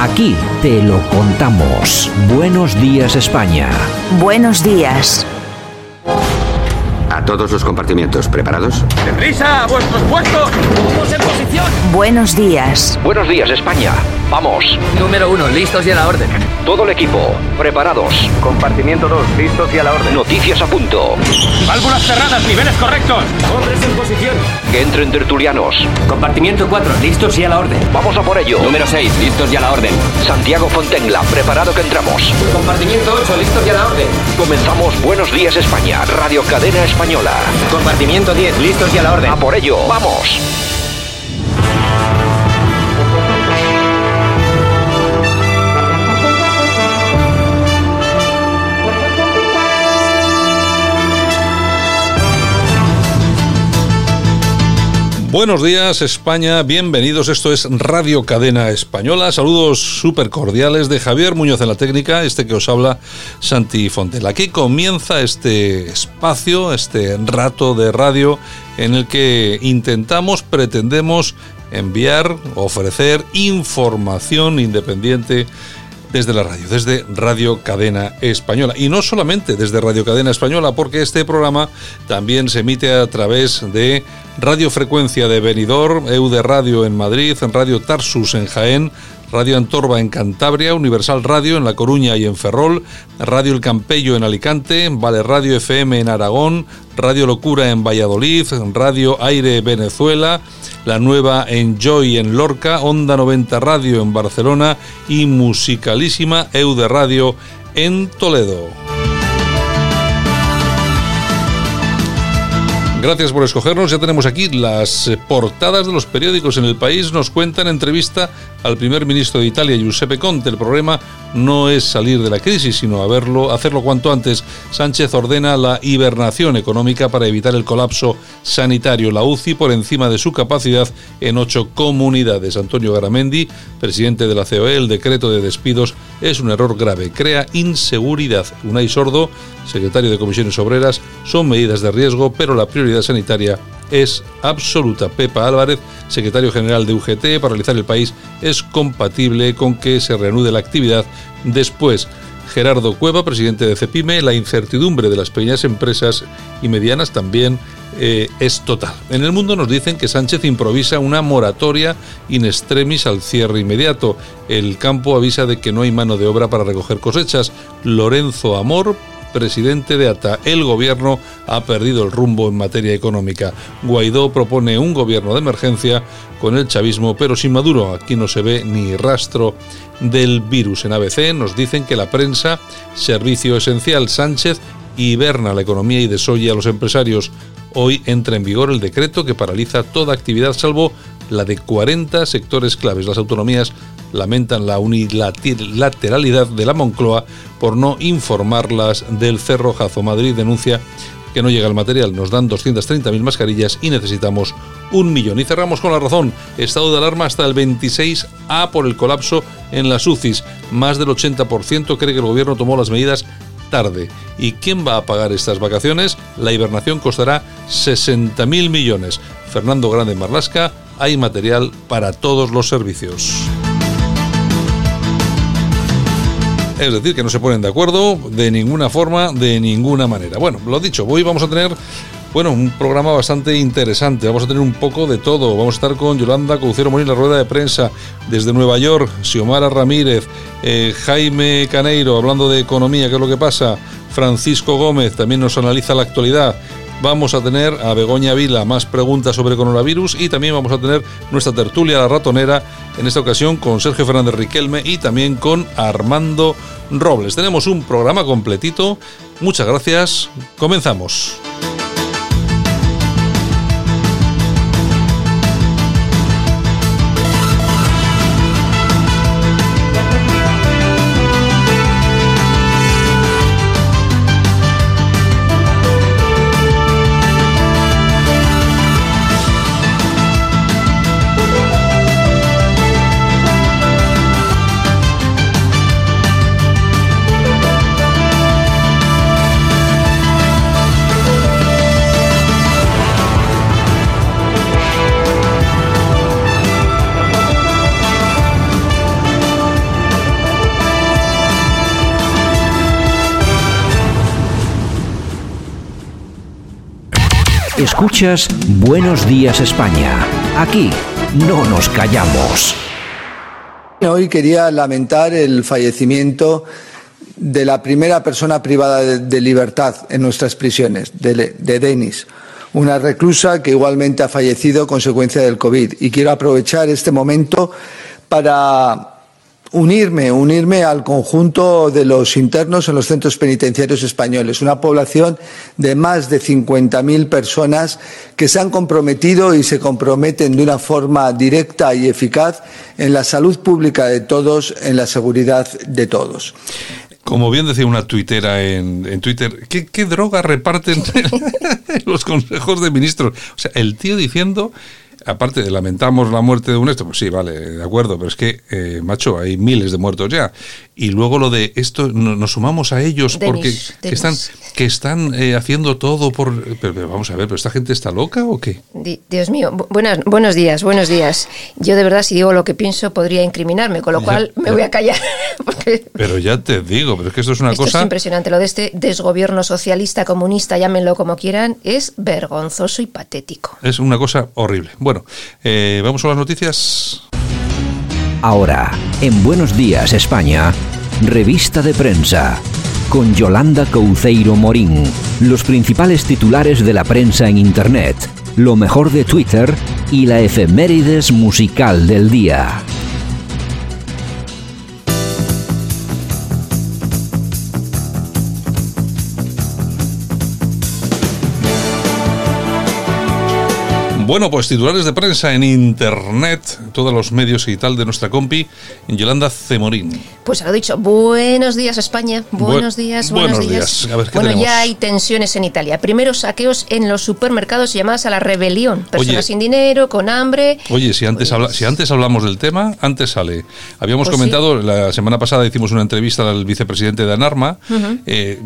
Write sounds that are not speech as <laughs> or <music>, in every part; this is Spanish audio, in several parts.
Aquí te lo contamos. Buenos días España. Buenos días. Todos los compartimientos, ¿preparados? ¡Deprisa! ¡A vuestros puestos! ¡Todos en posición! Buenos días. Buenos días España. Vamos. Número uno, listos y a la orden. Todo el equipo, preparados. Compartimiento 2, listos y a la orden. Noticias a punto. Válvulas cerradas, niveles correctos. Hombres en posición. Que entren tertulianos. Compartimiento 4, listos y a la orden. Vamos a por ello. Número 6, listos y a la orden. Santiago Fontenla, preparado que entramos. Compartimiento 8, listos y a la orden. Comenzamos Buenos días España, Radio Cadena Española. Compartimiento 10, listos y a la orden. A por ello, vamos. Buenos días España, bienvenidos. Esto es Radio Cadena Española. Saludos súper cordiales de Javier Muñoz en la técnica, este que os habla Santi Fontel. Aquí comienza este espacio, este rato de radio en el que intentamos, pretendemos enviar, ofrecer información independiente desde la radio, desde Radio Cadena Española. Y no solamente desde Radio Cadena Española, porque este programa también se emite a través de Radio Frecuencia de Benidorm, EUD Radio en Madrid, Radio Tarsus en Jaén, Radio Antorba en Cantabria, Universal Radio en La Coruña y en Ferrol, Radio El Campello en Alicante, Vale Radio FM en Aragón, Radio Locura en Valladolid, Radio Aire Venezuela, La Nueva en Joy en Lorca, Onda 90 Radio en Barcelona y Musicalísima Eude Radio en Toledo. Gracias por escogernos. Ya tenemos aquí las portadas de los periódicos en el país. Nos cuentan entrevista al primer ministro de Italia, Giuseppe Conte. El problema no es salir de la crisis, sino haberlo, hacerlo cuanto antes. Sánchez ordena la hibernación económica para evitar el colapso sanitario. La UCI por encima de su capacidad en ocho comunidades. Antonio Garamendi, presidente de la COE, el decreto de despidos es un error grave. Crea inseguridad. Unai Sordo, secretario de Comisiones Obreras, son medidas de riesgo, pero la prioridad sanitaria es absoluta. Pepa Álvarez, secretario general de UGT, paralizar el país es compatible con que se reanude la actividad después. Gerardo Cueva, presidente de CEPIME, la incertidumbre de las pequeñas empresas y medianas también eh, es total. En el mundo nos dicen que Sánchez improvisa una moratoria in extremis al cierre inmediato. El campo avisa de que no hay mano de obra para recoger cosechas. Lorenzo Amor, presidente de ATA. El gobierno ha perdido el rumbo en materia económica. Guaidó propone un gobierno de emergencia con el chavismo, pero sin Maduro. Aquí no se ve ni rastro del virus. En ABC nos dicen que la prensa, servicio esencial Sánchez, hiberna la economía y desoye a los empresarios. Hoy entra en vigor el decreto que paraliza toda actividad salvo la de 40 sectores claves. Las autonomías lamentan la unilateralidad de la Moncloa por no informarlas del cerrojazo. Madrid denuncia que no llega el material. Nos dan 230.000 mascarillas y necesitamos un millón. Y cerramos con la razón. Estado de alarma hasta el 26A por el colapso en las UCIs. Más del 80% cree que el gobierno tomó las medidas tarde. ¿Y quién va a pagar estas vacaciones? La hibernación costará 60.000 millones. Fernando Grande Marlasca, hay material para todos los servicios. Es decir, que no se ponen de acuerdo de ninguna forma, de ninguna manera. Bueno, lo dicho, hoy vamos a tener bueno, un programa bastante interesante. Vamos a tener un poco de todo. Vamos a estar con Yolanda Caucero Morín, la rueda de prensa desde Nueva York, Xiomara Ramírez, eh, Jaime Caneiro, hablando de economía, qué es lo que pasa. Francisco Gómez también nos analiza la actualidad. Vamos a tener a Begoña Vila más preguntas sobre coronavirus y también vamos a tener nuestra tertulia La Ratonera, en esta ocasión con Sergio Fernández Riquelme y también con Armando Robles. Tenemos un programa completito. Muchas gracias. Comenzamos. Escuchas Buenos Días España. Aquí no nos callamos. Hoy quería lamentar el fallecimiento de la primera persona privada de, libertad en nuestras prisiones, de, de Denis, una reclusa que igualmente ha fallecido consecuencia del COVID. Y quiero aprovechar este momento para unirme, unirme al conjunto de los internos en los centros penitenciarios españoles, una población de más de 50.000 personas que se han comprometido y se comprometen de una forma directa y eficaz en la salud pública de todos, en la seguridad de todos. Como bien decía una tuitera en, en Twitter, ¿qué, ¿qué, droga reparten <laughs> <laughs> los consejos de ministros? O sea, el tío diciendo aparte de lamentamos la muerte de un esto, pues sí, vale, de acuerdo, pero es que, eh, macho, hay miles de muertos ya. Y luego lo de esto, no, nos sumamos a ellos porque que están, que están eh, haciendo todo por... Pero, pero, vamos a ver, ¿pero esta gente está loca o qué? Di- Dios mío, bu- buenas, buenos días, buenos días. Yo de verdad si digo lo que pienso podría incriminarme, con lo Ya, cual me voy a callar. <laughs> porque Pero ya te digo, pero es que esto es una esto es cosa... impresionante. Lo de este desgobierno socialista, comunista, llámenlo como quieran, es vergonzoso y patético. Es una cosa horrible. Bueno, eh, vamos con las noticias. Ahora, en Buenos Días España, revista de prensa. Con Yolanda Couceiro Morín. Los principales titulares de la prensa en Internet. Lo mejor de Twitter y la efemérides musical del día. Bueno, pues titulares de prensa en internet, todos los medios y tal de nuestra compi, Yolanda Cemorín. Pues lo dicho, buenos días España, buenos Bu- días, buenos, buenos días. días. A ver, ¿qué bueno, tenemos? ya hay tensiones en Italia. Primero saqueos en los supermercados y llamadas a la rebelión. Personas Oye. sin dinero, con hambre. Oye, si antes, habla- si antes hablamos del tema, antes sale. Habíamos Pues comentado, la semana pasada hicimos una entrevista al vicepresidente de ANARMA, eh,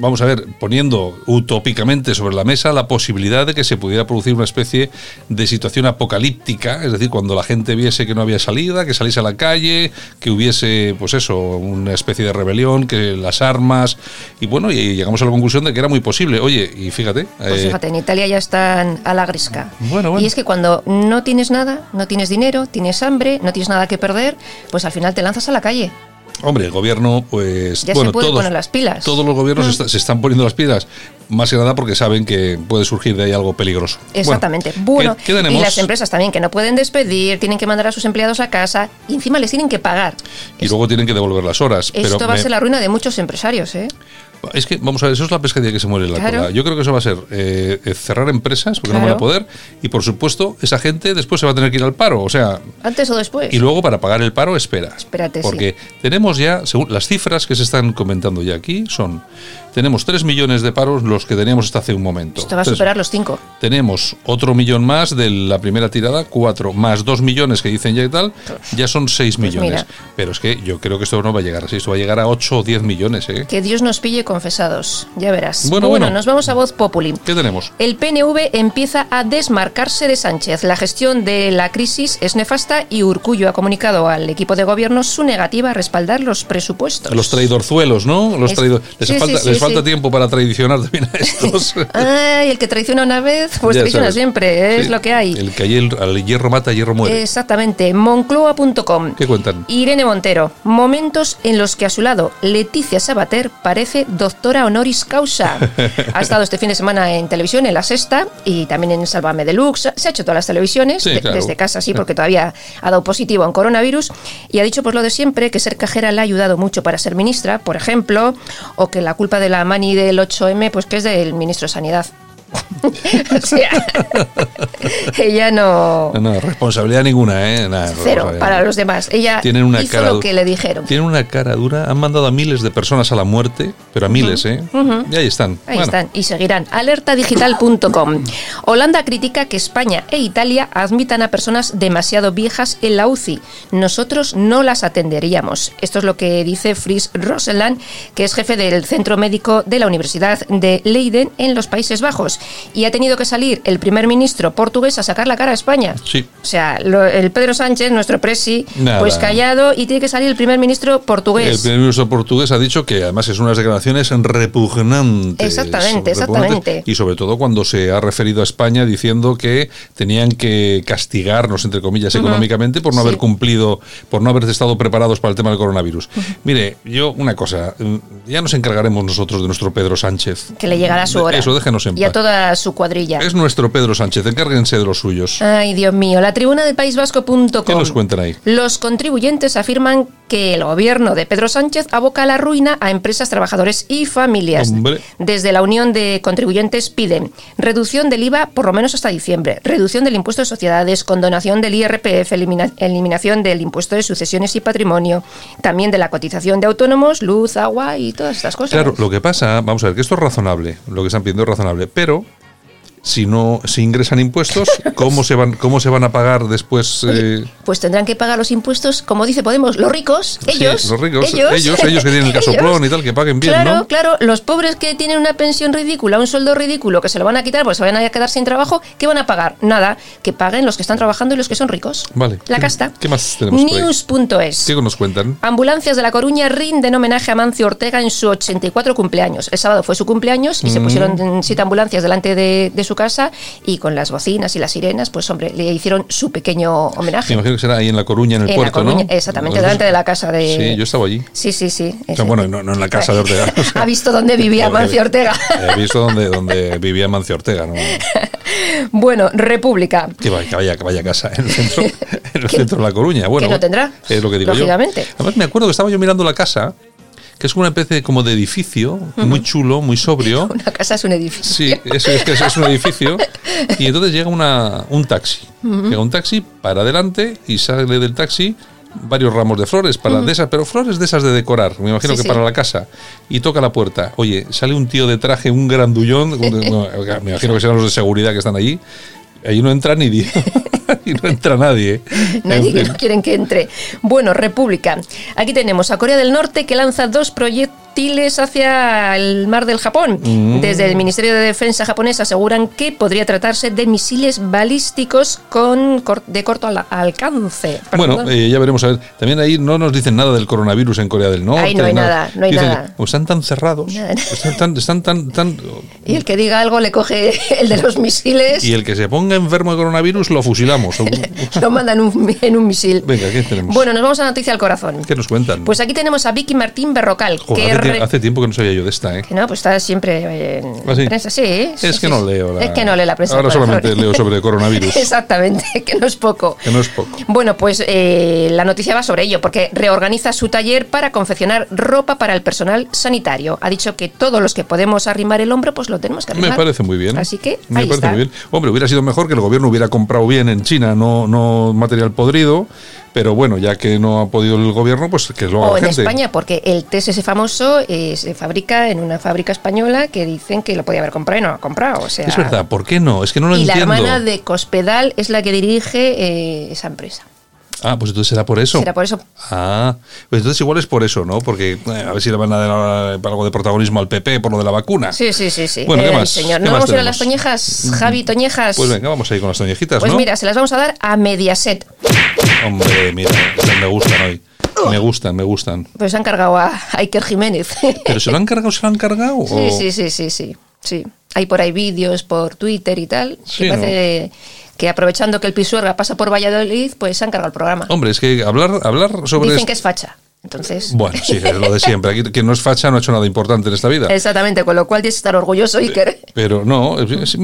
vamos a ver, poniendo utópicamente sobre la mesa la posibilidad de que se pudiera producir una especie de situación apocalíptica, es decir, cuando la gente viese que no había salida, que saliese a la calle, que hubiese, pues eso, una especie de rebelión, que las armas, y bueno, y llegamos a la conclusión de que era muy posible. Oye, y fíjate. Pues eh, fíjate, en Italia ya están a la grisca. Bueno, bueno. Y es que cuando no tienes nada, no tienes dinero, tienes hambre, no tienes nada que perder, pues al final te lanzas a la calle. Hombre, el gobierno, pues. Ya se bueno, puede todos, poner las pilas. Todos los gobiernos Mm. está- se están poniendo las pilas, más que nada porque saben que puede surgir de ahí algo peligroso. Exactamente. Bueno, ¿qué, y las empresas también que no pueden despedir, tienen que mandar a sus empleados a casa y encima les tienen que pagar. Y luego tienen que devolver las horas. Esto pero va a ser la ruina de muchos empresarios, ¿eh? Es que, vamos a ver, eso es la pescadilla que se muere en la Claro. cola. Yo creo que eso va a ser eh, eh, cerrar empresas porque no van a poder. Y por supuesto, esa gente después se va a tener que ir al paro. O sea, Antes o después. y luego para pagar el paro, espera. Espérate, sí. Porque tenemos ya, según las cifras que se están comentando ya aquí, son. Tenemos 3 millones de paros los que teníamos hasta hace un momento. Esto va a Tres- superar los cinco. Tenemos otro millón más de la primera tirada, cuatro, más dos millones que dicen ya y tal, ya son seis Pues millones. Pero es que yo creo que esto no va a llegar así, esto va a llegar a 8 o 10 millones, ¿eh? Que Dios nos pille confesados, ya verás. Bueno, bueno. nos vamos a voz populi. ¿Qué tenemos? El PNV empieza a desmarcarse de Sánchez. La gestión de la crisis es nefasta y Urcullo ha comunicado al equipo de gobierno su negativa a respaldar los presupuestos. Los traidorzuelos, ¿no? Los Es- traidor- Les, sí, falta, sí, sí, les falta sí. tiempo para traicionar también a estos. <laughs> Ay, el que traiciona una vez, pues Ya traiciona sabes. siempre, es lo que hay. El que al al hierro mata, hierro muere. Exactamente, moncloa.com. ¿Qué cuentan? Irene Montero, momentos en los que a su lado Leticia Sabater parece doctora honoris causa. <laughs> Ha estado este fin de semana en televisión, en La Sexta, y también en Sálvame Deluxe. Se ha hecho todas las televisiones, Sí, de- claro. desde casa, sí, porque todavía ha dado positivo en coronavirus. Y ha dicho, pues lo de siempre, que ser cajera le ha ayudado mucho para ser ministra, por ejemplo, o que la culpa de la mani del 8M, pues que es del ministro de Sanidad. <laughs> o sea, ella no... No, no, responsabilidad ninguna, ¿eh? Nada, Cero para los demás. Ella Tienen una hizo cara lo que le dijeron. Tienen una cara dura, han mandado a miles de personas a la muerte, pero a miles, ¿eh? Y ahí están. Ahí Bueno, están y seguirán. Alertadigital.com. Holanda critica que España e Italia admitan a personas demasiado viejas en la UCI. Nosotros no las atenderíamos. Esto es lo que dice Fries Roseland, que es jefe del Centro Médico de la Universidad de Leiden en los Países Bajos. Y ha tenido que salir el primer ministro portugués a sacar la cara a España. Sí. O sea, lo- el Pedro Sánchez, nuestro presi, Nada. pues callado y tiene que salir el primer ministro El portugués. primer ministro portugués ha dicho que además es unas declaraciones repugnantes. Exactamente, Repugnantes. exactamente. Y sobre todo cuando se ha referido a España diciendo que tenían que castigarnos, entre comillas, económicamente por no Sí. haber cumplido, por no haber estado preparados para el tema del coronavirus. Mire, yo una cosa, mm, ya nos encargaremos nosotros de nuestro Pedro Sánchez. Que le llegará su hora. Eso, déjenos en Y a paz. Su cuadrilla. Es nuestro Pedro Sánchez, encárguense de los suyos. Ay, Dios mío. La tribuna del País Vasco.com. ¿Qué nos cuentan ahí? Los contribuyentes afirman que el gobierno de Pedro Sánchez aboca a la ruina a empresas, trabajadores y familias. Hombre. Desde la Unión de Contribuyentes piden reducción del IVA por lo menos hasta diciembre, reducción del impuesto de sociedades, condonación del IRPF, elimina- eliminación del impuesto de sucesiones y patrimonio, también de la cotización de autónomos, luz, agua y todas estas cosas. Claro, lo que pasa, vamos a ver, que esto es razonable, lo que están pidiendo es razonable, pero si no, si ingresan impuestos, <laughs> ¿cómo se van, cómo se van a pagar después? eh, Pues tendrán que pagar los impuestos, como dice Podemos, los ricos, sí, ellos. los ricos, ellos, ellos, que tienen el <laughs> casoplón ellos. y tal, que paguen bien, Claro, ¿no? claro, los pobres que tienen una pensión ridícula, un sueldo ridículo, que se lo van a quitar porque se van a quedar sin trabajo, ¿qué van a pagar? Nada, que paguen los que están trabajando y los que son ricos. Vale. La ¿Qué- casta. qué más tenemos? News.es. ¿Qué nos cuentan? Ambulancias de La Coruña rinden homenaje a Mancio Ortega en su 84 cumpleaños. El sábado fue su cumpleaños y Mm. se pusieron siete ambulancias delante de, de su casa y con las bocinas y las sirenas, pues hombre, le hicieron su pequeño homenaje. Me imagino que será ahí en La Coruña, en el En puerto, Coruña, ¿no? exactamente, delante de la casa de... Sí, yo estaba allí. Sí, sí, sí. O sea, bueno, no, no en la casa de Ortega. o sea, <laughs> ha visto dónde vivía Mancio Ortega. He visto donde, donde vivía Mancio Ortega, ¿no? <laughs> bueno, República. Que vaya, que vaya, casa en el centro, <laughs> en el centro de La Coruña. Bueno, que no tendrá, Es lo que digo lógicamente. yo. Además, me acuerdo que estaba yo mirando la casa, que es una especie como de edificio, muy chulo, muy sobrio. <laughs> Una casa es un edificio. Sí, es, es que es, es un edificio. Y entonces llega una, un taxi. Llega un taxi para adelante y sale del taxi varios ramos de flores para de esas, pero flores de esas de decorar, me imagino Sí, que sí. para la casa. Y toca la puerta. Oye, sale un tío de traje, un grandullón, <laughs> me imagino que serán los de seguridad que están allí. Allí no entra ni Dios. <laughs> Ahí no entra nadie. ¿eh? <laughs> Nadie que no quieren que entre. Bueno, República. Aquí tenemos a Corea del Norte que lanza dos proyectiles hacia el mar del Japón. Mm. Desde el Ministerio de Defensa japonés aseguran que podría tratarse de misiles balísticos con cor- de corto al- alcance. Bueno, eh, ya veremos a ver. También ahí no nos dicen nada del coronavirus en Corea del Norte. Ahí no hay nada, no hay Dicen, nada. O están tan cerrados, Nada. están tan, están tan, tan- y el que diga algo le coge <laughs> el de los misiles, Y el que se ponga enfermo de coronavirus lo fusilamos. <laughs> lo mandan un- en un misil. Venga, ¿qué tenemos? Bueno, nos vamos a noticia al corazón. ¿Qué nos cuentan? Pues aquí tenemos a Vicky Martín Berrocal, Joder, que hace, tiempo que no sabía yo de esta, ¿eh? Que no, pues está siempre en ¿Ah, sí? prensa, sí. sí, Es sí, que no leo la- Es que no lee la prensa. Ahora solamente leo sobre coronavirus. <laughs> Exactamente, <laughs> que no es poco. Que no es poco. Bueno, pues eh, la noticia va sobre ello, porque reorganiza su taller para confeccionar ropa para el personal sanitario. Ha dicho que todos los que podemos arrimar el hombro, pues lo tenemos que arrimar. Me parece muy bien. Así que Me ahí parece está. muy bien. Hombre, hubiera sido mejor que el gobierno hubiera comprado bien en China, no, no material podrido. Pero bueno, ya que no ha podido el gobierno, pues que lo haga O la en gente. España, porque el TSS famoso eh, se fabrica en una fábrica española que dicen que lo podía haber comprado y no lo ha comprado. O sea, Es verdad, ¿por qué no? Es que no lo y la entiendo. hermana de Cospedal es la que dirige eh, esa empresa. Ah, pues entonces será por eso. Será por eso. Ah, pues entonces igual es por eso, ¿no? Porque eh, a ver si le van a dar algo de protagonismo al PP por lo de la vacuna. Sí, sí, sí, sí. Bueno, ¿qué Eh, más? señor. ¿Qué ¿No más vamos a ir a las toñejas, Javi Toñejas? Pues venga, vamos a ir con las toñejitas, Pues ¿no? mira, se las vamos a dar a Mediaset. Hombre, mira, me gustan hoy. Me gustan, me gustan. Pues han cargado a Iker Jiménez. <laughs> ¿Pero se lo han cargado, se lo han cargado? Sí, ¿O- sí, sí, sí, sí, sí. Hay por ahí vídeos por Twitter y tal. Sí, que parece que aprovechando que el Pisuerga pasa por Valladolid, pues se han cargado el programa. Hombre, es que hablar, hablar sobre... Dicen que es facha. Entonces, Bueno, sí, es lo de siempre. Aquí quien no es facha no ha hecho nada importante en esta vida. exactamente, con lo cual tienes que estar orgulloso, Iker. Pero no,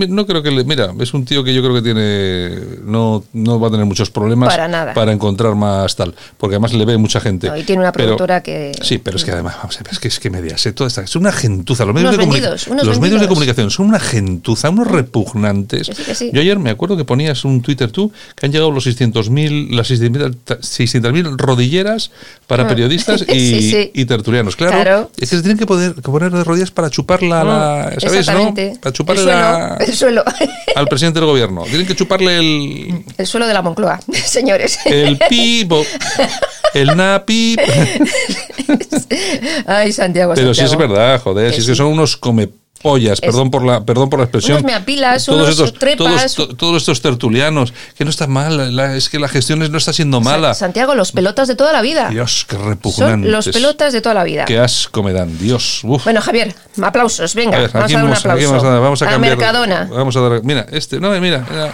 no creo que le, mira, es un tío que yo creo que tiene no, no va a tener muchos problemas Para nada. para encontrar más tal, porque además le ve mucha gente. No, y tiene una Pero- productora que- Sí, pero es que además, vamos a ver, es que es que Mediaset toda esta, es una gentuza, los medios Unos de vendidos, los medios de comunicación son una gentuza, unos repugnantes. Que sí, que sí. Yo ayer me acuerdo que ponías un Twitter tú que han llegado los 600.000 las 600.000 600.000 rodilleras para periodistas <laughs> y. Sí, sí. y tertulianos, claro. Claro. Es que se tienen que poder que poner de rodillas para chuparla la, Mm, ¿sabes, no? Para chuparle el suelo, la- el suelo. <laughs> al presidente del gobierno. Tienen que chuparle el, El suelo de la Moncloa, <laughs> señores. el pipo, el napi. Ay, Santiago, Pero sí Santiago. es verdad, joder, Que si es que son unos come pollas, perdón por la perdón por la expresión. Unos meapilas, unos trepas. Todos, to- todos estos tertulianos, que no está mal, la- es que la gestión no está siendo mala. Sa- Santiago, los pelotas de toda la vida. Dios, qué Son repugnantes. los pelotas de toda la vida. Qué asco me dan, Dios. Uf. Bueno, Javier, aplausos, venga, A ver, vamos a dar un vamos, aplauso. vamos a, cambiar. Mercadona. Vamos a dar. Mira, este. No, mira. mira.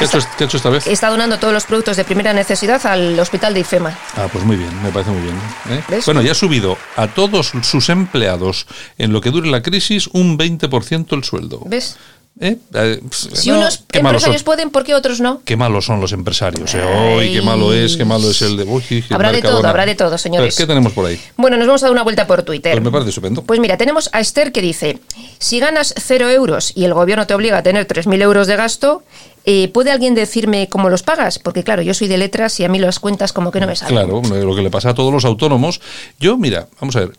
¿Qué ha, hecho, qué ha hecho esta vez? Está donando todos los productos de primera necesidad al hospital de IFEMA. Ah, pues muy bien, me parece muy bien. ¿eh? ¿Ves? Bueno, ya ha subido a todos sus empleados en lo que dure la crisis un 20% el sueldo. ¿Ves? ¿Eh? Eh, Si no, unos empresarios pueden, ¿por qué otros no? Qué malos son los empresarios. ¿eh? Uy, qué malo es, qué malo es el de. Uy, Habrá de todo, habrá de todo, señores. ¿Qué tenemos por ahí? Bueno, nos vamos a dar una vuelta por Twitter. Pues me parece estupendo. Pues mira, tenemos a Esther que dice, si ganas cero euros y el gobierno te obliga a tener 3.000 euros de gasto, eh, ¿puede alguien decirme cómo los pagas? Porque claro, yo soy de letras y a mí las cuentas como que no me salen. Claro, lo que le pasa a todos los autónomos. Yo, mira, vamos a ver.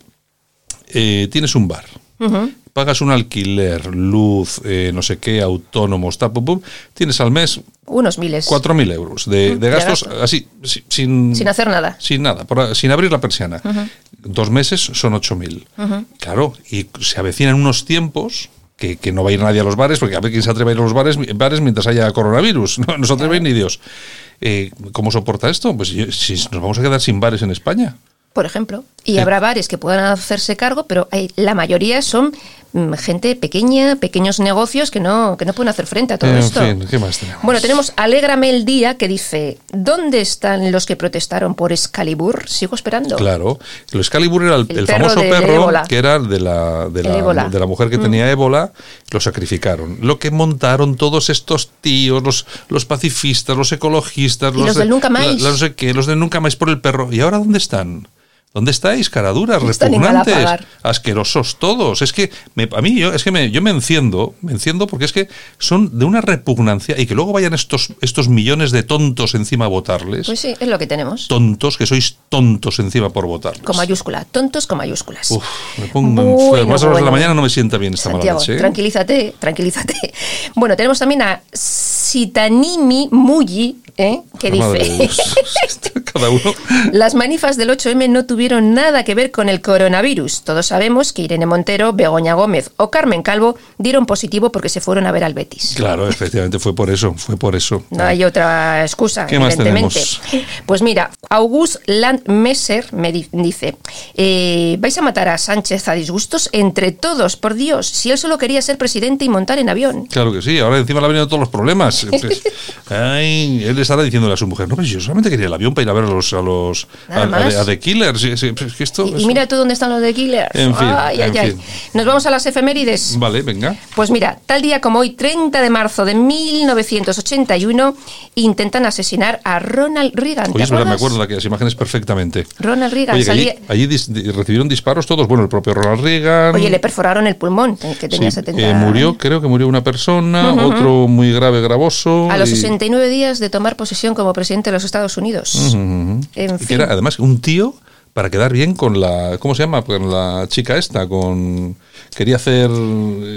Eh, tienes un bar. Pagas un alquiler, luz, eh, no sé qué, autónomos, tal, pum, pum, tienes al mes Unos miles. 4.000 euros de, gastos gasto. así, si- sin, Sin hacer nada. Sin nada, por- sin abrir la persiana. Dos meses son 8.000. Claro, y se avecinan unos tiempos que, que no va a ir nadie a los bares, porque a ver quién se atreve a ir a los bares, bares mientras haya coronavirus. <laughs> No, no se atreve ni Dios. Eh, ¿Cómo soporta esto? Pues si nos vamos a quedar sin bares en España. por ejemplo. Y Sí. habrá bares que puedan hacerse cargo, pero hay- la mayoría son mm, gente pequeña, pequeños negocios que no, que no pueden hacer frente a todo En esto. fin, ¿qué más tenemos? Bueno, tenemos Alégrame el Día que dice, ¿dónde están los que protestaron por Excalibur? Sigo esperando. Claro, el Excalibur era el, El el perro famoso de- perro que era de la, de, la. Mm. de la mujer que tenía ébola, lo sacrificaron. Lo que montaron todos estos tíos, los, los pacifistas, los ecologistas, los de- del Nunca Más. la- la no sé qué, los del Nunca Más por el perro. ¿Y ahora dónde están? ¿Dónde estáis, caraduras, repugnantes, asquerosos todos? Es que me- a mí yo es que me, yo me enciendo, me enciendo porque es que son de una repugnancia y que luego vayan estos estos millones de tontos encima a votarles Pues sí, es lo que tenemos. tontos, que sois tontos encima por votar. Con mayúscula, tontos con mayúsculas. Uf, me pongo Bueno, esas horas de la mañana no me sienta bien esta mala Santiago, leche. ¿eh? tranquilízate, tranquilízate. Bueno, tenemos también a Sitanimi Muyi, ¿eh? que dice... <laughs> Cada uno. Las manifas del 8M no tuvieron nada que ver con el coronavirus. Todos sabemos que Irene Montero, Begoña Gómez o Carmen Calvo dieron positivo porque se fueron a ver al Betis. Claro, efectivamente fue por eso, fue por eso. No hay otra excusa, ¿Qué más evidentemente. tenemos? Pues mira, August Landmesser me di- dice, eh, vais a matar a Sánchez a disgustos entre todos, por Dios, si él solo quería ser presidente y montar en avión. Claro que sí, ahora encima le han venido todos los problemas. <laughs> Pues, ay, él estará diciéndole a su mujer, no, pues yo solamente quería el avión para ir a ver a los a los Nada a, a- más. a The Killers. Sí, sí, es que esto, Y, mira tú dónde están los de Killers. En fin, ay, ay, en ay. fin. Nos vamos a las efemérides. Vale, venga. Pues mira, tal día como hoy, 30 de marzo de 1981, intentan asesinar a Ronald Reagan. ¿Te Oye, es verdad, me acuerdo de aquellas imágenes perfectamente. Ronald Reagan Oye, que allí, salía- allí dis- recibieron disparos todos. Bueno, el propio Ronald Reagan. Oye, le perforaron el pulmón, eh, que tenía Sí, 70 eh, murió, creo que murió una persona, otro muy grave, gravoso. A los y- 69 días de tomar posesión como presidente de los Estados Unidos. En que fin. era además un tío para quedar bien con la ¿cómo se llama? con la chica esta con quería hacer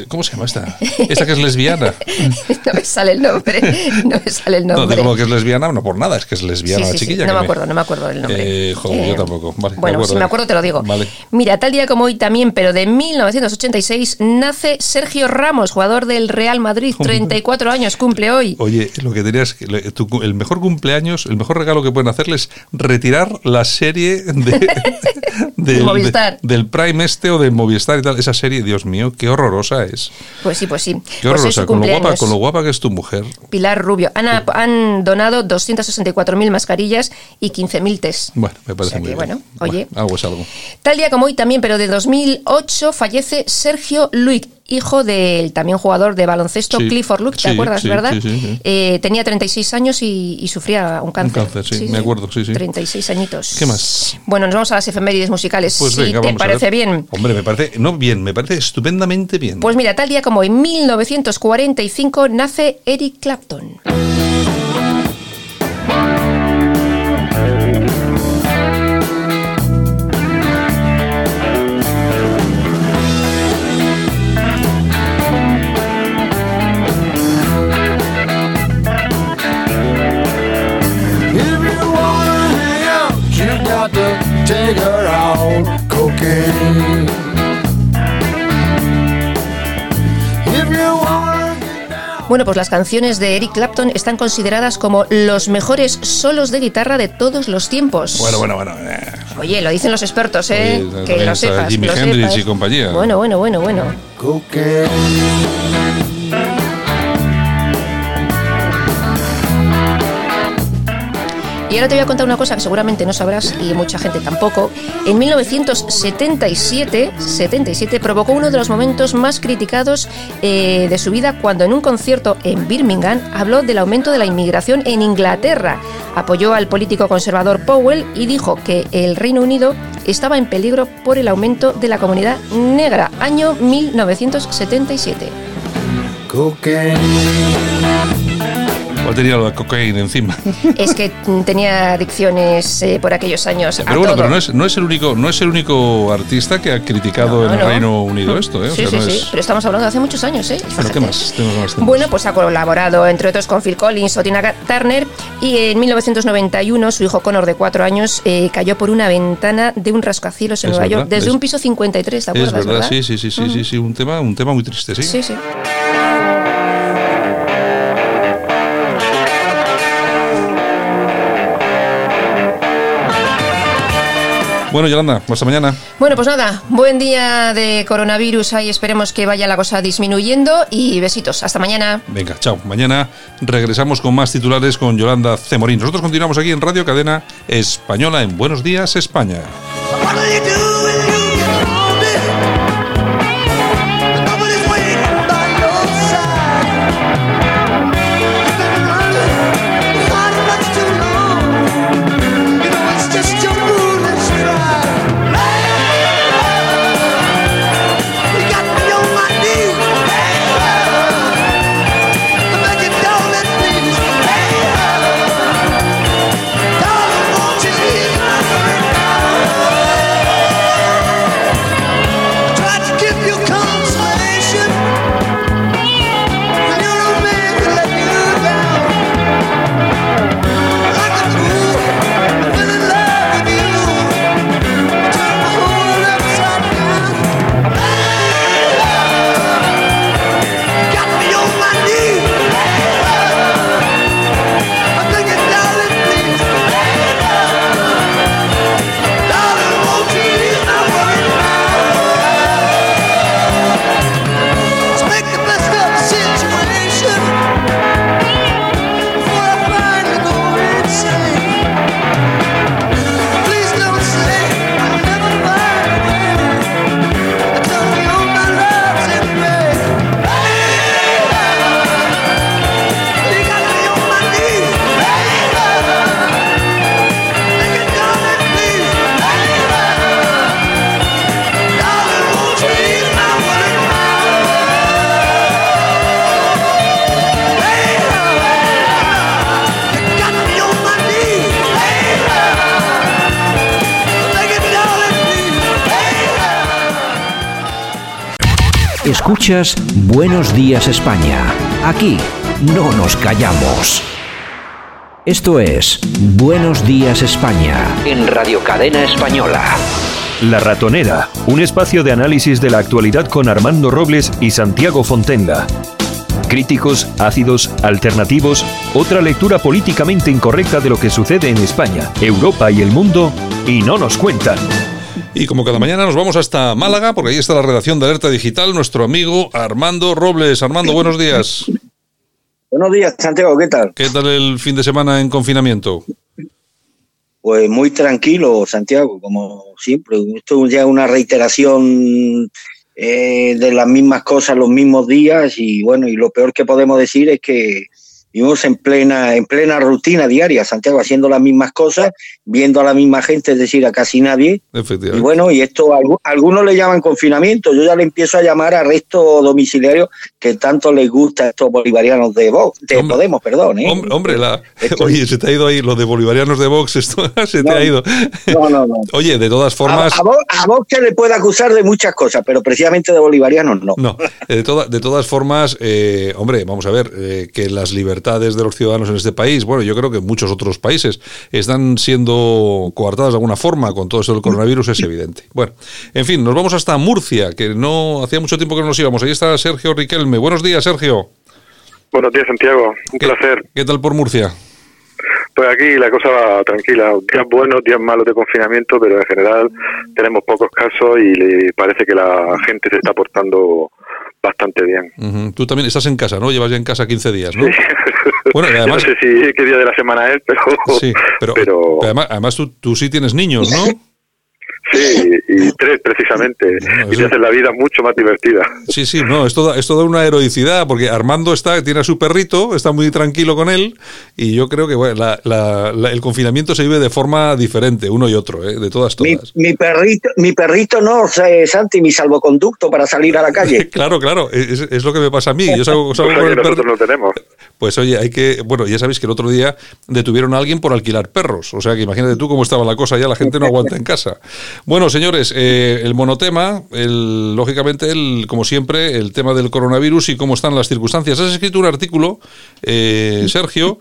¿cómo se llama esta? esta que es lesbiana <laughs> no me sale el nombre. No me sale el no nombre. digo que es lesbiana no por nada es que es lesbiana sí, la sí. chiquilla No me acuerdo, no me acuerdo del nombre. Eh, joder, yo tampoco. Vale, me bueno, si me acuerdo te lo digo. Vale. Mira, tal día como hoy también, pero de 1986, nace Sergio Ramos, jugador del Real Madrid. 34 años cumple hoy. Oye, lo que le- tu- el mejor cumpleaños, el mejor regalo que pueden hacerles es retirar la serie de, <laughs> Movistar. de- del Prime este o del Movistar y tal. Esa serie, Dios mío, qué horrorosa es. Pues sí, pues sí. Qué Pues es horrorosa, su con lo, guapa, cumpleaños. con lo guapa que es tu mujer. Pilar Rubio. Han, han donado 264.000 mascarillas y 15.000 test. Bueno, me parece O sea muy que, bien. bueno, oye. algo es algo. Tal día como hoy también, pero de 2008, fallece Sergio Luig, hijo del también jugador de baloncesto Sí, Clifford Luig, ¿te sí, acuerdas, sí, verdad? sí, sí, sí. Eh, tenía 36 años y, y sufría un cáncer. cáncer, sí, me acuerdo, sí, sí. 36 añitos. ¿Qué más? Bueno, nos vamos a las efemérides musicales. Pues si venga, te vamos a parece bien. Hombre, me parece, no bien, me parece estupendamente bien. Pues mira, tal día como hoy, 1945, nace Eric Clapton. Bueno, pues las canciones de Eric Clapton están consideradas como los mejores solos de guitarra de todos los tiempos. Bueno, bueno, bueno. eh. Oye, lo dicen los expertos, ¿eh? Oye, que lo sepas. Jimi Hendrix sepas. y compañía. Bueno, bueno, bueno, bueno. Cocaine. Y ahora te voy a contar una cosa que seguramente no sabrás y mucha gente tampoco. En 1977, 77 provocó uno de los momentos más criticados eh, de su vida cuando en un concierto en Birmingham habló del aumento de la inmigración en Inglaterra. Apoyó al político conservador Powell y dijo que el Reino Unido estaba en peligro por el aumento de la comunidad negra. Año 1977. Cocaine. Igual tenía la cocaína encima. <laughs> Es que mm, tenía adicciones eh, por aquellos años. a Pero bueno, todo. pero no es, no es el único, no es el único artista que ha criticado No, en el no. Reino Unido esto, ¿eh? O Sí, sea, sí, sí, es- pero estamos hablando de hace muchos años, ¿eh? Bueno. ¿qué más? Bueno, pues ha colaborado entre otros con Phil Collins o Tina Turner y en 1991 su hijo Connor de cuatro años eh, cayó por una ventana de un rascacielos en Es Nueva verdad, York desde es- un piso 53, ¿te es acuerdas? verdad, sí, sí, sí, sí, sí, sí, un tema, un tema muy triste, sí. Sí, sí. Bueno, Yolanda, hasta mañana. Bueno, pues nada, buen día de coronavirus ahí, esperemos que vaya la cosa disminuyendo y besitos, hasta mañana. Venga, chao. Mañana regresamos con más titulares con Yolanda Cemorín. Nosotros continuamos aquí en Radio Cadena Española en Buenos Días, España. Escuchas Buenos Días España. Aquí no nos callamos. Esto es Buenos Días España en Radio Cadena Española. La Ratonera, un espacio de análisis de la actualidad con Armando Robles y Santiago Fontenga. Críticos, ácidos, alternativos, otra lectura políticamente incorrecta de lo que sucede en España, Europa y el mundo, y no nos cuentan. Y como cada mañana nos vamos hasta Málaga, porque ahí está la redacción de Alerta Digital, nuestro amigo Armando Robles. Armando, buenos días. Buenos días, Santiago, ¿qué tal? ¿Qué tal el fin de semana en confinamiento? Pues muy tranquilo, Santiago, como siempre. Esto ya es una reiteración eh, de las mismas cosas los mismos días y bueno, y lo peor que podemos decir es que vivimos en plena, en plena rutina diaria, Santiago, haciendo las mismas cosas, viendo a la misma gente, es decir, a casi nadie. Y bueno, y esto algu- algunos le llaman confinamiento, yo ya le empiezo a llamar arresto domiciliario que tanto les gusta a estos bolivarianos de Vox, de Hombre, Podemos, perdón. ¿eh? Hombre, hombre, la- Esto- oye, se te ha ido ahí lo de bolivarianos de Vox, esto <laughs> se te No, ha ido. No, no, no. Oye, de todas formas, A, a Vox, a Vox se le puede acusar de muchas cosas, pero precisamente de bolivarianos no. no, de, toda- de todas formas, eh, hombre, vamos a ver, eh, que las libertades de los ciudadanos en este país, bueno, yo creo que muchos otros países están siendo coartadas de alguna forma con todo esto del coronavirus, es evidente. Bueno, en fin, nos vamos hasta Murcia, que no hacía mucho tiempo que no nos íbamos. Ahí está Sergio Riquelme. Buenos días, Sergio. Buenos días, Santiago. Un placer. ¿Qué tal por Murcia? Pues aquí la cosa va tranquila. Días buenos, días malos de confinamiento, pero en general tenemos pocos casos y le parece que la gente se está portando bastante bien. Ujú. Tú también estás en casa, ¿no? Llevas ya en casa 15 días, ¿no? Sí. <laughs> Bueno, y Yo además, no sé si qué día de la semana es, pero sí, pero, <laughs> pero además, además tú, tú sí tienes niños, ¿no? <laughs> sí, y tres precisamente. <laughs> y te hacen la vida mucho más divertida. Sí, sí, no, es toda, es toda una heroicidad, porque Armando está, tiene a su perrito, está muy tranquilo con él, y yo creo que bueno, la- la- la- el confinamiento se vive de forma diferente, uno y otro, ¿eh? de todas, Mi, todas. mi perrito, mi perrito no, eh, Santi, mi salvoconducto para salir a la calle. <laughs> Claro, claro, es, es lo que me pasa a mí. Yo salgo, <laughs> salgo Cosa con el nosotros no tenemos. Pues oye, hay que. Bueno, ya sabéis que el otro día detuvieron a alguien por alquilar perros. O sea que imagínate tú cómo estaba la cosa, ya la gente no aguanta en casa. Bueno, señores, eh, el monotema, el, lógicamente, el, como siempre, el tema del coronavirus y cómo están las circunstancias. Has escrito un artículo, eh, Sergio,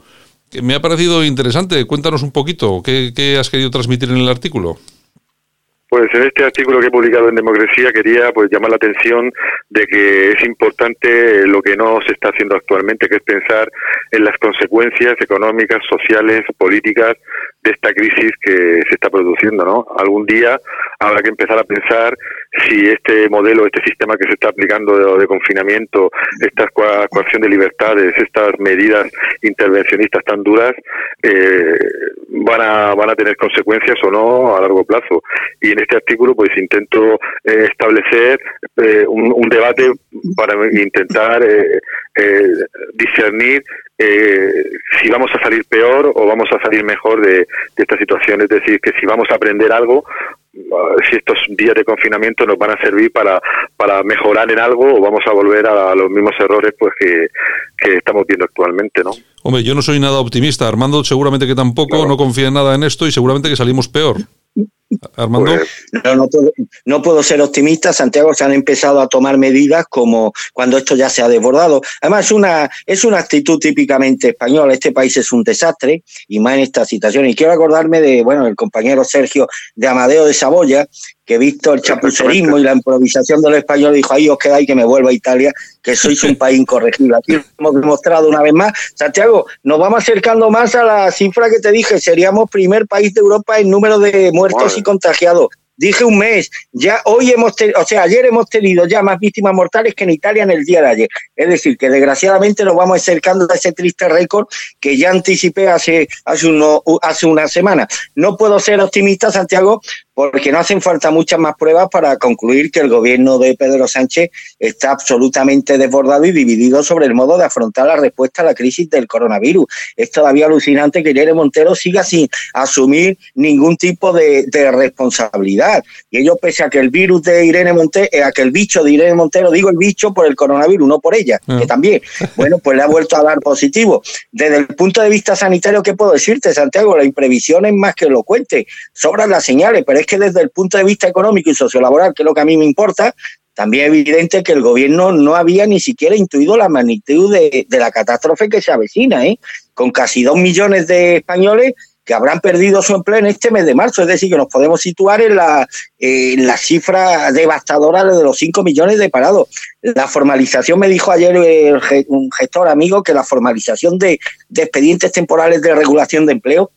que me ha parecido interesante. Cuéntanos un poquito, ¿qué, qué has querido transmitir en el artículo? Pues en este artículo que he publicado en Democracia quería pues llamar la atención de que es importante lo que no se está haciendo actualmente, que es pensar en las consecuencias económicas, sociales, políticas de esta crisis que se está produciendo, ¿no? Algún día habrá que empezar a pensar si este modelo, este sistema que se está aplicando de, confinamiento, esta coacción de libertades, estas medidas intervencionistas tan duras, eh, van a van a tener consecuencias o no a largo plazo. Y este artículo, pues intento eh, establecer eh, un, un debate para intentar eh, eh, discernir eh, si vamos a salir peor o vamos a salir mejor de, de esta situación. Es decir, que si vamos a aprender algo, si estos días de confinamiento nos van a servir para, para mejorar en algo o vamos a volver a los mismos errores pues que, que estamos viendo actualmente, ¿no? Hombre, yo no soy nada optimista. Armando seguramente que tampoco, no confía en nada en esto y seguramente que salimos peor. Armando. No, no, puedo, no puedo ser optimista. Santiago se han empezado a tomar medidas como cuando esto ya se ha desbordado. Además, es una, es una actitud típicamente española. Este país es un desastre y más en esta situación. Y quiero acordarme de, bueno, el compañero Sergio de Amadeo de Saboya, que visto el chapucerismo y la improvisación de los españoles, dijo, ahí os quedáis que me vuelva a Italia, que sois un país incorregible. Aquí lo hemos demostrado una vez más. Santiago, nos vamos acercando más a la cifra que te dije, seríamos primer país de Europa en número de muertos y contagiados. Dije un mes, ya hoy hemos tenido, o sea, ayer hemos tenido ya más víctimas mortales que en Italia en el día de ayer. Es decir, que desgraciadamente nos vamos acercando a ese triste récord que ya anticipé hace, hace, uno, hace una semana. No puedo ser optimista, Santiago, porque no hacen falta muchas más pruebas para concluir que el gobierno de Pedro Sánchez está absolutamente desbordado y dividido sobre el modo de afrontar la respuesta a la crisis del coronavirus. Es todavía alucinante que Irene Montero siga sin asumir ningún tipo de, de responsabilidad. Y ello pese a que el virus de Irene Montero, a que el bicho de Irene Montero, digo el bicho por el coronavirus, no por ella, que también, bueno, pues le ha vuelto a dar positivo. Desde el punto de vista sanitario, ¿qué puedo decirte, Santiago? La imprevisión es más que elocuente, sobran las señales, pero es que desde el punto de vista económico y sociolaboral, que es lo que a mí me importa, también es evidente que el gobierno no había ni siquiera intuido la magnitud de, la catástrofe que se avecina, ¿eh? con casi dos millones de españoles que habrán perdido su empleo en este mes de marzo. Es decir, que nos podemos situar en la, en la cifra devastadora de los 5 millones de parados. La formalización, me dijo ayer un gestor amigo, que la formalización de, de expedientes temporales de regulación de empleo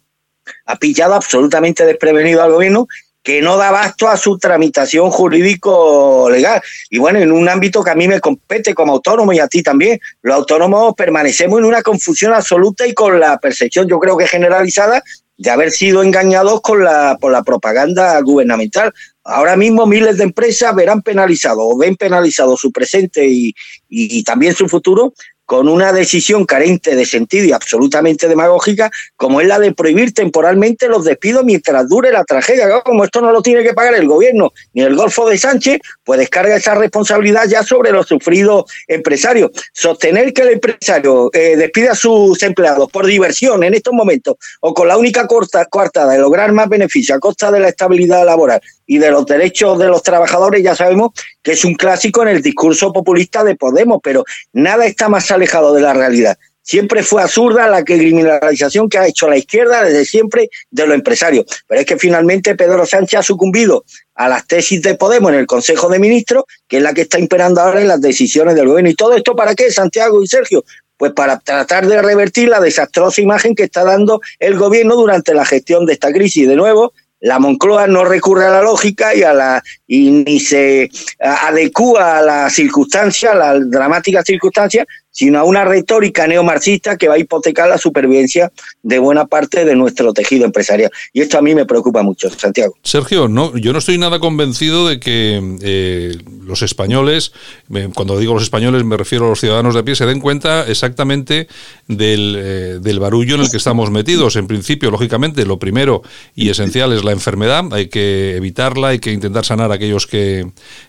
ha pillado absolutamente desprevenido al gobierno que no da abasto a su tramitación jurídico-legal. Y bueno, en un ámbito que a mí me compete como autónomo y a ti también, los autónomos permanecemos en una confusión absoluta y con la percepción, yo creo que generalizada, de haber sido engañados con la, por la propaganda gubernamental. Ahora mismo miles de empresas verán penalizado o ven penalizado su presente y, y- y también su futuro con una decisión carente de sentido y absolutamente demagógica, como es la de prohibir temporalmente los despidos mientras dure la tragedia. Como esto no lo tiene que pagar el gobierno ni el Golfo de Sánchez, pues descarga esa responsabilidad ya sobre los sufridos empresarios. Sostener que el empresario eh, despida a sus empleados por diversión en estos momentos o con la única corta, coartada de lograr más beneficio a costa de la estabilidad laboral y de los derechos de los trabajadores, ya sabemos que es un clásico en el discurso populista de Podemos, pero nada está más alejado de la realidad. Siempre fue absurda la criminalización que ha hecho la izquierda desde siempre de los empresarios. Pero es que finalmente Pedro Sánchez ha sucumbido a las tesis de Podemos en el Consejo de Ministros, que es la que está imperando ahora en las decisiones del gobierno. ¿Y todo esto para qué, Santiago y Sergio? pues para tratar de revertir la desastrosa imagen que está dando el gobierno durante la gestión de esta crisis. De nuevo, la Moncloa no recurre a la lógica y a la y ni se adecúa a la circunstancia, a la dramática circunstancia, sino a una retórica neomarxista que va a hipotecar la supervivencia de buena parte de nuestro tejido empresarial. Y esto a mí me preocupa mucho, Santiago. Sergio, no, yo no estoy nada convencido de que eh, los españoles, me- cuando digo los españoles me refiero a los ciudadanos de pie, se den cuenta exactamente del, eh, del barullo en el que estamos metidos. En principio, lógicamente, lo primero y esencial es la enfermedad, hay que evitarla, hay que intentar sanar a aquellos que,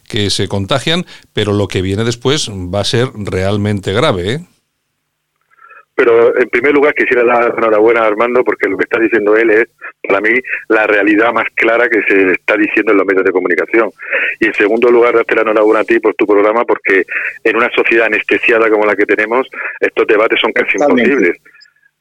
que se contagian, pero lo que viene después va a ser realmente grave. ¿eh? Pero en primer lugar quisiera dar enhorabuena a Armando porque lo que está diciendo él es para mí la realidad más clara que se está diciendo en los medios de comunicación. Y en segundo lugar darte la enhorabuena a ti por tu programa porque en una sociedad anestesiada como la que tenemos estos debates son casi Totalmente. imposibles.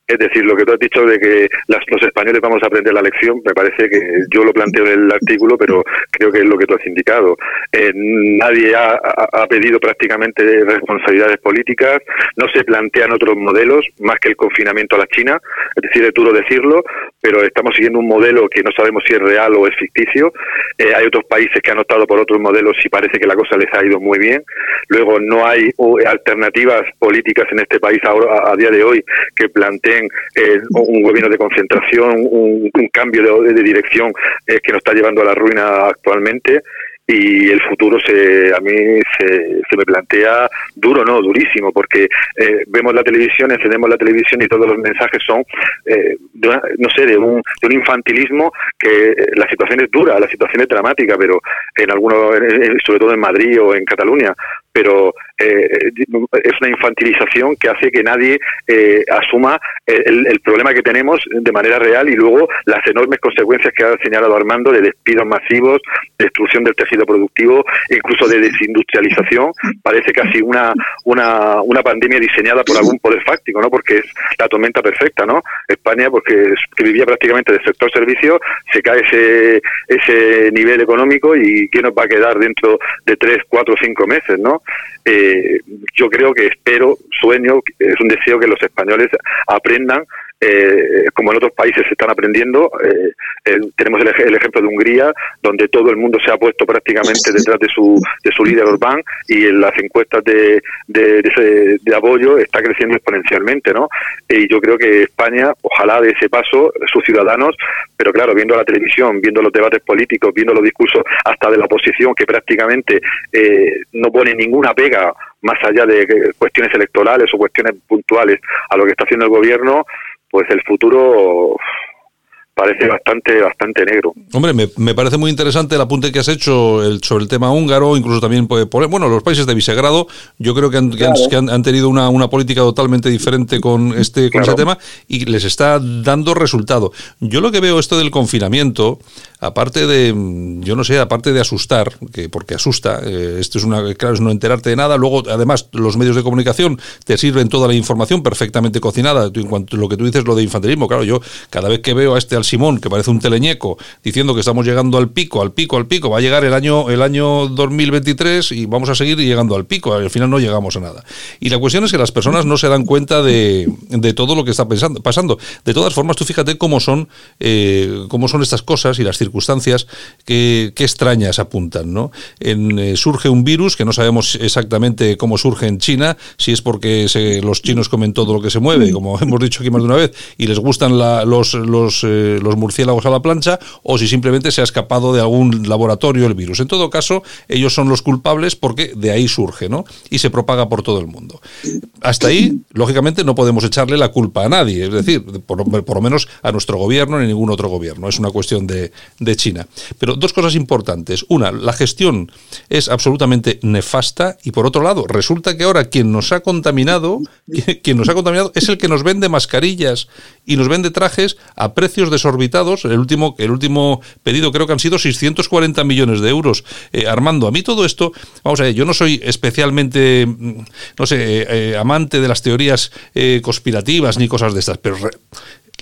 Es decir, lo que tú has dicho de que las- los españoles vamos a aprender la lección, me parece que yo lo planteo en el artículo, pero creo que es lo que tú has indicado. Eh, nadie ha, pedido prácticamente responsabilidades políticas, no se plantean otros modelos más que el confinamiento a la China, es decir, es duro decirlo, pero estamos siguiendo un modelo que no sabemos si es real o es ficticio. Eh, hay otros países que han optado por otros modelos y parece que la cosa les ha ido muy bien. Luego, no hay uh, alternativas políticas en este país ahora, a, a día de hoy que planteen eh, un gobierno de concentración, un, cambio de, dirección eh, que nos está llevando a la ruina actualmente. Y el futuro se a mí se, me plantea duro no durísimo porque eh, vemos la televisión encendemos la televisión y todos los mensajes son eh, de una- no sé de un, de un infantilismo que la situación es dura la situación es dramática pero en algunos sobre todo en Madrid o en Cataluña pero eh, es una infantilización que hace que nadie eh, asuma el, el problema que tenemos de manera real y luego las enormes consecuencias que ha señalado Armando de despidos masivos, destrucción del tejido productivo, incluso de desindustrialización. Parece casi una, una, una pandemia diseñada por algún poder fáctico, ¿no? Porque es la tormenta perfecta, ¿no? España, porque que vivía prácticamente del sector servicio, se cae ese, ese nivel económico y ¿qué nos va a quedar dentro de tres, cuatro, cinco meses, ¿no? Eh, yo creo que espero, sueño, es un deseo que los españoles aprendan eh, como en otros países se están aprendiendo. eh, eh, tenemos el, el ejemplo de Hungría, donde todo el mundo se ha puesto prácticamente <laughs> detrás de su, de su líder Orbán y en las encuestas de, de, de ese- de apoyo está creciendo exponencialmente. ¿no? Y yo creo que España, ojalá de ese paso, sus ciudadanos, pero claro, viendo la televisión, viendo los debates políticos, viendo los discursos hasta de la oposición, que prácticamente eh, no pone ninguna pega más allá de cuestiones electorales o cuestiones puntuales a lo que está haciendo el gobierno, pues el futuro parece bastante bastante negro. Hombre, me, me parece muy interesante el apunte que has hecho el- sobre el tema húngaro, incluso también puede poner, bueno, los países de Visegrado, yo creo que han, que han- Claro. que han- han tenido una, una política totalmente diferente con este con Claro. ese tema y les está dando resultado. Yo lo que veo esto del confinamiento, aparte de, yo no sé, aparte de asustar, que porque asusta, eh, esto es una, claro, es no enterarte de nada, luego además los medios de comunicación te sirven toda la información perfectamente cocinada, en cuanto a lo que tú dices, lo de infantilismo, claro, yo cada vez que veo a este al Simón, que parece un teleñeco, diciendo que estamos llegando al pico, al pico, al pico, va a llegar el año, el año 2023 y vamos a seguir llegando al pico, al final no llegamos a nada. Y la cuestión es que las personas no se dan cuenta de, de todo lo que está pensando, pasando. De todas formas, tú fíjate cómo son, eh, cómo son estas cosas y las circunstancias que, que extrañas apuntan, ¿no? En, eh, surge un virus que no sabemos exactamente cómo surge en China, si es porque se- los chinos comen todo lo que se mueve, como hemos dicho aquí más de una vez, y les gustan la- los, los, eh, los murciélagos a la plancha, o si simplemente se ha escapado de algún laboratorio el virus. En todo caso, ellos son los culpables porque de ahí surge, ¿no? Y se propaga por todo el mundo. Hasta ahí, lógicamente, no podemos echarle la culpa a nadie, es decir, por, por lo menos a nuestro gobierno ni ningún otro gobierno. Es una cuestión de, de China. Pero dos cosas importantes. Una, la gestión es absolutamente nefasta y por otro lado, resulta que ahora quien nos ha contaminado, <laughs> quien nos ha contaminado es el que nos vende mascarillas y nos vende trajes a precios desorbitados. El último, el último pedido creo que han sido 640 millones de euros. Eh, Armando, a mí todo esto, vamos a ver, yo no soy especialmente, mm, no sé, eh, amante de las teorías eh, conspirativas ni cosas de estas, pero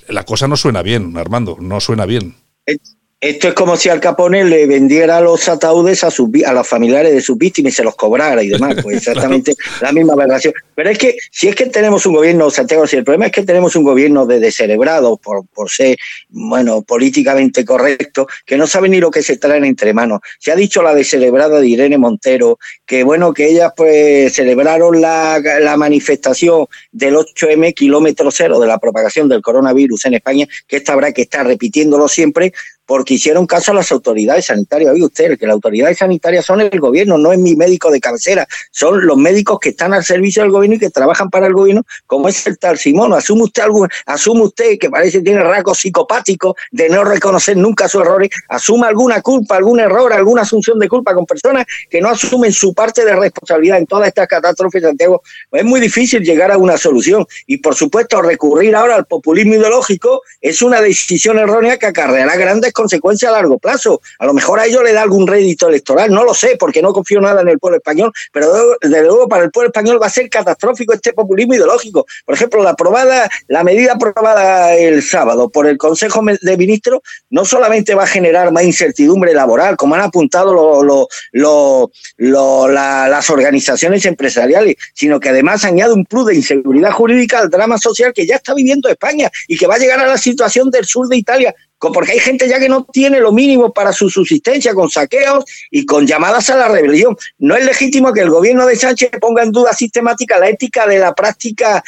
la cosa no suena bien, Armando, no suena bien. Es, Esto es como si Al Capone le vendiera los ataúdes a, sus, a los familiares de sus víctimas y se los cobrara y demás. Pues <laughs> exactamente la misma aberración. Pero es que si es que tenemos un gobierno, Santiago, si el problema es que tenemos un gobierno de descerebrado por, por ser, bueno, políticamente correcto, que no sabe ni lo que se traen entre manos. Se ha dicho la descerebrada de Irene Montero, que bueno, que ellas pues celebraron la, la manifestación del 8M kilómetro cero de la propagación del coronavirus en España, que esta habrá que estar repitiéndolo siempre, porque hicieron caso a las autoridades sanitarias. Oye usted, que las autoridades sanitarias son el gobierno, no es mi médico de cabecera, son los médicos que están al servicio del gobierno y que trabajan para el gobierno, como es el tal Simón. Asume usted algún, asume usted que parece que tiene rasgos psicopáticos de no reconocer nunca sus errores, asuma alguna culpa, algún error, alguna asunción de culpa con personas que no asumen su parte de responsabilidad en todas estas catástrofes, Santiago. Pues es muy difícil llegar a una solución. Y por supuesto, recurrir ahora al populismo ideológico es una decisión errónea que acarreará grandes consecuencias a largo plazo. A lo mejor a ello le da algún rédito electoral, no lo sé, porque no confío nada en el pueblo español, pero desde luego para el pueblo español va a ser catastrófico este populismo ideológico. Por ejemplo, la aprobada, la medida aprobada el sábado por el Consejo de Ministros no solamente va a generar más incertidumbre laboral, como han apuntado lo- lo- lo- lo- la- las organizaciones empresariales, sino que además añade un plus de inseguridad jurídica al drama social que ya está viviendo España y que va a llegar a la situación del sur de Italia, porque hay gente ya que no tiene lo mínimo para su subsistencia, con saqueos y con llamadas a la rebelión. No es legítimo que el gobierno de Sánchez ponga en duda sistemática la ética de la práctica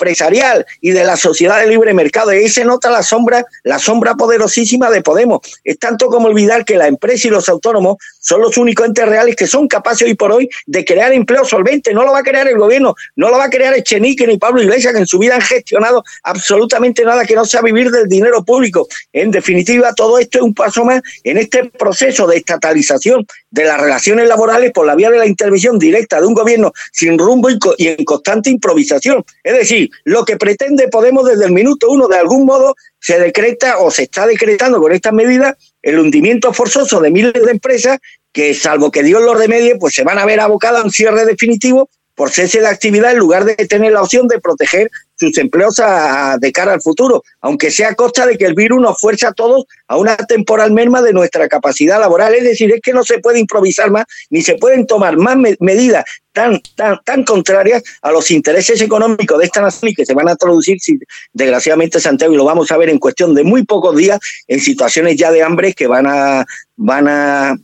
empresarial y de la sociedad de libre mercado. Y ahí se nota la sombra, la sombra poderosísima de Podemos. Es tanto como olvidar que la empresa y los autónomos son los únicos entes reales que son capaces hoy por hoy de crear empleo solvente. No lo va a crear el gobierno, no lo va a crear Echenique ni Pablo Iglesias, que en su vida han gestionado absolutamente nada que no sea vivir del dinero público. En definitiva, todo esto es un paso más en este proceso de estatalización de las relaciones laborales por la vía de la intervención directa de un gobierno sin rumbo y, en constante improvisación. Es decir, lo que pretende Podemos desde el minuto uno, de algún modo, se decreta o se está decretando con estas medidas el hundimiento forzoso de miles de empresas que, salvo que Dios los remedie, pues se van a ver abocadas a un cierre definitivo por cese de actividad en lugar de tener la opción de proteger sus empleos a- a- de cara al futuro, aunque sea a costa de que el virus nos fuerza a todos a una temporal merma de nuestra capacidad laboral. Es decir, es que no se puede improvisar más, ni se pueden tomar más me- medidas tan, tan, tan contrarias a los intereses económicos de esta nación y que se van a traducir, si- desgraciadamente, Santiago, y lo vamos a ver en cuestión de muy pocos días, en situaciones ya de hambre que van a, van a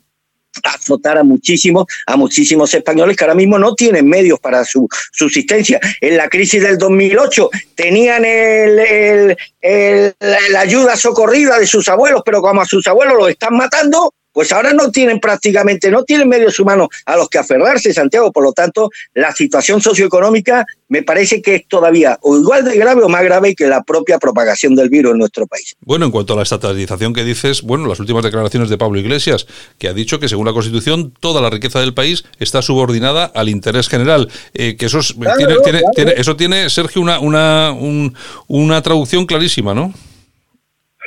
azotar a muchísimos, a muchísimos españoles que ahora mismo no tienen medios para su subsistencia. En la crisis del 2008 tenían el, el- el- la, ayuda socorrida de sus abuelos, pero como a sus abuelos los están matando, pues ahora no tienen prácticamente, no tienen medios humanos a los que aferrarse, Santiago. Por lo tanto, la situación socioeconómica me parece que es todavía o igual de grave o más grave que la propia propagación del virus en nuestro país. Bueno, en cuanto a la estatalización que dices, bueno, las últimas declaraciones de Pablo Iglesias, que ha dicho que según la Constitución toda la riqueza del país está subordinada al interés general. Eh, que eso, es- Claro, tiene, tiene- claro. tiene- eso tiene, Sergio, una, una, un- una traducción clarísima, ¿no?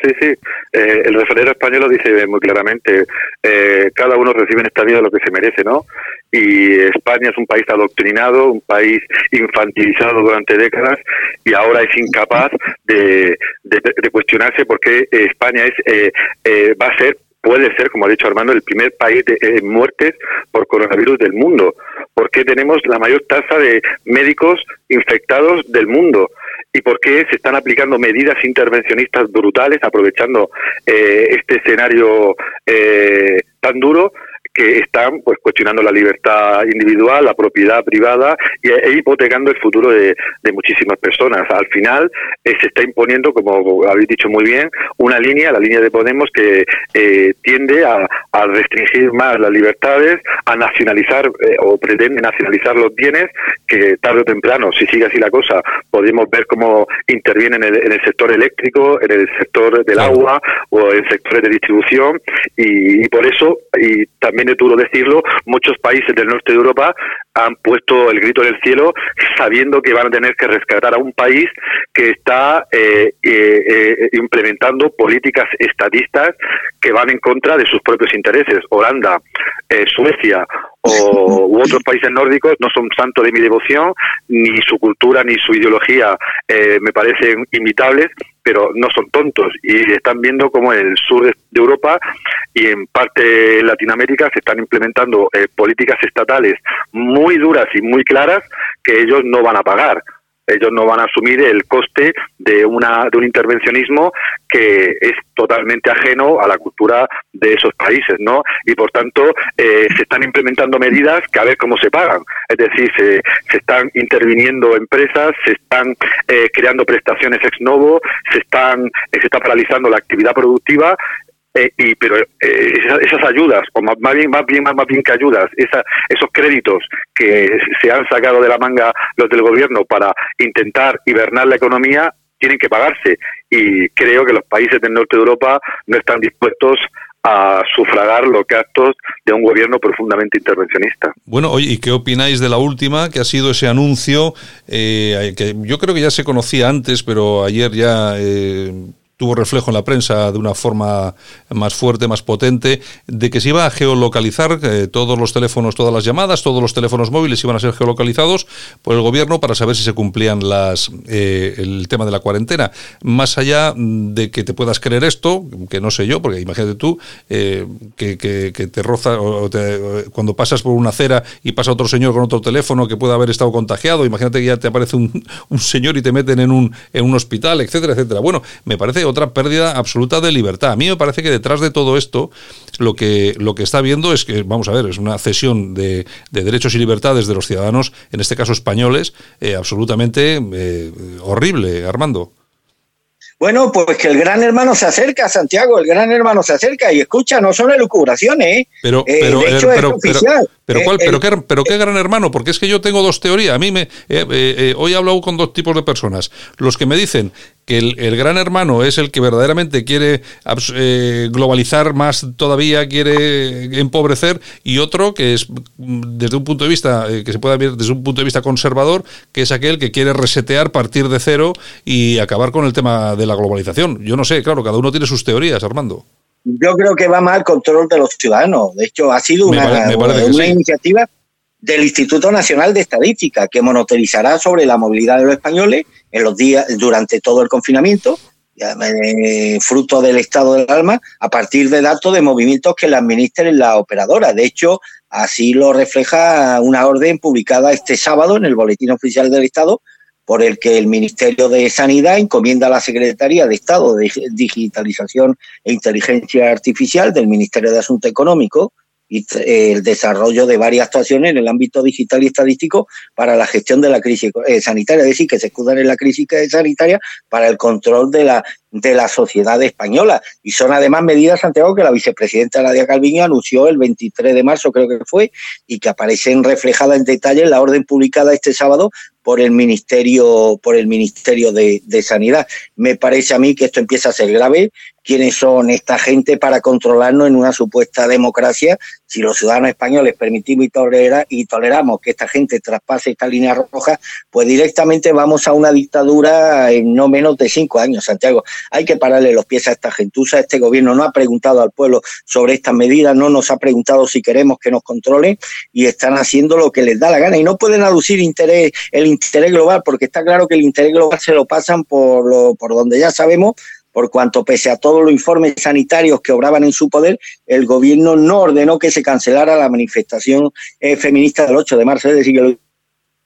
Sí, sí. Eh, el refranero español lo dice muy claramente. eh, cada uno recibe en esta vida lo que se merece, ¿no? Y España es un país adoctrinado, un país infantilizado durante décadas y ahora es incapaz de, de- de cuestionarse por qué España es eh, eh, va a ser puede ser, como ha dicho Armando, el primer país de eh, muertes por coronavirus del mundo, porque tenemos la mayor tasa de médicos infectados del mundo y por qué se están aplicando medidas intervencionistas brutales aprovechando eh, este escenario eh, tan duro que están pues cuestionando la libertad individual, la propiedad privada y, e hipotecando el futuro de, de muchísimas personas. Al final eh, se está imponiendo, como habéis dicho muy bien, una línea, la línea de Podemos, que eh, tiende a, a restringir más las libertades, a nacionalizar eh, o pretende nacionalizar los bienes, que tarde o temprano, si sigue así la cosa, podemos ver cómo interviene en el, en el sector eléctrico, en el sector del agua o en sectores de distribución y, y por eso, y también duro decirlo, muchos países del norte de Europa han puesto el grito en el cielo sabiendo que van a tener que rescatar a un país que está eh, eh, eh, implementando políticas estatistas que van en contra de sus propios intereses. Holanda, eh, Suecia o u otros países nórdicos no son santos de mi devoción, ni su cultura ni su ideología eh, me parecen imitables, pero no son tontos y están viendo cómo en el sur de Europa y en parte Latinoamérica se están implementando políticas estatales muy duras y muy claras que ellos no van a pagar ellos no van a asumir el coste de una de un intervencionismo que es totalmente ajeno a la cultura de esos países, ¿no? Y por tanto eh, se están implementando medidas que a ver cómo se pagan, es decir, se, se están interviniendo empresas, se están eh, creando prestaciones ex novo, se están se está paralizando la actividad productiva eh, y pero eh, esas, ayudas o más, más bien más bien más, más bien que ayudas esa, esos créditos que se han sacado de la manga los del gobierno para intentar hibernar la economía tienen que pagarse y creo que los países del norte de Europa no están dispuestos a sufragar los gastos de un gobierno profundamente intervencionista. Bueno, oye, ¿y qué opináis de la última, que ha sido ese anuncio, eh, que yo creo que ya se conocía antes, pero ayer ya eh, tuvo reflejo en la prensa de una forma más fuerte, más potente, de que se iba a geolocalizar eh, todos los teléfonos, todas las llamadas, todos los teléfonos móviles iban a ser geolocalizados por el gobierno para saber si se cumplían las eh, el tema de la cuarentena. Más allá de que te puedas creer esto, que no sé yo, porque imagínate tú eh, que, te roza cuando pasas por una acera y pasa otro señor con otro teléfono que puede haber estado contagiado, imagínate que ya te aparece un, un señor y te meten en un, en un hospital, etcétera, etcétera. Bueno, me parece otra pérdida absoluta de libertad. A mí me parece que detrás de todo esto lo que, lo que está viendo es que, vamos a ver, es una cesión de, de derechos y libertades de los ciudadanos, en este caso españoles, eh, absolutamente eh, horrible, Armando. Bueno, pues que el gran hermano se acerca, Santiago, el gran hermano se acerca y escucha, no son elucubraciones, ¿eh? Pero, Eh, pero, eh, hecho, es pero, pero, oficial. pero Eh, ¿cuál, el- pero, qué, pero qué gran hermano, porque es que yo tengo dos teorías. A mí me, eh, eh, eh, hoy he hablado con dos tipos de personas. Los que me dicen que el, el gran hermano es el que verdaderamente quiere eh, globalizar más todavía, quiere empobrecer, y otro que es mm, desde un punto de vista eh, que se puede ver desde un punto de vista conservador, que es aquel que quiere resetear, partir de cero y acabar con el tema de la globalización. Yo no sé, claro, cada uno tiene sus teorías, Armando. Yo creo que va mal control de los ciudadanos. De hecho, ha sido Me una, pare- una sí. iniciativa del Instituto Nacional de Estadística que monitorizará sobre la movilidad de los españoles en los días durante todo el confinamiento, eh, fruto del estado del alma, a partir de datos de movimientos que le administren la operadora. De hecho, así lo refleja una orden publicada este sábado en el Boletín Oficial del Estado por el que el Ministerio de Sanidad encomienda a la Secretaría de Estado de Digitalización e Inteligencia Artificial del Ministerio de Asuntos Económicos y el desarrollo de varias actuaciones en el ámbito digital y estadístico para la gestión de la crisis eh, sanitaria, es decir, que se escudan en la crisis sanitaria para el control de la, de la sociedad española. Y son además medidas, Santiago, que la vicepresidenta Nadia Calviño anunció el 23 de marzo, creo que fue, y que aparecen reflejadas en detalle en la orden publicada este sábado por el Ministerio, por el Ministerio de Sanidad. Me parece a mí que esto empieza a ser grave. ¿Quiénes son esta gente para controlarnos en una supuesta democracia? Si los ciudadanos españoles permitimos y, tolera, y toleramos que esta gente traspase esta línea roja, pues directamente vamos a una dictadura en no menos de cinco años, Santiago. Hay que pararle los pies a esta gentuza. Este gobierno no ha preguntado al pueblo sobre estas medidas, no nos ha preguntado si queremos que nos controlen y están haciendo lo que les da la gana. Y no pueden aducir interés, el interés global, porque está claro que el interés global se lo pasan por, lo, por donde ya sabemos, por cuanto pese a todos los informes sanitarios que obraban en su poder, el gobierno no ordenó que se cancelara la manifestación eh, feminista del 8 de marzo, es decir, que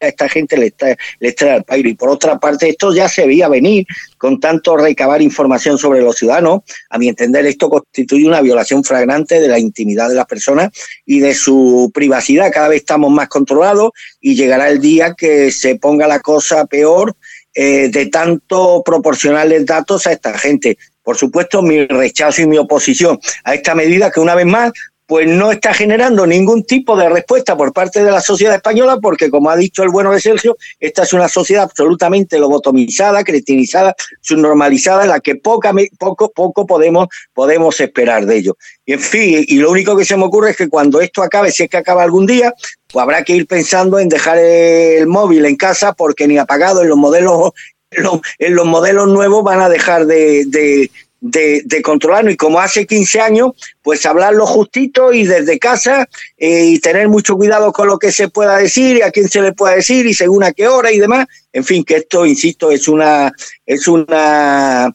a esta gente le está, le está al pairo. Y por otra parte, esto ya se veía venir con tanto recabar información sobre los ciudadanos. A mi entender, esto constituye una violación flagrante de la intimidad de las personas y de su privacidad. Cada vez estamos más controlados y llegará el día que se ponga la cosa peor eh, de tanto proporcionarles datos a esta gente. Por supuesto, mi rechazo y mi oposición a esta medida que una vez más pues no está generando ningún tipo de respuesta por parte de la sociedad española, porque como ha dicho el bueno de Sergio, esta es una sociedad absolutamente lobotomizada, cretinizada, subnormalizada, en la que poca, poco, poco podemos, podemos esperar de ello. Y en fin, y lo único que se me ocurre es que cuando esto acabe, si es que acaba algún día, pues habrá que ir pensando en dejar el móvil en casa, porque ni apagado en los modelos, en los, modelos nuevos van a dejar de, de de, de, controlarnos y como hace 15 años, pues hablarlo justito y desde casa eh, y tener mucho cuidado con lo que se pueda decir y a quién se le pueda decir y según a qué hora y demás. En fin, que esto, insisto, es una, es una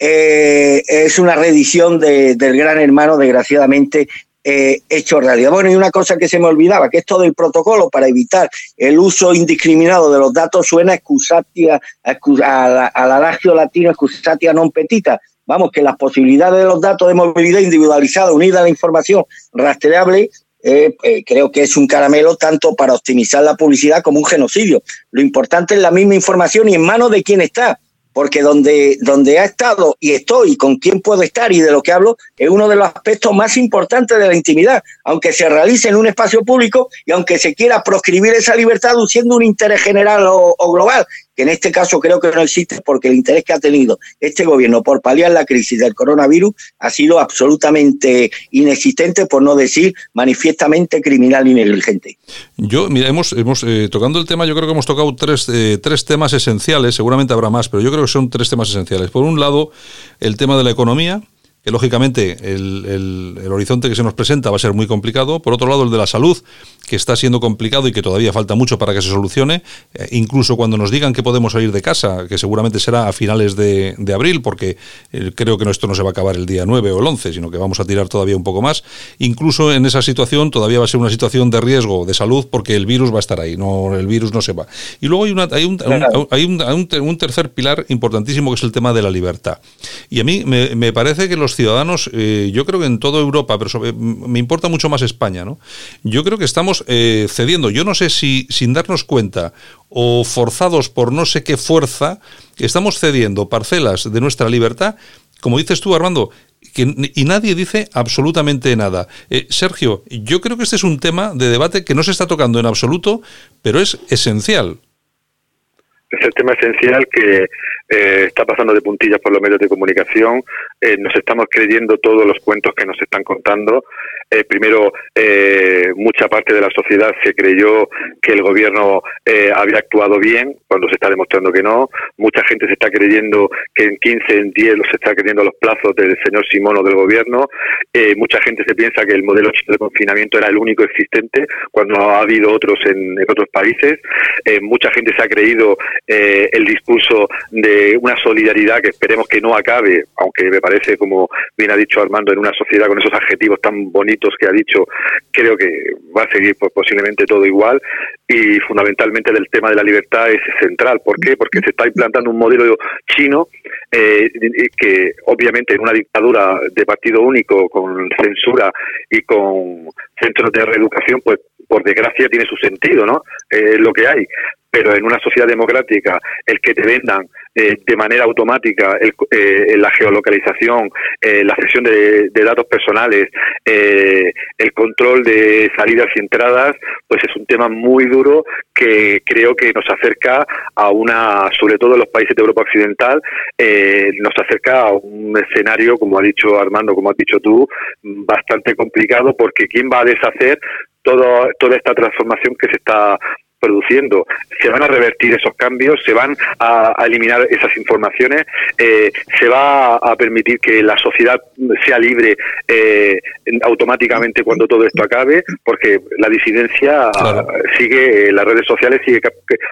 eh, es una reedición de- del Gran Hermano, desgraciadamente, eh, hecho realidad. Bueno, y una cosa que se me olvidaba, que esto del protocolo para evitar el uso indiscriminado de los datos suena excusatia, a excu- a la- al adagio latino excusatia non petita. Vamos, que las posibilidades de los datos de movilidad individualizada unida a la información rastreable eh, eh, creo que es un caramelo tanto para optimizar la publicidad como un genocidio. Lo importante es la misma información y en manos de quién está, porque donde, donde ha estado y estoy, con quién puedo estar y de lo que hablo, es uno de los aspectos más importantes de la intimidad, aunque se realice en un espacio público y aunque se quiera proscribir esa libertad aduciendo un interés general o global, que en este caso creo que no existe porque el interés que ha tenido este gobierno por paliar la crisis del coronavirus ha sido absolutamente inexistente, por no decir manifiestamente criminal y negligente. Yo, mira, hemos, hemos eh, tocando el tema, yo creo que hemos tocado tres, eh, tres temas esenciales, seguramente habrá más, pero yo creo que son tres temas esenciales. Por un lado, el tema de la economía, lógicamente el, el- el horizonte que se nos presenta va a ser muy complicado. Por otro lado, el de la salud, que está siendo complicado y que todavía falta mucho para que se solucione. Eh, incluso cuando nos digan que podemos salir de casa, que seguramente será a finales de, de abril, porque eh, creo que esto no se va a acabar el día 9 o el 11, sino que vamos a tirar todavía un poco más. Incluso en esa situación todavía va a ser una situación de riesgo de salud porque el virus va a estar ahí, no el virus no se va. Y luego hay, una, hay, un, un- hay un, un ter- un tercer pilar importantísimo que es el tema de la libertad. Y a mí me, me parece que los ciudadanos, eh, yo creo que en toda Europa, pero sobre- m- me importa mucho más España, ¿no? Yo creo que estamos eh, cediendo. Yo no sé si sin darnos cuenta o forzados por no sé qué fuerza, estamos cediendo parcelas de nuestra libertad, como dices tú, Armando, que, y nadie dice absolutamente nada. Eh, Sergio, yo creo que este es un tema de debate que no se está tocando en absoluto, pero es esencial. es el tema esencial que eh, está pasando de puntillas por los medios de comunicación. Eh, nos estamos creyendo todos los cuentos que nos están contando. Eh, primero, eh, mucha parte de la sociedad se creyó que el gobierno eh, había actuado bien, cuando se está demostrando que no. Mucha gente se está creyendo que en 15, en 10 se está creyendo los plazos del señor Simón o del gobierno. Eh, mucha gente se piensa que el modelo de confinamiento era el único existente, cuando ha habido otros en, en otros países. Eh, mucha gente se ha creído el discurso de una solidaridad que esperemos que no acabe, aunque me parece, como bien ha dicho Armando, en una sociedad con esos adjetivos tan bonitos que ha dicho, creo que va a seguir pues, posiblemente todo igual y fundamentalmente del tema de la libertad es central. ¿Por qué? Porque se está implantando un modelo chino eh, que obviamente en una dictadura de partido único con censura y con centros de reeducación, pues por desgracia tiene su sentido, ¿no? Eh, lo que hay. Pero en una sociedad democrática, el que te vendan eh, de manera automática el- eh, la geolocalización, eh, la cesión de, datos personales, eh, el control de salidas y entradas, pues es un tema muy duro que creo que nos acerca a una, sobre todo en los países de Europa Occidental, eh, nos acerca a un escenario, como ha dicho Armando, como has dicho tú, bastante complicado porque ¿quién va a deshacer todo, toda esta transformación que se está produciendo. Se van a revertir esos cambios, se van a, a eliminar esas informaciones, eh, se va a permitir que la sociedad sea libre eh, automáticamente cuando todo esto acabe, porque la disidencia sigue, en las redes sociales sigue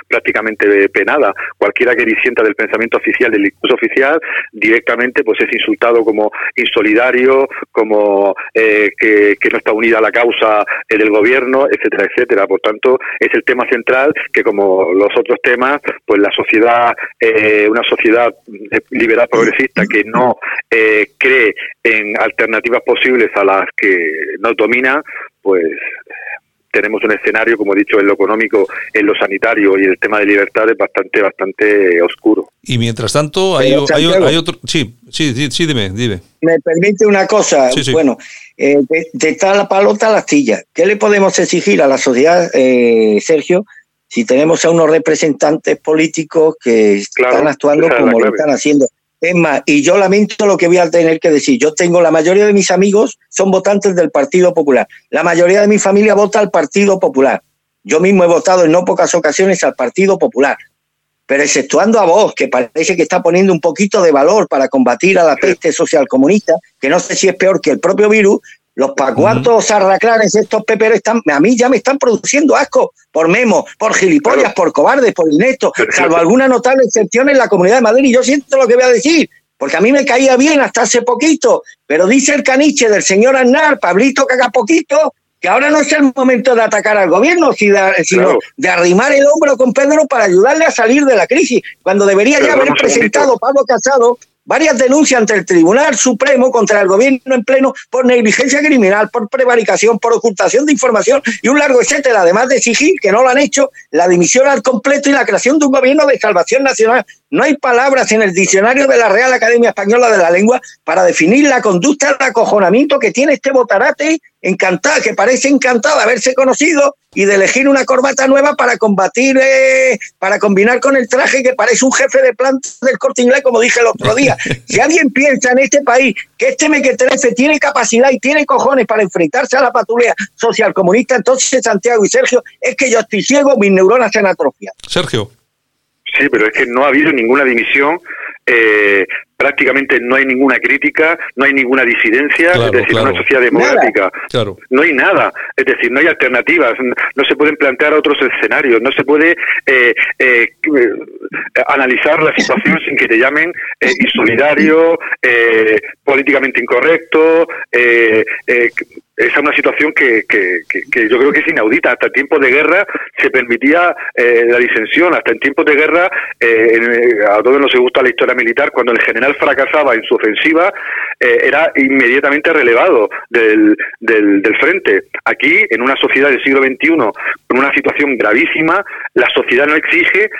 prácticamente penada. Cualquiera que disienta del pensamiento oficial, del discurso oficial, directamente pues es insultado como insolidario, como eh, que, que no está unida a la causa eh, del gobierno, etcétera, etcétera. Por tanto, es el tema central que como los otros temas, pues la sociedad, eh, una sociedad eh, liberal progresista que no eh, cree en alternativas posibles a las que nos domina, pues tenemos un escenario, como he dicho, en lo económico, en lo sanitario y el tema de libertades bastante, bastante oscuro. Y mientras tanto, hay, otro. Sí, sí, sí, sí, dime, dime. Me permite una cosa, Sí, sí. bueno, eh, de, de estar la palota a la astilla. ¿Qué le podemos exigir a la sociedad, eh, Sergio, si tenemos a unos representantes políticos que están actuando como lo están haciendo? Es más, y yo lamento lo que voy a tener que decir. Yo tengo la mayoría de mis amigos son votantes del Partido Popular. La mayoría de mi familia vota al Partido Popular. Yo mismo he votado en no pocas ocasiones al Partido Popular. Pero exceptuando a vos, que parece que está poniendo un poquito de valor para combatir a la peste social comunista, que no sé si es peor que el propio virus, los pacuatos arraclanes, estos peperos, están, a mí ya me están produciendo asco por memo, por gilipollas, por cobardes, por ineptos, <laughs> salvo alguna notable excepción en la Comunidad de Madrid. Y yo siento lo que voy a decir. porque a mí me caía bien hasta hace poquito, pero dice el caniche del señor Aznar, Pablito caga poquito, que ahora no es el momento de atacar al gobierno, sino Claro. de arrimar el hombro con Pedro para ayudarle a salir de la crisis, cuando debería Pero ya haber presentado Pablo Casado varias denuncias ante el Tribunal Supremo contra el gobierno en pleno por negligencia criminal, por prevaricación, por ocultación de información y un largo etcétera, además de exigir, que no lo han hecho, la dimisión al completo y la creación de un gobierno de salvación nacional. No hay palabras en el diccionario de la Real Academia Española de la Lengua para definir la conducta de acojonamiento que tiene este botarate encantado, que parece encantado de haberse conocido y de elegir una corbata nueva para combatir, eh, para combinar con el traje que parece un jefe de planta del corte inglés, como dije el otro día. <laughs> Si alguien piensa en este país que este mequetrefe tiene capacidad y tiene cojones para enfrentarse a la patrulla social comunista, entonces Santiago y Sergio, es que yo estoy ciego, mis neuronas se han atrofiado. Sergio. Sí, pero es que no ha habido ninguna dimisión, eh, prácticamente no hay ninguna crítica, no hay ninguna disidencia, Claro, es decir, claro. una sociedad democrática. Claro. No hay nada, es decir, no hay alternativas, no se pueden plantear otros escenarios, no se puede eh, eh, eh, analizar la situación sin que te llamen eh, insolidario, eh, políticamente incorrecto. Eh, eh, esa es una situación que, que- que- que yo creo que es inaudita. Hasta en tiempos de guerra se permitía eh, la disensión. Hasta en tiempos de guerra, eh, en- a todos nos gusta la historia militar, cuando el general fracasaba en su ofensiva, eh, era inmediatamente relevado del, del, del frente. Aquí, en una sociedad del siglo XXI, con una situación gravísima, la sociedad no exige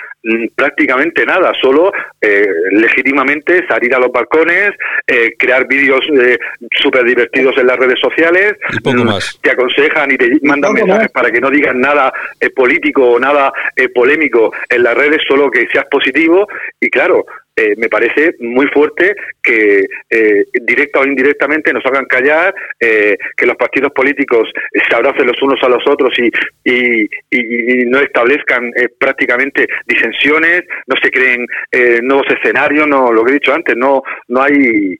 prácticamente nada, solo eh, legítimamente salir a los balcones, eh, crear vídeos eh, súper divertidos en las redes sociales, Y poco mm, más. te aconsejan y te mandan mensajes más. para que no digas nada eh, político o nada eh, polémico en las redes, solo que seas positivo. Y claro, eh, me parece muy fuerte que eh, directa o indirectamente nos hagan callar, eh, que los partidos políticos se abracen los unos a los otros y, y, y- y no establezcan eh, prácticamente disensiones, no se creen eh, nuevos escenarios, no lo que he dicho antes, no, no hay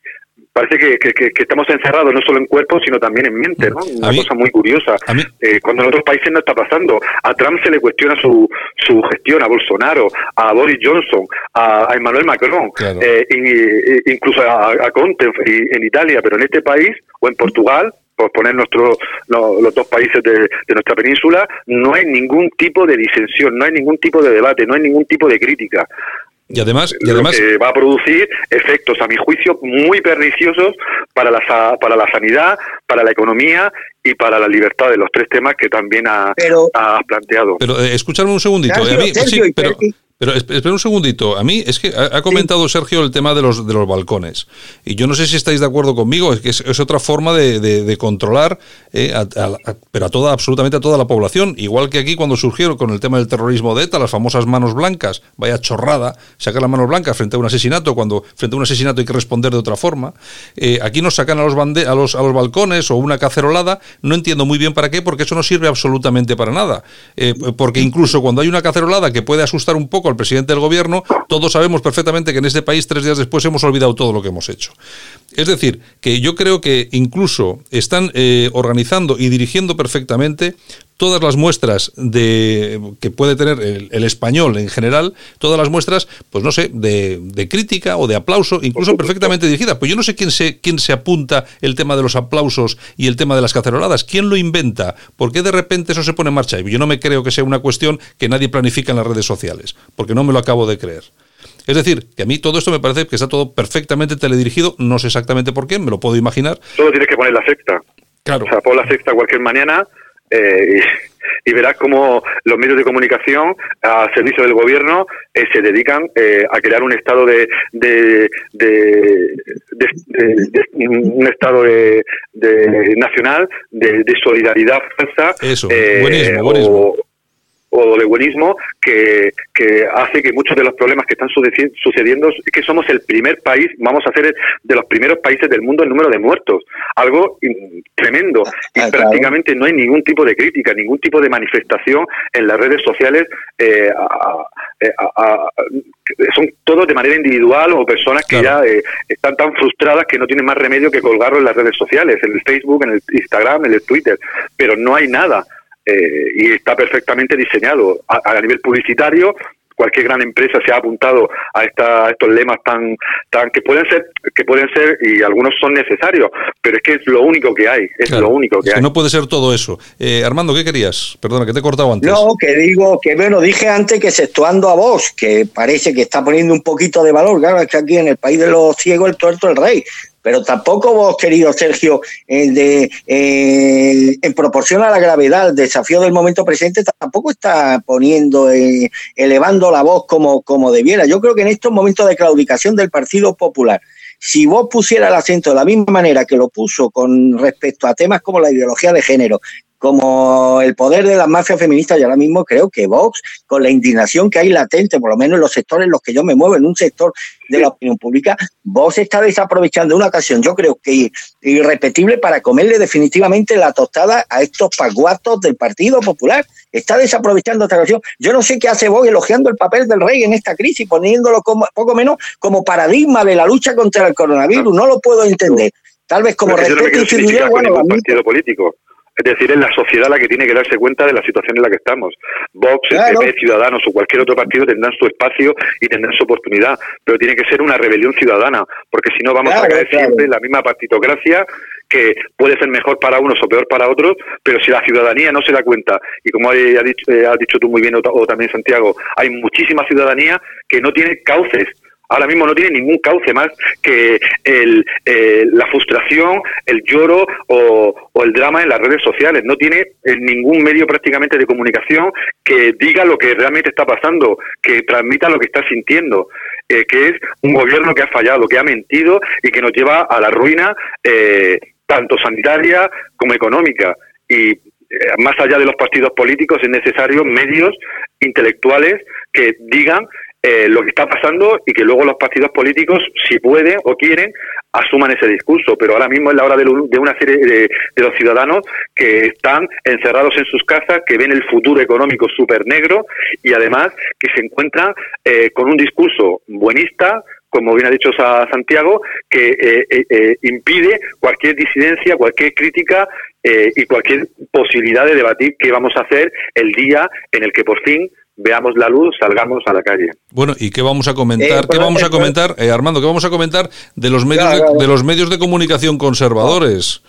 parece que, que- estamos encerrados no solo en cuerpo, sino también en mente, ¿no? Una mí- cosa muy curiosa. Eh, cuando en otros países no está pasando. A Trump se le cuestiona su, su gestión, a Bolsonaro, a Boris Johnson, a, a Emmanuel Macron, Claro. eh, y- y- incluso a, a Conte en, en Italia, pero en este país o en Portugal, por poner nuestro, no, los dos países de, de nuestra península, no hay ningún tipo de disensión, no hay ningún tipo de debate, no hay ningún tipo de crítica Y además, y lo además que va a producir efectos, a mi juicio, muy perniciosos para la, para la sanidad, para la economía y para la libertad de los tres temas que también ha- Pero- has planteado. Pero eh, un segundito. Sergio, eh, a mí- Sergio, sí, pero, y- pero esp- espera un segundito. A mí es que ha, ha comentado Sergio el tema de los de los balcones. Y yo no sé si estáis de acuerdo conmigo, es que es, es otra forma de, de- de controlar, eh, a- a- a- pero a toda, absolutamente a toda la población. Igual que aquí cuando surgieron con el tema del terrorismo de ETA, las famosas manos blancas, vaya chorrada, sacar las manos blancas frente a un asesinato, cuando frente a un asesinato hay que responder de otra forma. Eh, aquí nos sacan a los, bande- a, los, a los balcones o una cacerolada, no entiendo muy bien para qué, porque eso no sirve absolutamente para nada. Eh, porque incluso cuando hay una cacerolada que puede asustar un poco al presidente del gobierno, todos sabemos perfectamente que en este país tres días después hemos olvidado todo lo que hemos hecho. Es decir, que yo creo que incluso están eh, organizando y dirigiendo perfectamente todas las muestras de que puede tener el, español en general, todas las muestras, pues no sé, de, crítica o de aplauso, incluso perfectamente dirigidas. Pues yo no sé quién se, quién se apunta el tema de los aplausos y el tema de las caceroladas, quién lo inventa, por qué de repente eso se pone en marcha. Yo no me creo que sea una cuestión que nadie planifica en las redes sociales, porque no me lo acabo de creer. Es decir, que a mí todo esto me parece que está todo perfectamente teledirigido, no sé exactamente por qué, me lo puedo imaginar. Solo tienes que poner la sexta. Claro. O sea, pon la sexta cualquier mañana eh, y, y verás cómo los medios de comunicación a servicio del gobierno eh, se dedican eh, a crear un estado de, de, de- un estado de, de- nacional de, solidaridad falsa Eso, eh, buenismo, o- buenismo. O de buenismo que, que hace que muchos de los problemas que están sucedi- sucediendo es que somos el primer país, vamos a ser de los primeros países del mundo en número de muertos, algo tremendo y Ah, claro. prácticamente no hay ningún tipo de crítica, ningún tipo de manifestación en las redes sociales, eh, a- a- a- a- son todos de manera individual o personas que Claro. ya eh, están tan frustradas que no tienen más remedio que colgarlo en las redes sociales, en el Facebook, en el Instagram, en el Twitter, pero no hay nada eh, y está perfectamente diseñado a, a nivel publicitario cualquier gran empresa se ha apuntado a, esta, a estos lemas tan, tan que pueden ser, que pueden ser y algunos son necesarios, pero es que es lo único que hay, es Claro, lo único que es que hay. no puede ser todo eso. Eh, Armando, ¿qué querías? Perdona, que te he cortado antes. No, que digo, que bueno, dije antes que exceptuando a vos, que parece que está poniendo un poquito de valor, claro, es que aquí en el país de los ciegos el tuerto el rey, pero tampoco vos, querido Sergio, eh, eh, en proporción a la gravedad, el desafío del momento presente, tampoco está poniendo, eh, elevando la voz como, como debiera. Yo creo que en estos momentos de claudicación del Partido Popular, si vos pusiera el acento de la misma manera que lo puso con respecto a temas como la ideología de género, como el poder de las mafias feministas, yo ahora mismo creo que Vox, con la indignación que hay latente, por lo menos en los sectores en los que yo me muevo, en un sector de la opinión pública, Vox está desaprovechando una ocasión, yo creo que irrepetible para comerle definitivamente la tostada a estos paguatos del Partido Popular. Está desaprovechando esta ocasión. Yo no sé qué hace Vox elogiando el papel del rey en esta crisis, poniéndolo como, poco menos como paradigma de la lucha contra el coronavirus. No lo puedo entender. Tal vez como respeto institucional, bueno, partido político. Es decir, es la sociedad la que tiene que darse cuenta de la situación en la que estamos. Vox, el Claro. PP, Ciudadanos o cualquier otro partido tendrán su espacio y tendrán su oportunidad, pero tiene que ser una rebelión ciudadana, porque si no vamos a caer claro. siempre en la misma partitocracia que puede ser mejor para unos o peor para otros, pero si la ciudadanía no se da cuenta, y como ha dicho, eh, has dicho tú muy bien, o también Santiago, hay muchísima ciudadanía que no tiene cauces ahora mismo no tiene ningún cauce más que el, eh, la frustración, el lloro o, el drama en las redes sociales. No tiene eh, ningún medio prácticamente de comunicación que diga lo que realmente está pasando, que transmita lo que está sintiendo. eh, que es un gobierno que ha fallado, que ha mentido y que nos lleva a la ruina eh, tanto sanitaria como económica. Y eh, más allá de los partidos políticos es necesario medios intelectuales que digan eh, lo que está pasando y que luego los partidos políticos, si pueden o quieren, asuman ese discurso. Pero ahora mismo es la hora de, lo- de una serie de, los ciudadanos que están encerrados en sus casas, que ven el futuro económico súper negro y además que se encuentran eh, con un discurso buenista, como bien ha dicho Sa- Santiago, que eh, eh, eh, impide cualquier disidencia, cualquier crítica eh, y cualquier posibilidad de debatir qué vamos a hacer el día en el que por fin veamos la luz, salgamos a la calle. Bueno, ¿y qué vamos a comentar? Eh, ¿Qué vamos a comentar, eh, Armando? ¿Qué vamos a comentar de los medios Claro, de, claro. de los medios de comunicación conservadores?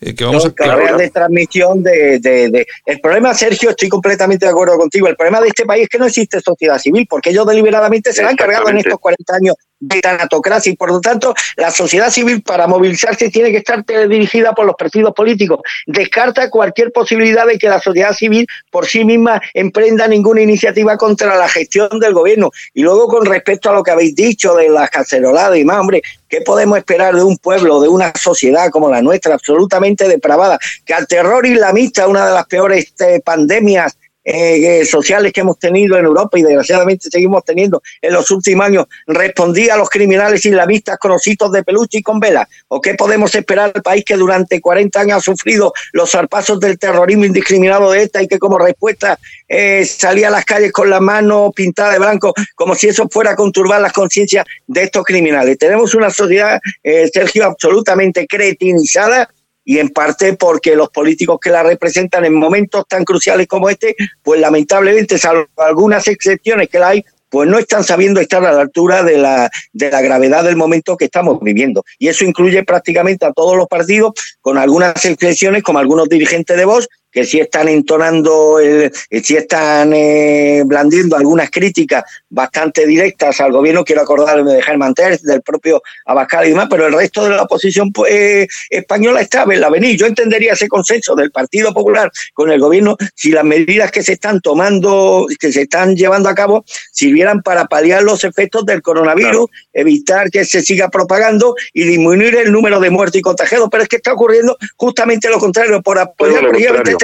Eh, que vamos a, carreras de transmisión de, de- de- El problema, Sergio, estoy completamente de acuerdo contigo. El problema de este país es que no existe sociedad civil, porque ellos deliberadamente se la han cargado en estos 40 años de tanatocracia y por lo tanto la sociedad civil para movilizarse tiene que estar dirigida por los partidos políticos. Descarta cualquier posibilidad de que la sociedad civil por sí misma emprenda ninguna iniciativa contra la gestión del gobierno. Y luego con respecto a lo que habéis dicho de las caceroladas y más, hombre, ¿qué podemos esperar de un pueblo, de una sociedad como la nuestra, absolutamente depravada, que al terror islamista, una de las peores eh, pandemias eh, eh, sociales que hemos tenido en Europa y desgraciadamente seguimos teniendo en los últimos años, respondía a los criminales islamistas con ositos de peluche y con velas? ¿O qué podemos esperar del país que durante 40 años ha sufrido los zarpazos del terrorismo indiscriminado de esta y que como respuesta eh, salía a las calles con la mano pintada de blanco, como si eso fuera a conturbar las conciencias de estos criminales? Tenemos una sociedad, eh, Sergio, absolutamente cretinizada y en parte porque los políticos que la representan en momentos tan cruciales como este, pues lamentablemente, salvo algunas excepciones que la hay, pues no están sabiendo estar a la altura de la, de la gravedad del momento que estamos viviendo. Y eso incluye prácticamente a todos los partidos, con algunas excepciones, como algunos dirigentes de Vox, que sí están entonando, el, eh, sí están eh, blandiendo algunas críticas bastante directas al gobierno. Quiero acordarme de Germán Terz, del propio Abascal y demás, pero el resto de la oposición pues, eh, española está en la venir. Yo entendería ese consenso del Partido Popular con el gobierno si las medidas que se están tomando, que se están llevando a cabo, sirvieran para paliar los efectos del coronavirus, evitar que se siga propagando y disminuir el número de muertos y contagiados. Pero es que está ocurriendo justamente lo contrario, por apoyar.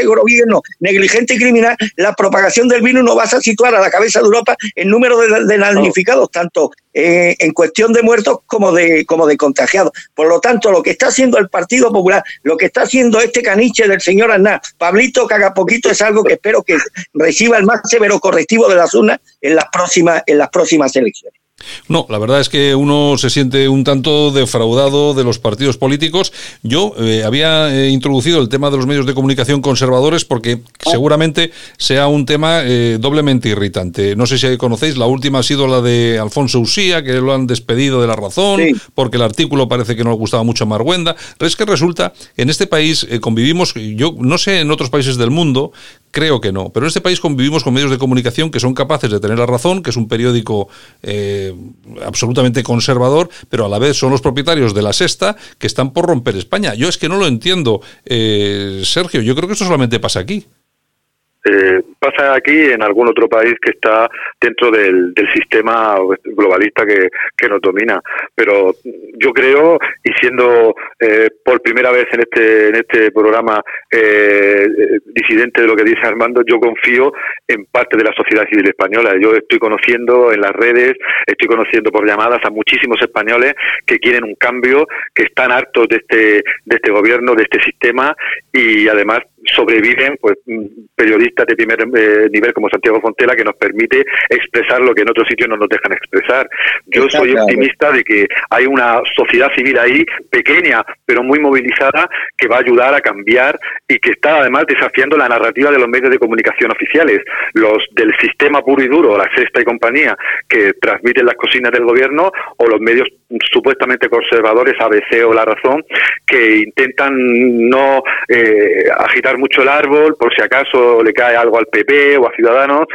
Este gobierno negligente y criminal, la propagación del virus no vas a situar a la cabeza de Europa en número de, de damnificados, tanto eh, en cuestión de muertos como de, como de contagiados. Por lo tanto, lo que está haciendo el Partido Popular, lo que está haciendo este caniche del señor Aznar, Pablito Cagapoquito, es algo que espero que reciba el más severo correctivo de las urnas en las próximas, en las próximas elecciones. No, la verdad es que uno se siente un tanto defraudado de los partidos políticos. Yo eh, había eh, introducido el tema de los medios de comunicación conservadores porque seguramente sea un tema eh, doblemente irritante. No sé si conocéis, la última ha sido la de Alfonso Usía, que lo han despedido de la razón porque el artículo parece que no le gustaba mucho a Marguenda. Pero es que resulta, en este país convivimos, yo no sé en otros países del mundo, Creo que no. Pero en este país convivimos con medios de comunicación que son capaces de tener la razón, que es un periódico eh, absolutamente conservador, pero a la vez son los propietarios de la sexta que están por romper España. Yo es que no lo entiendo, eh, Sergio. Yo creo que esto solamente pasa aquí. Eh, pasa aquí en algún otro país que está dentro del, del sistema globalista que, que, nos domina. Pero yo creo, y siendo eh, por primera vez en este, en este programa eh, disidente de lo que dice Armando, yo confío en parte de la sociedad civil española. Yo estoy conociendo en las redes, estoy conociendo por llamadas a muchísimos españoles que quieren un cambio, que están hartos de este, de este gobierno, de este sistema y además sobreviven pues periodistas de primer eh, nivel como Santiago Fontela que nos permite expresar lo que en otros sitios no nos dejan expresar. Yo soy optimista de que hay una sociedad civil ahí pequeña pero muy movilizada que va a ayudar a cambiar y que está además desafiando la narrativa de los medios de comunicación oficiales, los del sistema puro y duro, la sexta y compañía que transmiten las cocinas del gobierno o los medios supuestamente conservadores ABC o La Razón que intentan no eh, agitar mucho el árbol por si acaso le cae algo al PP o a Ciudadanos,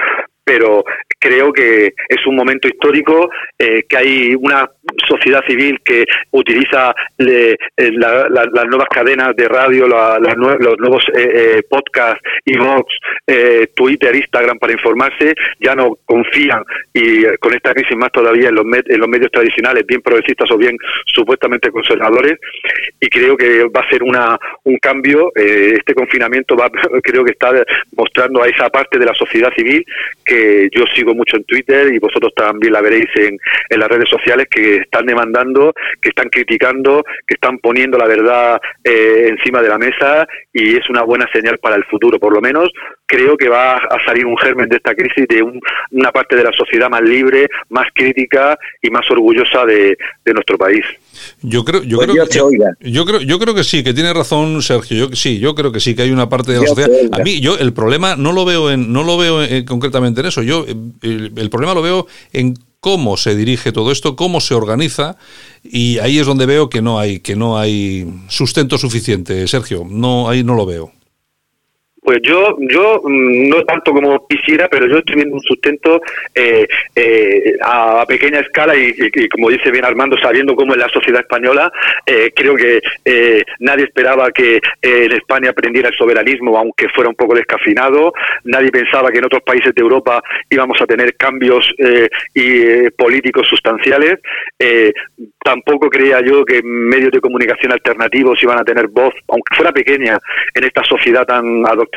pero creo que es un momento histórico, eh, que hay una sociedad civil que utiliza le, eh, la, la, las nuevas cadenas de radio, la, los nuevos eh, eh, podcasts, Vox, eh, Twitter, Instagram para informarse, ya no confían y con esta crisis más todavía en los, med en los medios tradicionales, bien progresistas o bien supuestamente conservadores, y creo que va a ser una, un cambio. este confinamiento va, <laughs> creo que está mostrando a esa parte de la sociedad civil que yo sigo mucho en Twitter y vosotros también la veréis en, en las redes sociales que están demandando, que están criticando, que están poniendo la verdad eh, encima de la mesa y es una buena señal para el futuro. Por lo menos creo que va a salir un germen de esta crisis de un, una parte de la sociedad más libre, más crítica y más orgullosa de, de nuestro país. Yo creo, yo, Pues creo yo que, te oiga. yo creo, yo creo que sí, que tiene razón Sergio. Yo sí, yo creo que sí, que hay una parte de la sociedad. A mí, yo el problema no lo veo en, no lo veo en- concretamente en eso. Yo eh, el, el problema lo veo en cómo se dirige todo esto, cómo se organiza y ahí es donde veo que no hay, que no hay sustento suficiente, Sergio. No, ahí no lo veo. Pues yo, yo mm, no tanto como quisiera, pero yo estoy viendo un sustento eh, eh, a pequeña escala y, como dice bien Armando, sabiendo cómo es la sociedad española, eh, creo que eh, nadie esperaba que eh, en España aprendiera el soberanismo, aunque fuera un poco descafinado. Nadie pensaba que en otros países de Europa íbamos a tener cambios y, políticos sustanciales. Tampoco creía yo que medios de comunicación alternativos iban a tener voz, aunque fuera pequeña, en esta sociedad tan adoctrinada.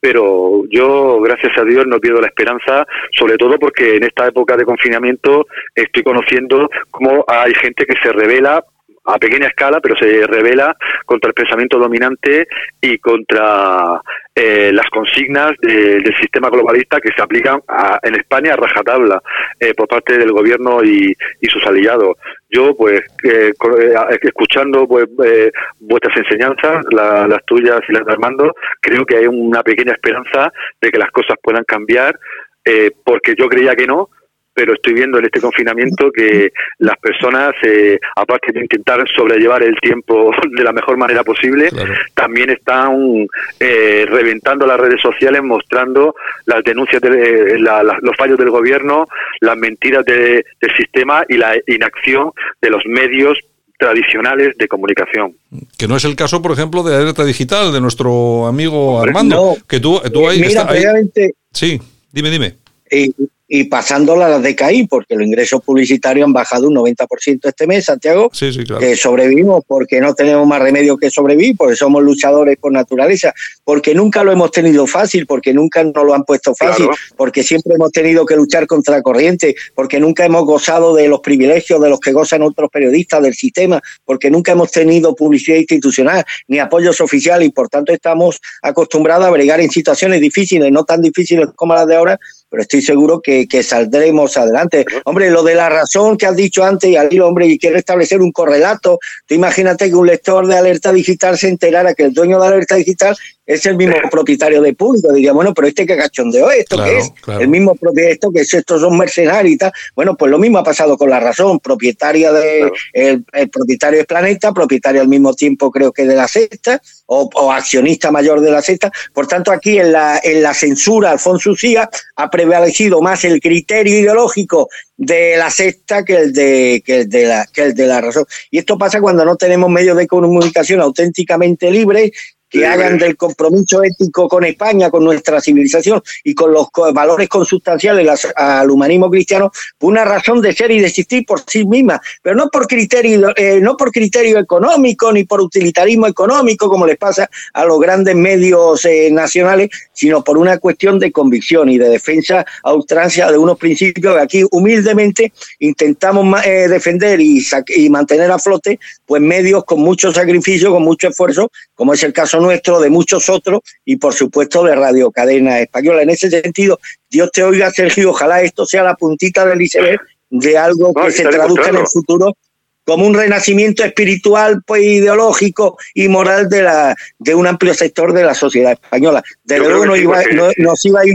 Pero yo, gracias a Dios, no pierdo la esperanza, sobre todo porque en esta época de confinamiento estoy conociendo cómo hay gente que se revela a pequeña escala, pero se revela contra el pensamiento dominante y contra eh, las consignas de- del sistema globalista que se aplican a- en España a rajatabla eh, por parte del gobierno y, y sus aliados. Yo, pues, eh, eh, escuchando pues, eh, vuestras enseñanzas, la- las tuyas y las de Armando, creo que hay una pequeña esperanza de que las cosas puedan cambiar, eh, porque yo creía que no, pero estoy viendo en este confinamiento que las personas, eh, aparte de intentar sobrellevar el tiempo <laughs> de la mejor manera posible, también están eh, reventando las redes sociales, mostrando las denuncias, de, la- la- los fallos del gobierno, las mentiras de- del sistema y la inacción de los medios tradicionales de comunicación. Que no es el caso, por ejemplo, de Alerta Digital, de nuestro amigo Armando. no. Que tú, tú ahí, Mira, está- ahí- Sí, dime, dime. y, y pasándola a las de CAI, porque los ingresos publicitarios han bajado un 90% este mes, Santiago, Sí, sí, claro. que sobrevivimos porque no tenemos más remedio que sobrevivir, porque somos luchadores por naturaleza, porque nunca lo hemos tenido fácil, porque nunca nos lo han puesto fácil, Claro. porque siempre hemos tenido que luchar contra la corriente, porque nunca hemos gozado de los privilegios de los que gozan otros periodistas del sistema, porque nunca hemos tenido publicidad institucional ni apoyos oficiales y por tanto estamos acostumbrados a bregar en situaciones difíciles, no tan difíciles como las de ahora, pero estoy seguro que, saldremos adelante. Hombre, lo de la razón que has dicho antes, y al hombre, y quiere establecer un correlato, tú imagínate que un lector de alerta digital se enterara que el dueño de alerta digital es el mismo propietario de público. Diría, bueno, pero este que cachondeo, ¿esto Claro, qué es? claro. El mismo propietario, esto que es, estos son mercenarios y tal. Bueno, pues lo mismo ha pasado con la razón, propietaria de, el, el propietario de Planeta, propietario al mismo tiempo creo que de la sexta, o, o accionista mayor de la sexta. Por tanto, aquí en la, en la censura, Alfonso Ucía ha prevalecido más el criterio ideológico de la sexta que el de, que el de la, que el de la razón. Y esto pasa cuando no tenemos medios de comunicación auténticamente libres que hagan del compromiso ético con España, con nuestra civilización y con los valores consustanciales al humanismo cristiano, una razón de ser y de existir por sí misma, pero no por criterio, eh, no por criterio económico ni por utilitarismo económico, como les pasa a los grandes medios eh, nacionales, sino por una cuestión de convicción y de defensa a ultrancia de unos principios. Que aquí humildemente intentamos eh, defender y, y mantener a flote, pues medios con mucho sacrificio, con mucho esfuerzo, como es el caso nuestro, de muchos otros, y por supuesto de Radio Cadena Española. En ese sentido, Dios te oiga, Sergio, ojalá esto sea la puntita del iceberg de algo No, que se traduzca en el futuro como un renacimiento espiritual, pues ideológico y moral de la de un amplio sector de la sociedad española. Desde luego que no sí, iba, no- nos iba a ir,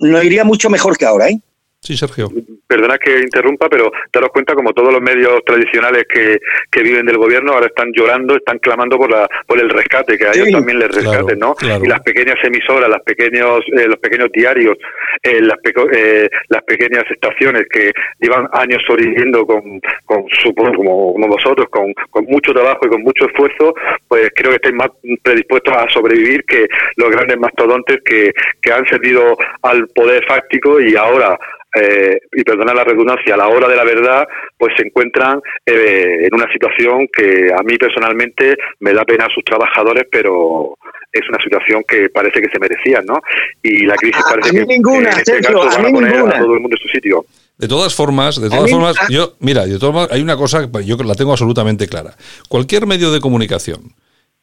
nos iría mucho mejor que ahora, ¿eh? Sí, Sergio. Perdona que interrumpa, pero daros cuenta como todos los medios tradicionales que, que viven del gobierno ahora están llorando, están clamando por la por el rescate, que a Sí. ellos también les Claro, rescaten, ¿no? claro. Y las pequeñas emisoras, las pequeños eh, los pequeños diarios, eh, las peco- eh, las pequeñas estaciones que llevan años sobreviviendo con, con su como, como vosotros, con, con mucho trabajo y con mucho esfuerzo, pues creo que estáis más predispuestos a sobrevivir que los grandes mastodontes que, que han servido al poder fáctico y ahora eh, y perdona la redundancia, a la hora de la verdad, pues se encuentran eh, en una situación que a mí personalmente me da pena a sus trabajadores, pero es una situación que parece que se merecían, ¿no? Y la crisis A- parece a mí que ninguna, en este Sergio, caso a van mí a poner ninguna. a todo el mundo en su sitio. De todas formas, de A todas mí- formas, yo, mira, de todas formas, hay una cosa que yo la tengo absolutamente clara. Cualquier medio de comunicación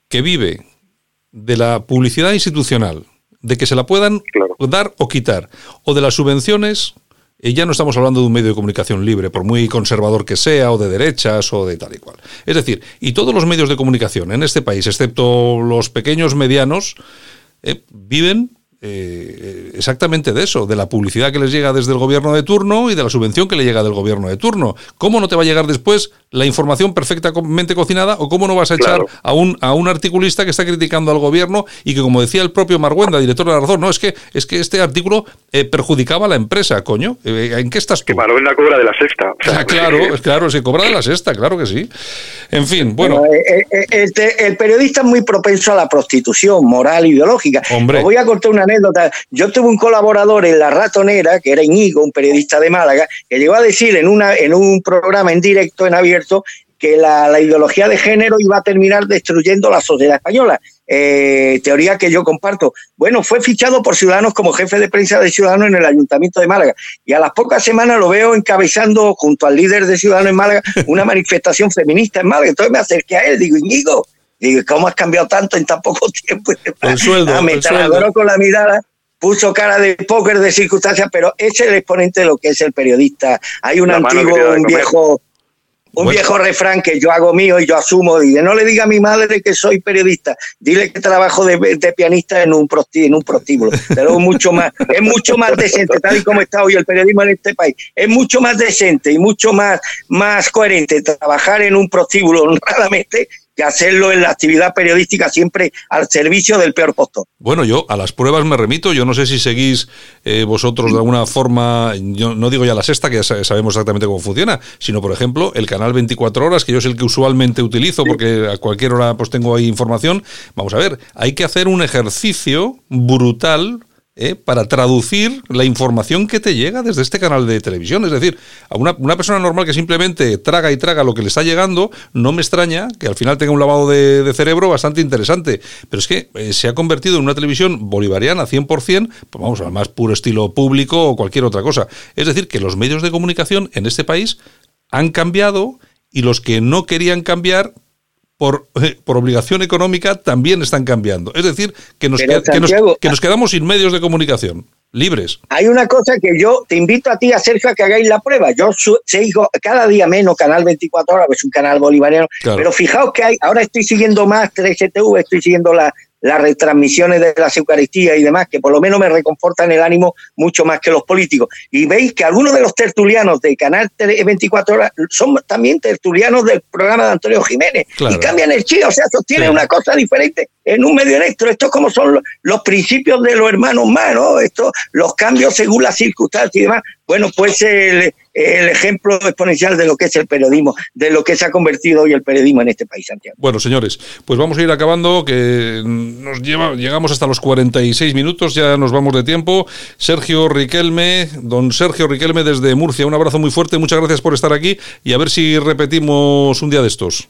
que vive de la publicidad institucional, de que se la puedan Claro. dar o quitar, o de las subvenciones, y ya no estamos hablando de un medio de comunicación libre, por muy conservador que sea, o de derechas, o de tal y cual. Es decir, y todos los medios de comunicación en este país, excepto los pequeños medianos, eh, viven eh, exactamente de eso, de la publicidad que les llega desde el gobierno de turno y de la subvención que le llega del gobierno de turno. ¿Cómo no te va a llegar después la información perfectamente cocinada o cómo no vas a echar Claro. a un, a un articulista que está criticando al gobierno y que, como decía el propio Marguenda, director de la razón, no, es que, es que este artículo eh, perjudicaba a la empresa, coño. Eh, ¿En qué estás tú? Que Manuel cobra de la sexta. O sea, Ah, <laughs> claro, es claro, se cobra de la sexta, claro que sí. En fin, bueno, Bueno, eh, eh, el, periodista es muy propenso a la prostitución moral ideológica. Hombre. Os voy a contar una Yo tuve un colaborador en La Ratonera, que era Iñigo, un periodista de Málaga, que llegó a decir en, una, en un programa en directo, en abierto, que la, la ideología de género iba a terminar destruyendo la sociedad española. Eh, teoría que yo comparto. Bueno, fue fichado por Ciudadanos como jefe de prensa de Ciudadanos en el Ayuntamiento de Málaga. Y a las pocas semanas lo veo encabezando, junto al líder de Ciudadanos en Málaga, una manifestación feminista en Málaga. Entonces me acerqué a él, digo, Íñigo, digo, ¿cómo has cambiado tanto en tan poco <laughs> tiempo? El sueldo, Ah, me el con la mirada, puso cara de póker de circunstancias, pero es el exponente de lo que es el periodista. Hay un La antiguo, un viejo, un Bueno. viejo refrán que yo hago mío y yo asumo, dice, no le diga a mi madre que soy periodista, dile que trabajo de, de pianista en un, prosti- en un prostíbulo. Pero es mucho más, es mucho más decente, tal y como está hoy el periodismo en este país, es mucho más decente y mucho más, más coherente trabajar en un prostíbulo honradamente que hacerlo en la actividad periodística siempre al servicio del peor postor. Bueno, yo a las pruebas me remito. Yo no sé si seguís eh, vosotros de alguna forma, yo no digo ya la sexta, que ya sa- sabemos exactamente cómo funciona, sino, por ejemplo, el canal 24 horas, que yo es el que usualmente utilizo porque a cualquier hora pues tengo ahí información. Vamos a ver, hay que hacer un ejercicio brutal. Eh, para traducir la información que te llega desde este canal de televisión. Es decir, a una, persona normal que simplemente traga y traga lo que le está llegando, no me extraña que al final tenga un lavado de, de cerebro bastante interesante. Pero es que eh, se ha convertido en una televisión bolivariana 100%, pues vamos, al más puro estilo público o cualquier otra cosa. Es decir, que los medios de comunicación en este país han cambiado y los que no querían cambiar por, eh, por obligación económica también están cambiando. Es decir, que nos, que- que nos quedamos sin medios de comunicación. libres. Hay una cosa que yo te invito a ti, a Sergio, a que hagáis la prueba. Yo sigo cada día menos Canal 24 horas, que es un canal bolivariano, Claro. pero fijaos que hay, ahora estoy siguiendo más 3GTV, estoy siguiendo la- las retransmisiones de las Eucaristías y demás, que por lo menos me reconfortan el ánimo mucho más que los políticos. Y veis que algunos de los tertulianos de Canal 24 horas son también tertulianos del programa de Antonio Jiménez. Claro. Y cambian el chino, o sea, sostienen Sí. una cosa diferente en un medio electro. Esto es como son los, los principios de los hermanos más, ¿no? Esto, los cambios según las circunstancias y demás. Bueno, pues el, el ejemplo exponencial de lo que es el periodismo, de lo que se ha convertido hoy el periodismo en este país, Santiago. Bueno, señores, pues vamos a ir acabando, que nos lleva, llegamos hasta los 46 minutos, ya nos vamos de tiempo. Sergio Riquelme, don Sergio Riquelme desde Murcia, un abrazo muy fuerte, muchas gracias por estar aquí y a ver si repetimos un día de estos.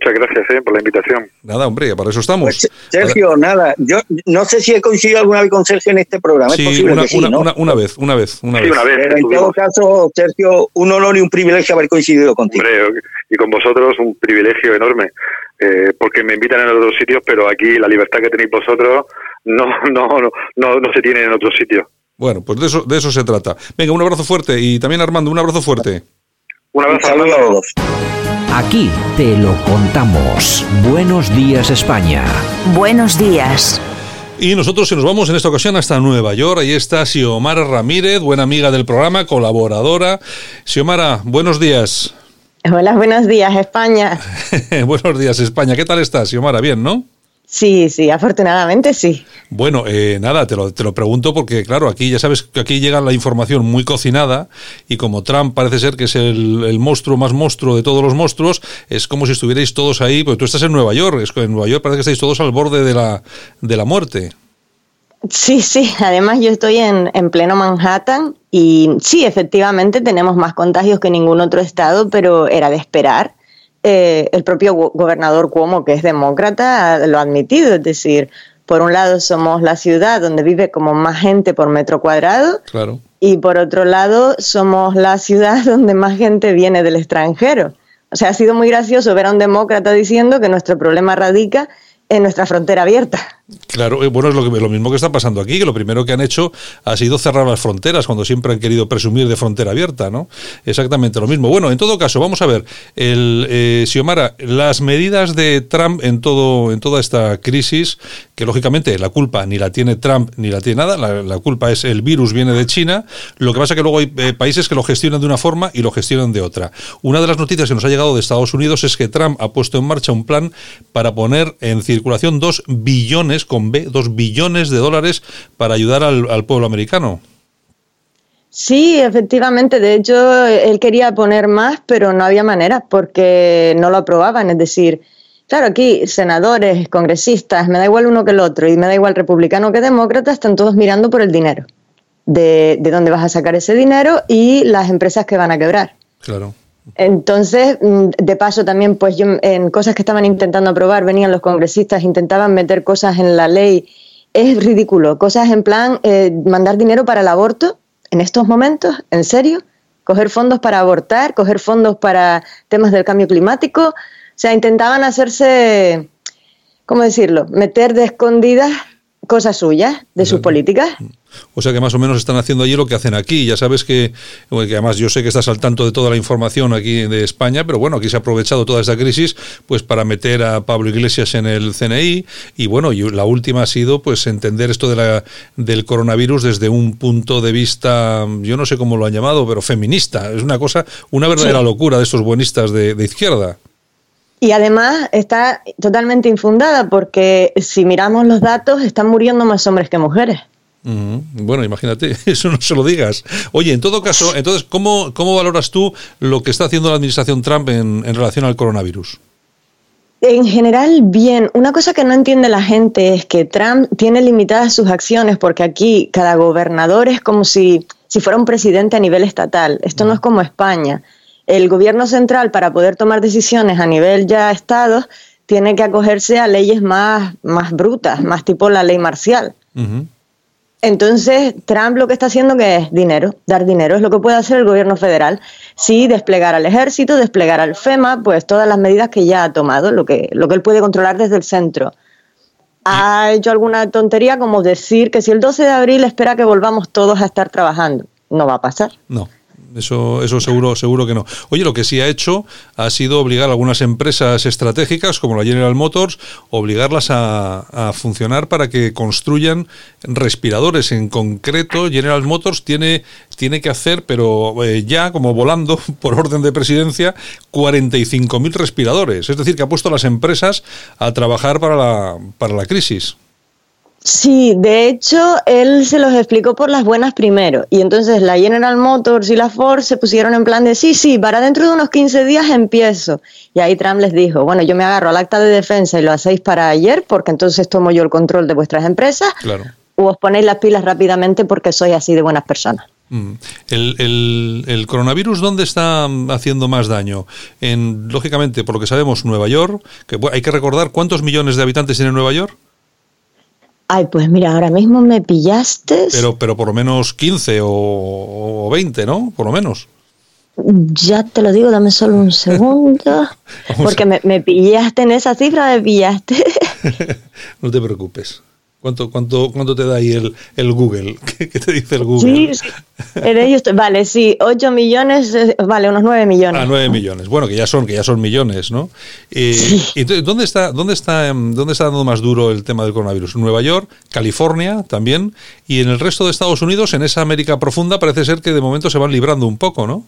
Muchas gracias eh, por la invitación. Nada, hombre, para eso estamos. Pues, Sergio, nada, yo no sé si he coincidido alguna vez con Sergio en este programa. Sí, es posible una, que sí, una- ¿no? una- una vez, una vez, una Sí, vez. una vez Pero en todo estuvimos. caso, Sergio, un honor y un privilegio haber coincidido contigo. Hombre, y con vosotros un privilegio enorme, eh, porque me invitan en otros sitios, pero aquí la libertad que tenéis vosotros no, no, no, no, no se tiene en otros sitios. Bueno, pues de eso, de eso se trata. Venga, un abrazo fuerte y también Armando, un abrazo fuerte. Un Un abrazo saludo a Armando. todos. Aquí te lo contamos. Buenos días España. Buenos días. Y nosotros se nos vamos en esta ocasión hasta Nueva York. Ahí está Xiomara Ramírez, buena amiga del programa, colaboradora. Xiomara, buenos días. Hola, buenos días, España. <laughs> buenos días, España. ¿Qué tal estás, Xiomara? Bien, ¿no? Sí, sí, afortunadamente sí. Bueno, eh, nada, te lo, te lo pregunto porque, claro, aquí ya sabes que aquí llega la información muy cocinada y como Trump parece ser que es el, el monstruo más monstruo de todos los monstruos, es como si estuvierais todos ahí, pues tú estás en Nueva York, es que en Nueva York parece que estáis todos al borde de la, de la muerte. Sí, sí, además yo estoy en, en pleno Manhattan y sí, efectivamente tenemos más contagios que ningún otro estado, pero era de esperar. Eh, el propio go- gobernador Cuomo, que es demócrata, lo ha admitido, es decir, por un lado somos la ciudad donde vive como más gente por metro cuadrado Claro. y por otro lado somos la ciudad <laughs> donde más gente viene del extranjero. O sea, ha sido muy gracioso ver a un demócrata diciendo que nuestro problema radica en nuestra frontera abierta. Claro, eh, bueno, es lo, que, lo mismo que está pasando aquí, que lo primero que han hecho ha sido cerrar las fronteras, cuando siempre han querido presumir de frontera abierta, ¿no? Exactamente lo mismo. Bueno, en todo caso, vamos a ver, el, eh, Xiomara, las medidas de Trump en, todo, en toda esta crisis, que lógicamente la culpa ni la tiene Trump ni la tiene nada, la, culpa es el virus viene de China, lo que pasa que luego hay eh, países que lo gestionan de una forma y lo gestionan de otra. Una de las noticias que nos ha llegado de Estados Unidos es que Trump ha puesto en marcha un plan para poner en circulación dos billones, con B, dos billones de dólares para ayudar al, al pueblo americano. Sí, efectivamente. De hecho, él quería poner más, pero no había manera porque no lo aprobaban. Es decir, claro, aquí senadores, congresistas, me da igual uno que el otro y me da igual republicano que demócrata, están todos mirando por el dinero. De, de dónde vas a sacar ese dinero y las empresas que van a quebrar. Claro. Entonces, mm, de paso también, pues yo en cosas que estaban intentando aprobar, venían los congresistas, intentaban meter cosas en la ley. Es ridículo, cosas en plan eh, mandar dinero para el aborto en estos momentos, en serio, coger fondos para abortar, coger fondos para temas del cambio climático. O sea, intentaban hacerse, ¿cómo decirlo? Meter de escondidas cosas suyas, de sus políticas. O sea que más o menos están haciendo allí lo que hacen aquí. Ya sabes que, que además yo sé que estás al tanto de toda la información aquí de España, pero bueno, aquí se ha aprovechado toda esta crisis pues para meter a Pablo Iglesias en el CNI y bueno, y la última ha sido pues entender esto de la, del coronavirus desde un punto de vista, yo no sé cómo lo han llamado, pero feminista. Es una cosa, una verdadera Sí. locura de estos buenistas de, de izquierda. Y además está totalmente infundada porque si miramos los datos están muriendo más hombres que mujeres. Bueno, imagínate, <laughs> eso no se lo digas. Oye, en todo caso, entonces, ¿cómo, cómo valoras tú lo que está haciendo la administración Trump en, en relación al coronavirus? En general, bien. Una cosa que no entiende la gente es que Trump tiene limitadas sus acciones porque aquí cada gobernador es como si, si fuera un presidente a nivel estatal. Esto no es como España. El gobierno central, para poder tomar decisiones a nivel ya estados, tiene que acogerse a leyes más, más brutas, más tipo la ley marcial. Entonces, Trump lo que está haciendo que es dinero, dar dinero, es lo que puede hacer el gobierno federal. Sí, desplegar al ejército, desplegar al FEMA, pues todas las medidas que ya ha tomado, lo que, lo que él puede controlar desde el centro. ha hecho alguna tontería como decir que si el 12 de abril espera que volvamos todos a estar trabajando. No va a pasar. No. Eso, eso seguro, seguro que no. Oye, lo que sí ha hecho ha sido obligar a algunas empresas estratégicas, como la General Motors, obligarlas a, a funcionar para que construyan respiradores. En concreto, General Motors tiene, tiene que hacer, pero eh, ya como volando <laughs> por orden de presidencia, 45.000 respiradores. Es decir, que ha puesto a las empresas a trabajar para la, para la crisis. Sí, de hecho, él se los explicó por las buenas primero. Y entonces la General Motors y la Ford se pusieron en plan de, sí, sí, para dentro de unos 15 días empiezo. Y ahí Trump les dijo, bueno, yo me agarro al acta de defensa y lo hacéis para ayer, porque entonces tomo yo el control de vuestras empresas. Claro. O os ponéis las pilas rápidamente porque soy así de buenas personas. Mm. El, el- el coronavirus, ¿dónde está haciendo más daño? En, lógicamente, por lo que sabemos, Nueva York, que hay que recordar cuántos millones de habitantes tiene Nueva York, Ay, pues mira, ahora mismo me pillaste. pero, pero por lo menos 15 o, o 20, ¿no? Por lo menos. Ya te lo digo, dame solo un segundo. <laughs> porque me, me pillaste en esa cifra, me pillaste. <laughs> no te preocupes. ¿Cuánto, cuánto, cuánto te da ahí el, el Google? <laughs> ¿Qué, qué te dice el Google? Sí, sí. En ello estoy- Vale, sí, 8 millones, eh, vale, unos 9 millones. A 9 millones. Bueno, que ya son, que ya son millones, ¿no? Eh, y entonces, ¿dónde está, dónde está, em, dónde está dando más duro el tema del coronavirus? Nueva York, California también, y en el resto de Estados Unidos, en esa América profunda, parece ser que de momento se van librando un poco, ¿no?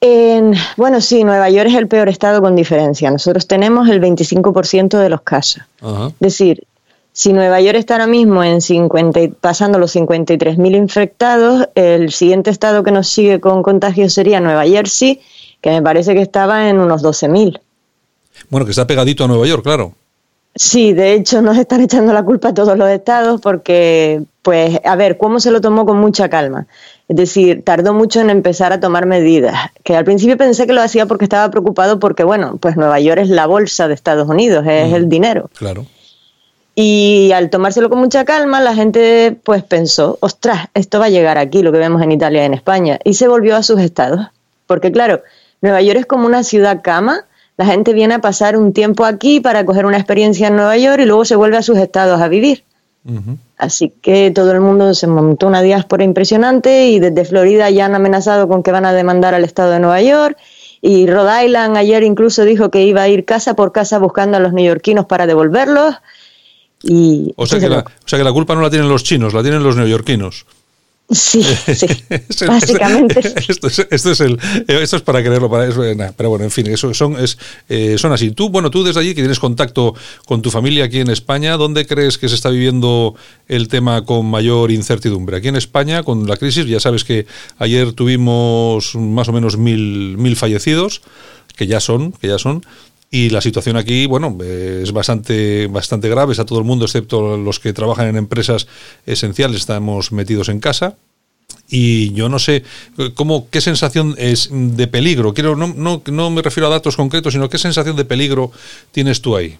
En- bueno, sí, Nueva York es el peor estado con diferencia. Nosotros tenemos el 25% de los casos. Ajá. Es decir, si Nueva York está ahora mismo en 50, y- pasando los 53.000 infectados, el siguiente estado que nos sigue con contagios sería Nueva Jersey, que me parece que estaba en unos 12.000. Bueno, que está pegadito a Nueva York, claro. Sí, de hecho nos están echando la culpa a todos los estados porque, pues, a ver, ¿cómo se lo tomó con mucha calma? Es decir, tardó mucho en empezar a tomar medidas, que al principio pensé que lo hacía porque estaba preocupado porque, bueno, pues Nueva York es la bolsa de Estados Unidos, es el dinero. Claro. Y al tomárselo con mucha calma, la gente pues pensó, ostras, esto va a llegar aquí, lo que vemos en Italia y en España, y se volvió a sus estados. Porque claro, Nueva York es como una ciudad cama, la gente viene a pasar un tiempo aquí para coger una experiencia en Nueva York y luego se vuelve a sus estados a vivir. Así que todo el mundo se montó una diáspora impresionante y desde Florida ya han amenazado con que van a demandar al estado de Nueva York. Y Rhode Island ayer incluso dijo que iba a ir casa por casa buscando a los neoyorquinos para devolverlos. Y O sea, que la, o sea que la culpa no la tienen los chinos, la tienen los neoyorquinos. Sí, <laughs> sí. Básicamente <laughs> esto, es, esto es el eh, esto es para creerlo para eso, eh, nah, pero bueno en fin eso son es eh, son así tú bueno tú desde allí que tienes contacto con tu familia aquí en España dónde crees que se está viviendo el tema con mayor incertidumbre aquí en España con la crisis ya sabes que ayer tuvimos más o menos mil mil fallecidos que ya son que ya son y la situación aquí, bueno, es bastante, bastante grave. Está todo el mundo, excepto los que trabajan en empresas esenciales, estamos metidos en casa. Y yo no sé cómo, qué sensación es de peligro. Quiero, no, no, no me refiero a datos concretos, sino qué sensación de peligro tienes tú ahí.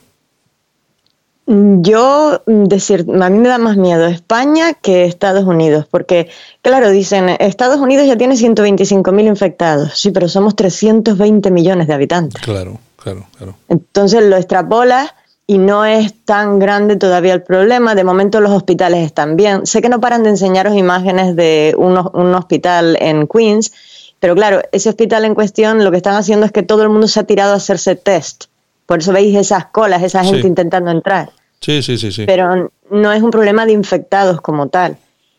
Yo, mm, decir, a mí me da más miedo España que Estados Unidos, porque, claro, dicen, Estados Unidos ya tiene 125.000 infectados, sí, pero somos 320 millones de habitantes. Claro, claro, claro. Entonces lo extrapolas y no es tan grande todavía el problema. De momento los hospitales están bien. Sé que no paran de enseñaros imágenes de un, ho- un hospital en Queens, pero claro, ese hospital en cuestión lo que están haciendo es que todo el mundo se ha tirado a hacerse test. Por eso veis esas colas, esa gente Sí. intentando entrar. Sí, sí, sí, sí. Pero no es un problema de infectados como tal.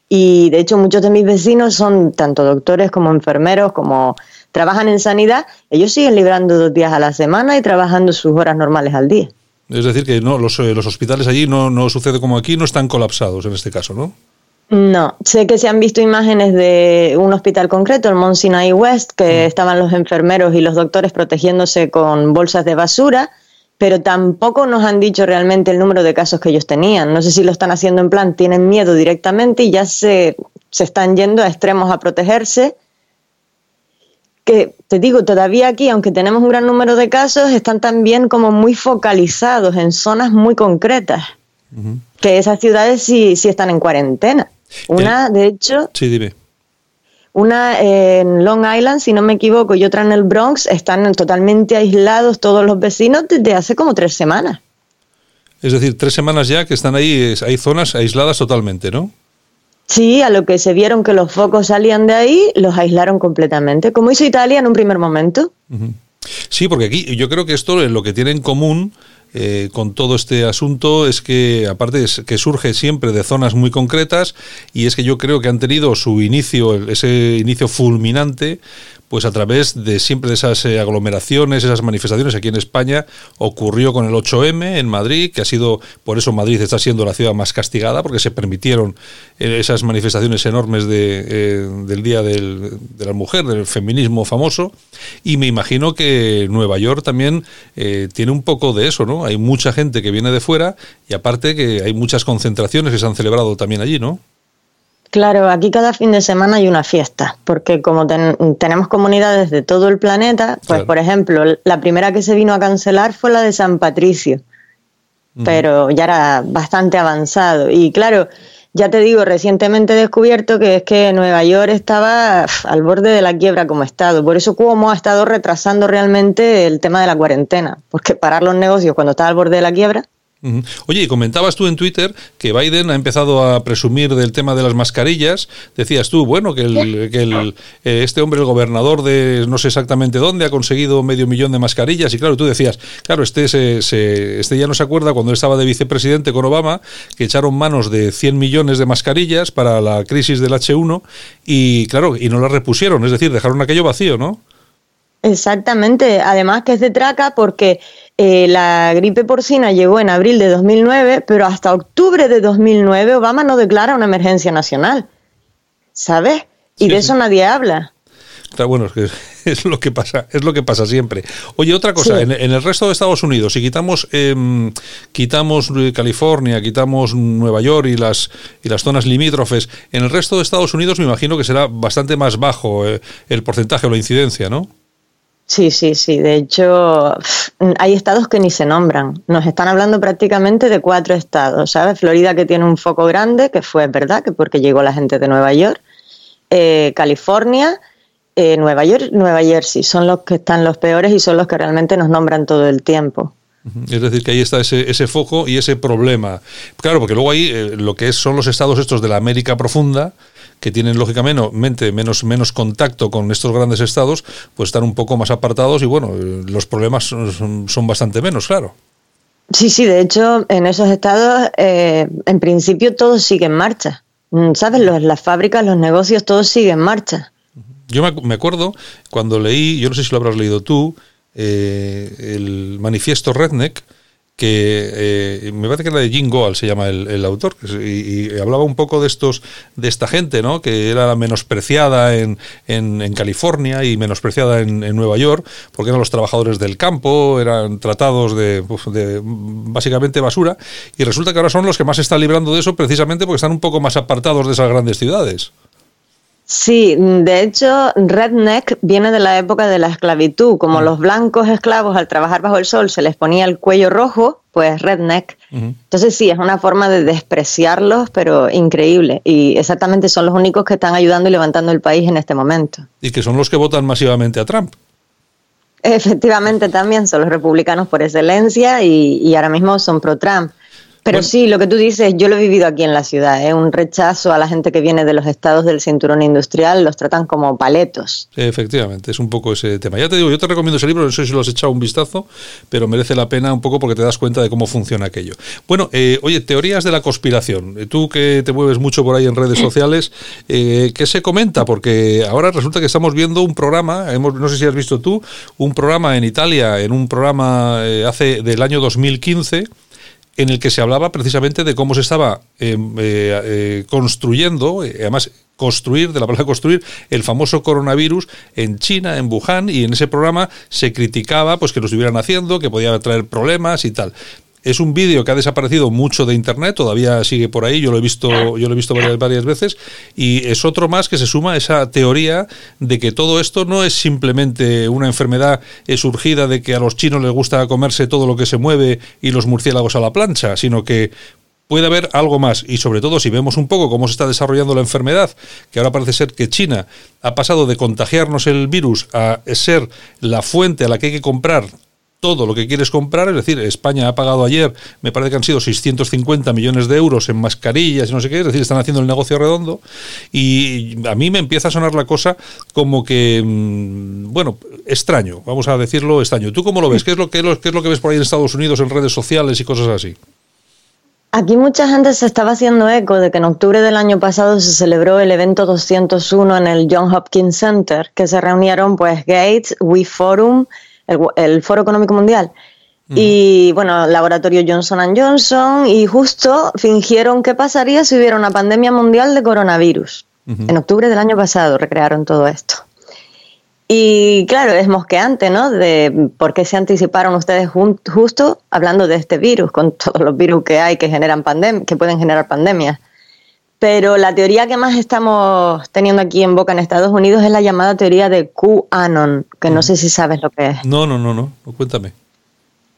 Y de hecho muchos de mis vecinos son tanto doctores como enfermeros, como trabajan en sanidad. Ellos siguen librando dos días a la semana y trabajando sus horas normales al día. Es decir, que no los, eh, los hospitales allí no, no sucede como aquí, no están colapsados en este caso, ¿no? No, sé que se han visto imágenes de un hospital concreto, el Mount Sinai West, que estaban los enfermeros y los doctores protegiéndose con bolsas de basura, pero tampoco nos han dicho realmente el número de casos que ellos tenían. No sé si lo están haciendo en plan, tienen miedo directamente y ya se, se están yendo a extremos a protegerse. Que te digo, todavía aquí, aunque tenemos un gran número de casos, están también como muy focalizados en zonas muy concretas que esas ciudades sí, sí están en cuarentena. Una, de hecho, Sí, dime. una en Long Island, si no me equivoco, y otra en el Bronx, están totalmente aislados todos los vecinos desde hace como tres semanas. Es decir, tres semanas ya que están ahí, hay zonas aisladas totalmente, ¿no? Sí, a lo que se vieron que los focos salían de ahí, los aislaron completamente, como hizo Italia en un primer momento. Sí, porque aquí yo creo que esto es lo que tiene en común eh, con todo este asunto es que aparte es que surge siempre de zonas muy concretas y es que yo creo que han tenido su inicio, ese inicio fulminante, pues a través de siempre de esas eh, aglomeraciones, esas manifestaciones aquí en España, ocurrió con el 8M en Madrid, que ha sido, por eso Madrid está siendo la ciudad más castigada, porque se permitieron eh, esas manifestaciones enormes de, del Día de la Mujer, del feminismo famoso, y me imagino que Nueva York también tiene un poco de eso, ¿no? Hay mucha gente que viene de fuera y aparte que hay muchas concentraciones que se han celebrado también allí, ¿no? Claro, aquí cada fin de semana hay una fiesta, porque como ten- tenemos comunidades de todo el planeta, pues Claro. por ejemplo, la primera que se vino a cancelar fue la de San Patricio, pero ya era bastante avanzado. Y claro, ya te digo, recientemente he descubierto que es que Nueva York estaba al borde de la quiebra como estado. Por eso Cuomo ha estado retrasando realmente el tema de la cuarentena, porque parar los negocios cuando está al borde de la quiebra. Oye, y comentabas tú en Twitter que Biden ha empezado a presumir del tema de las mascarillas. Decías tú, bueno, que, el, que el, eh, este hombre, el gobernador de no sé exactamente dónde, ha conseguido medio millón de mascarillas. Y claro, tú decías, claro, este, se, se- este ya no se acuerda cuando estaba de vicepresidente con Obama, que echaron manos de 100 millones de mascarillas para la crisis del H1 y claro, y no las repusieron, es decir, dejaron aquello vacío, ¿no? Exactamente, además que es de traca porque eh, la gripe porcina llegó en abril de 2009, pero hasta octubre de 2009 Obama no declara una emergencia nacional, ¿sabes? Y de eso nadie habla. Está bueno, es que <laughs> es lo que pasa, es lo que pasa siempre. Oye, otra cosa, Sí. en, en el resto de Estados Unidos, si quitamos em, quitamos eh, California, quitamos Nueva York y las y las zonas limítrofes, en el resto de Estados Unidos me imagino que será bastante más bajo eh, el porcentaje o la incidencia, ¿no? Sí, sí, sí. De hecho, hay estados que ni se nombran. Nos están hablando prácticamente de cuatro estados, ¿sabes? Florida que tiene un foco grande, que fue verdad, que porque llegó la gente de Nueva York. Eh, California, eh, Nueva York, Nueva Jersey son los que están los peores y son los que realmente nos nombran todo el tiempo. Es decir, que ahí está ese, ese foco y ese problema. Claro, porque luego ahí eh, lo que es, son los estados estos de la América profunda, que tienen lógicamente menos, menos contacto con estos grandes estados, pues están un poco más apartados y bueno, los problemas son, son- bastante menos, claro. Sí, sí, de hecho, en esos estados, eh, en principio, todo sigue en marcha. Mm, ¿Sabes? Los- las fábricas, los negocios, todo sigue en marcha. Yo me acuerdo cuando leí, yo no sé si lo habrás leído tú, eh, el manifiesto Redneck, que eh, me parece que era de Jim Goal, se llama el, el autor, y, hablaba un poco de estos, de esta gente, ¿no? Que era menospreciada en, en, California y menospreciada en, Nueva York, porque eran los trabajadores del campo, eran tratados de, uf, de básicamente basura, y resulta que ahora son los que más se están librando de eso precisamente porque están un poco más apartados de esas grandes ciudades. Sí, de hecho, redneck viene de la época de la esclavitud. Como los blancos esclavos al trabajar bajo el sol se les ponía el cuello rojo, pues redneck. Entonces sí, es una forma de despreciarlos, pero increíble. Y exactamente son los únicos que están ayudando y levantando el país en este momento. Y que son los que votan masivamente a Trump. Efectivamente, también son los republicanos por excelencia y, y ahora mismo son pro-Trump. Pero sí, lo que tú dices, yo lo he vivido aquí en la ciudad, ¿eh? un rechazo a la gente que viene de los estados del cinturón industrial, los tratan como paletos. Efectivamente, es un poco ese tema. Ya te digo, yo te recomiendo ese libro, no sé si lo has echado un vistazo, pero merece la pena un poco porque te das cuenta de cómo funciona aquello. Bueno, eh, oye, teorías de la conspiración. Eh, Tú que te mueves mucho por ahí en redes <clears throat> sociales, eh, ¿qué se comenta? Porque ahora resulta que estamos viendo un programa, hemos, no sé si has visto tú, un programa en Italia, en un programa eh, hace del año 2015 en el que se hablaba precisamente de cómo se estaba eh, eh, eh, construyendo, además construir, de la palabra construir, el famoso coronavirus en China, en Wuhan, y en ese programa se criticaba pues que lo estuvieran haciendo, que podía traer problemas y tal. Es un vídeo que ha desaparecido mucho de internet, todavía sigue por ahí, yo lo he visto, yo lo he visto varias, varias veces, y es otro más que se suma a esa teoría de que todo esto no es simplemente una enfermedad surgida de que a los chinos les gusta comerse todo lo que se mueve y los murciélagos a la plancha, sino que puede haber algo más. Y sobre todo si vemos un poco cómo se está desarrollando la enfermedad, que ahora parece ser que China ha pasado de contagiarnos el virus a ser la fuente a la que hay que comprar todo lo que quieres comprar, es decir, España ha pagado ayer, me parece que han sido 650 millones de euros en mascarillas y no sé qué, es decir, están haciendo el negocio redondo y a mí me empieza a sonar la cosa como que, mm, bueno, extraño, vamos a decirlo extraño. ¿Tú cómo lo ves? ¿Qué es lo, lo, qué es lo que ves por ahí en Estados Unidos en redes sociales y cosas así? Aquí mucha gente se estaba haciendo eco de que en octubre del año pasado se celebró el evento 201 en el John Hopkins Center, que se reunieron pues Gates, We Forum, el, el Foro Económico Mundial y bueno, laboratorio Johnson Johnson y justo fingieron qué pasaría si hubiera una pandemia mundial de coronavirus. En octubre del año pasado recrearon todo esto. Y claro, es mosqueante, ¿no? De por qué se anticiparon ustedes justo hablando de este virus, con <laughs> todos los virus que hay que generan pandem que pueden generar pandemias. Pero la teoría que más estamos teniendo aquí en boca en Estados Unidos es la llamada teoría de QAnon, que no sé si sabes lo que es. No, no, no, no, cuéntame.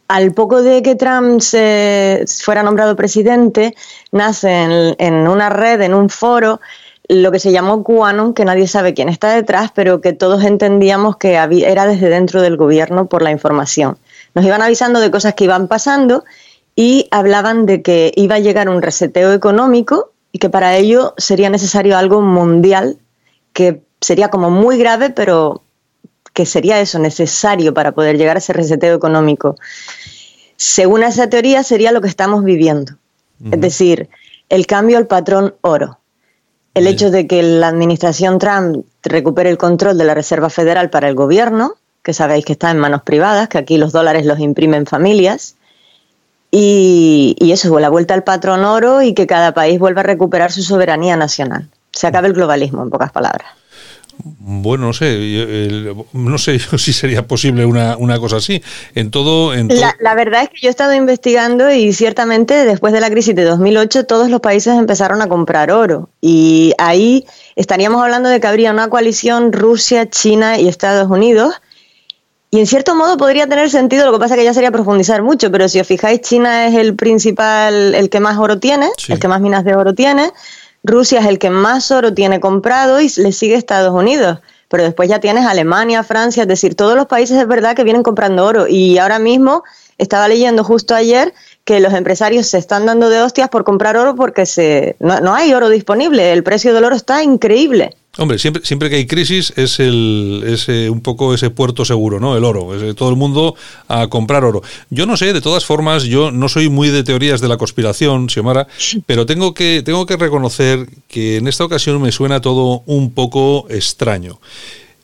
Al poco de que Trump se fuera nombrado presidente, nace en, en una red, en un foro, lo que se llamó QAnon, que nadie sabe quién está detrás, pero que todos entendíamos que había- era desde dentro del gobierno por la información. Nos iban avisando de cosas que iban pasando y hablaban de que iba a llegar un reseteo económico y que para ello sería necesario algo mundial que sería como muy grave, pero que sería eso necesario para poder llegar a ese reseteo económico. Según esa teoría, sería lo que estamos viviendo. Es decir, el cambio al patrón oro. El hecho de que la administración Trump recupere el control de la Reserva Federal para el gobierno, que sabéis que está en manos privadas, que aquí los dólares los imprimen familias, y, y eso, la vuelta al patrón oro y que cada país vuelva a recuperar su soberanía nacional. Se acabe el globalismo, en pocas palabras. Bueno, no sé, no sé <laughs> yo si sería posible una, una cosa así. En todo, en La, la verdad es que yo he estado investigando y ciertamente después de la crisis de 2008 todos los países empezaron a comprar oro y ahí estaríamos hablando de que habría una coalición Rusia, China y Estados Unidos y en cierto modo podría tener sentido, lo que pasa que ya sería profundizar mucho, pero si os fijáis China es el principal, el que más oro tiene, el que más minas de oro tiene, Rusia es el que más oro tiene comprado y le sigue Estados Unidos. Pero después ya tienes Alemania, Francia, es decir, todos los países es verdad que vienen comprando oro. Y ahora mismo estaba leyendo justo ayer que los empresarios se están dando de hostias por comprar oro porque se, no, no hay oro disponible. El precio del oro está increíble. Hombre, siempre, siempre que hay crisis es el es eh, un poco ese puerto seguro, ¿no? El oro. Es, eh, todo el mundo a comprar oro. Yo no sé, de todas formas, yo no soy muy de teorías de la conspiración, Xiomara, pero tengo que, tengo que reconocer que en esta ocasión me suena todo un poco extraño.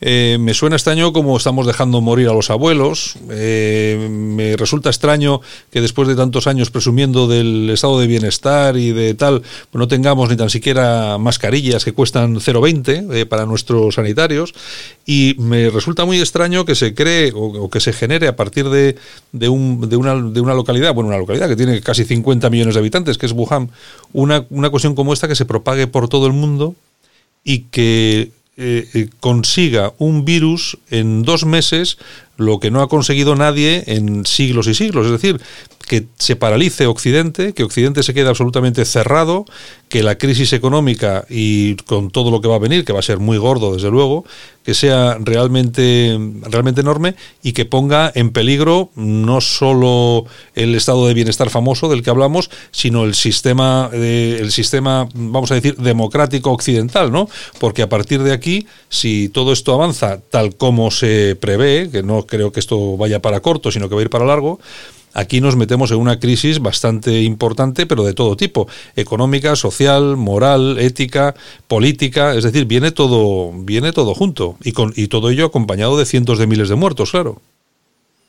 Eh, me suena extraño como estamos dejando morir a los abuelos. Eh, me resulta extraño que después de tantos años presumiendo del estado de bienestar y de tal, no tengamos ni tan siquiera mascarillas que cuestan 0,20 eh, para nuestros sanitarios. Y me resulta muy extraño que se cree o, que se genere a partir de, de, un- de una, de una localidad, bueno, una localidad que tiene casi 50 millones de habitantes, que es Wuhan, una, una cuestión como esta que se propague por todo el mundo y que eh, consiga un virus en dos meses lo que no ha conseguido nadie en siglos y siglos. Es decir, que se paralice Occidente, que Occidente se quede absolutamente cerrado, que la crisis económica y con todo lo que va a venir, que va a ser muy gordo desde luego, que sea realmente, realmente enorme y que ponga en peligro no solo el estado de bienestar famoso del que hablamos, sino el sistema, eh, el sistema, vamos a decir, democrático occidental, ¿no? Porque a partir de aquí, si todo esto avanza tal como se prevé, que no creo que esto vaya para corto, sino que va a ir para largo, Aquí nos metemos en una crisis bastante importante, pero de todo tipo, económica, social, moral, ética, política, es decir, viene todo, viene todo junto y con y todo ello acompañado de cientos de miles de muertos, claro.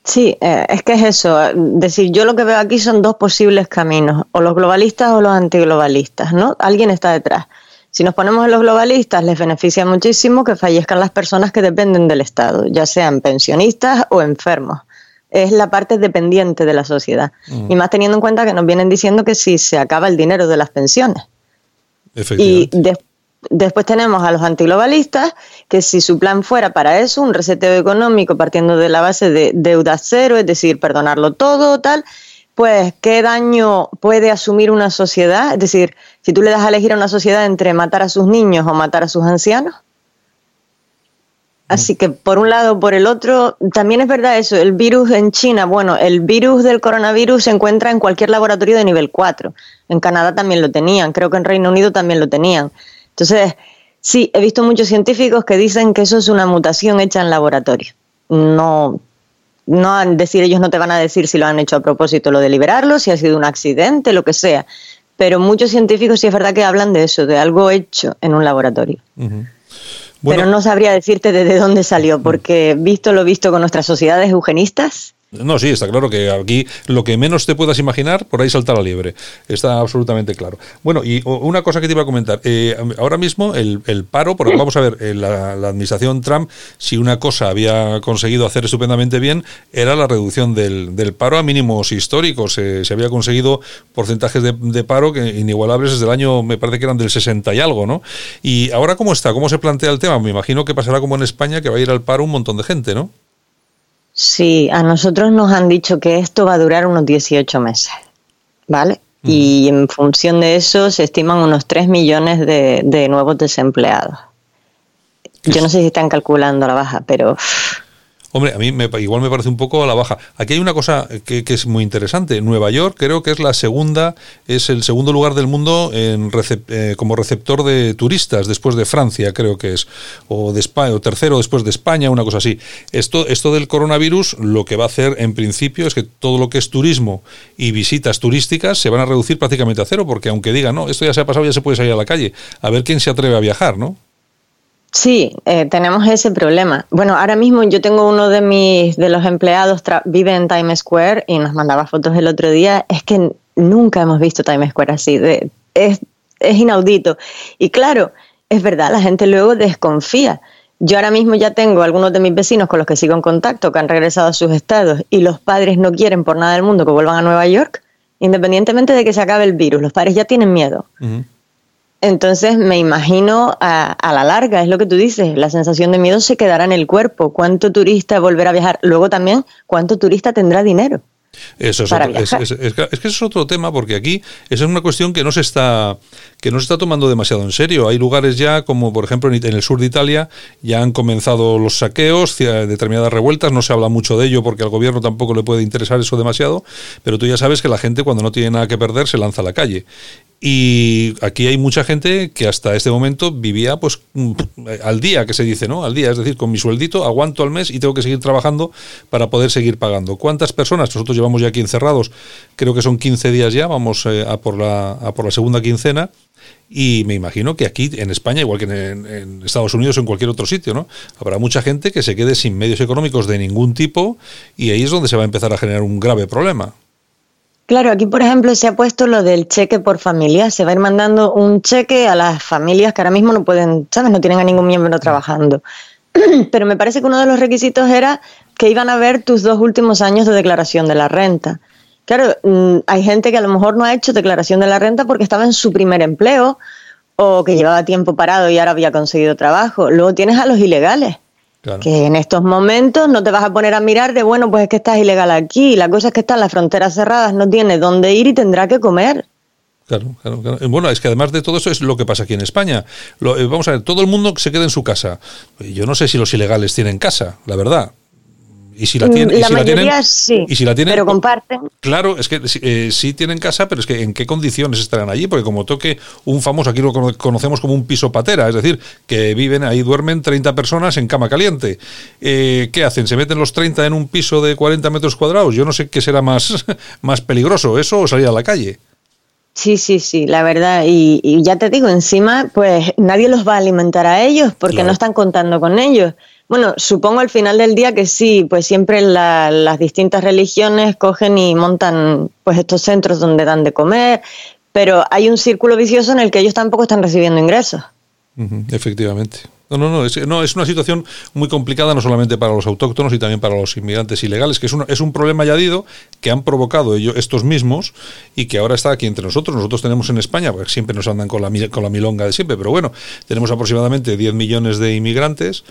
Sí, eh, es que es eso. decir, yo lo que veo aquí son dos posibles caminos, o los globalistas o los antiglobalistas, ¿no? Alguien está detrás. Si nos ponemos en los globalistas, les beneficia muchísimo que fallezcan las personas que dependen del Estado, ya sean pensionistas o enfermos. Es la parte dependiente de la sociedad. Mm. Y más teniendo en cuenta que nos vienen diciendo que si se acaba el dinero de las pensiones. Y de- después tenemos a los antiglobalistas, que si su plan fuera para eso, un reseteo económico partiendo de la base de deuda cero, es decir, perdonarlo todo, tal, pues qué daño puede asumir una sociedad. Es decir, si tú le das a elegir a una sociedad entre matar a sus niños o matar a sus ancianos, Así que por un lado, por el otro, también es verdad eso, el virus en China, bueno, el virus del coronavirus se encuentra en cualquier laboratorio de nivel 4. En Canadá también lo tenían, creo que en Reino Unido también lo tenían. Entonces, sí, he visto muchos científicos que dicen que eso es una mutación hecha en laboratorio. No, no han decir, ellos no te van a decir si lo han hecho a propósito, lo de liberarlo, si ha sido un accidente, lo que sea. Pero muchos científicos sí es verdad que hablan de eso, de algo hecho en un laboratorio. Pero no sabría decirte desde dónde salió, porque visto lo visto con nuestras sociedades eugenistas, No, sí, está claro que aquí lo que menos te puedas imaginar, por ahí salta la liebre. Está absolutamente claro. Bueno, y una cosa que te iba a comentar. eh, ahora mismo el, el paro, porque vamos a ver, eh, la, administración Trump, si una cosa había conseguido hacer estupendamente bien, era la reducción del, del paro a mínimos históricos. Eh, se había conseguido porcentajes de, de paro que inigualables desde el año, me parece que eran del 60 y algo, ¿no? Y ahora, ¿cómo está? ¿Cómo se plantea el tema? Me imagino que pasará como en España, que va a ir al paro un montón de gente, ¿no? Sí, a nosotros nos han dicho que esto va a durar unos 18 meses, ¿vale? Y en función de eso se estiman unos 3 millones de, de nuevos desempleados. Yo no sé si están calculando la baja, pero Hombre, a mí me, igual me parece un poco a la baja. Aquí hay una cosa que, es muy interesante. Nueva York creo que es la segunda, es el segundo lugar del mundo en recep- eh, como receptor de turistas después de Francia, creo que es, o de España, o tercero después de España, una cosa así. Esto, esto del coronavirus lo que va a hacer en principio es que todo lo que es turismo y visitas turísticas se van a reducir prácticamente a cero, porque aunque digan, no, esto ya se ha pasado, ya se puede salir a la calle, a ver quién se atreve a viajar, ¿no? Sí, eh, tenemos ese problema. Bueno, ahora mismo yo tengo uno de mis de los empleados vive en Times Square y nos mandaba fotos el otro día. Es que nunca hemos visto Times Square así. es, es inaudito. Y claro, es verdad, la gente luego desconfía. Yo ahora mismo ya tengo algunos de mis vecinos con los que sigo en contacto que han regresado a sus estados y los padres no quieren por nada del mundo que vuelvan a Nueva York, independientemente de que se acabe el virus. Los padres ya tienen miedo. Entonces me imagino a, a la larga, es lo que tú dices, la sensación de miedo se quedará en el cuerpo. ¿Cuánto turista volverá a viajar? Luego también, ¿cuánto turista tendrá dinero? Eso es, para otro- es, viajar. es- es que es que eso es otro tema porque aquí esa es una cuestión que no se está que no se está tomando demasiado en serio. Hay lugares ya como por ejemplo en, el sur de Italia ya han comenzado los saqueos, determinadas revueltas. No se habla mucho de ello porque al gobierno tampoco le puede interesar eso demasiado. Pero tú ya sabes que la gente cuando no tiene nada que perder se lanza a la calle. Y aquí hay mucha gente que hasta este momento vivía pues mm, al día, que se dice, ¿no? Al día, es decir, con mi sueldito aguanto al mes y tengo que seguir trabajando para poder seguir pagando. ¿Cuántas personas? Nosotros llevamos ya aquí encerrados, creo que son 15 días ya, vamos eh, a, por la, a por la segunda quincena. Y me imagino que aquí en España, igual que en, en Estados Unidos o en cualquier otro sitio, ¿no? Habrá mucha gente que se quede sin medios económicos de ningún tipo y ahí es donde se va a empezar a generar un grave problema. Claro, aquí por ejemplo se ha puesto lo del cheque por familia. Se va a ir mandando un cheque a las familias que ahora mismo no pueden, ¿sabes? No tienen a ningún miembro trabajando. <clears throat> Pero me parece que uno de los requisitos era que iban a ver tus dos últimos años de declaración de la renta. Claro, mm, hay gente que a lo mejor no ha hecho declaración de la renta porque estaba en su primer empleo o que llevaba tiempo parado y ahora había conseguido trabajo. Luego tienes a los ilegales. Que en estos momentos no te vas a poner a mirar de, bueno, pues es que estás ilegal aquí. La cosa es que están las fronteras cerradas, no tiene dónde ir y tendrá que comer. Claro, claro, claro. Bueno, es que además de todo eso es lo que pasa aquí en España. Lo- eh, vamos a ver, todo el mundo se queda en su casa. Yo no sé si los ilegales tienen casa, la verdad. Y si la tienen, y Mm, la si la mayoría tienen, sí, y si la tienen, pero comparten. Claro, es que eh, sí tienen casa, pero es que en qué condiciones estarán allí, porque como toque un famoso, aquí lo cono- conocemos como un piso patera, es decir, que viven ahí, duermen 30 personas en cama caliente. Eh, ¿Qué hacen? ¿Se meten los 30 en un piso de 40 metros cuadrados? Yo no sé qué será más, <laughs> más peligroso, eso o salir a la calle. Sí, sí, sí, la verdad. Y, y ya te digo, encima, pues nadie los va a alimentar a ellos porque Claro. no están contando con ellos. Bueno, supongo al final del día que sí, pues siempre la- las distintas religiones cogen y montan pues estos centros donde dan de comer, pero hay un círculo vicioso en el que ellos tampoco están recibiendo ingresos. Efectivamente. No, no, no es, no, es una situación muy complicada no solamente para los autóctonos y también para los inmigrantes ilegales, que es un, es un problema añadido que han provocado ellos, estos mismos y que ahora está aquí entre nosotros. Nosotros tenemos en España, porque siempre nos andan con la, con la milonga de siempre, pero bueno, tenemos aproximadamente 10 millones de inmigrantes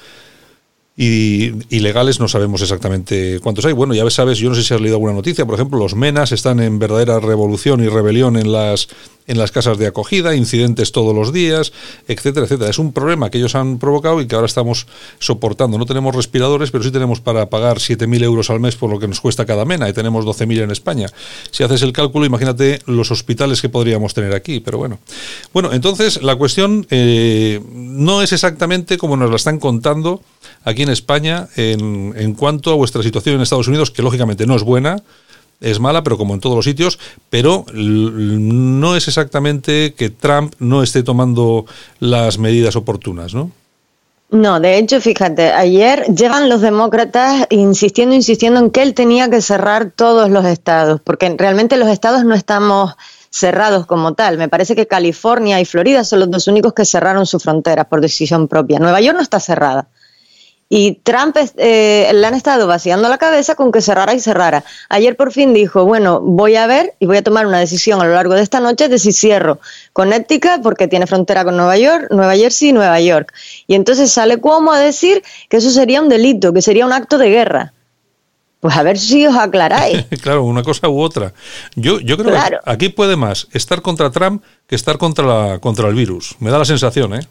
y ilegales no sabemos exactamente cuántos hay. Bueno, ya sabes, yo no sé si has leído alguna noticia, por ejemplo, los menas están en verdadera revolución y rebelión en las en las casas de acogida, incidentes todos los días, etcétera, etcétera. Es un problema que ellos han provocado y que ahora estamos soportando. No tenemos respiradores, pero sí tenemos para pagar 7.000 euros al mes por lo que nos cuesta cada mena y tenemos 12.000 en España. Si haces el cálculo, imagínate los hospitales que podríamos tener aquí, pero bueno. Bueno, entonces la cuestión eh, no es exactamente como nos la están contando aquí en España en, en cuanto a vuestra situación en Estados Unidos, que lógicamente no es buena, es mala, pero como en todos los sitios, pero no es exactamente que Trump no esté tomando las medidas oportunas, ¿no? No, de hecho, fíjate, ayer llevan los demócratas insistiendo, insistiendo en que él tenía que cerrar todos los estados, porque realmente los estados no estamos cerrados como tal. Me parece que California y Florida son los dos únicos que cerraron sus fronteras por decisión propia. Nueva York no está cerrada. Y Trump eh, le han estado vaciando la cabeza con que cerrara y cerrara. Ayer por fin dijo, bueno, voy a ver y voy a tomar una decisión a lo largo de esta noche de si cierro Connecticut porque tiene frontera con Nueva York, Nueva Jersey y Nueva York. Y entonces sale Cuomo a decir que eso sería un delito, que sería un acto de guerra. Pues a ver si os aclaráis. <laughs> claro, una cosa u otra. Yo, yo creo Claro. que aquí puede más estar contra Trump que estar contra, la, contra el virus. Me da la sensación, ¿eh?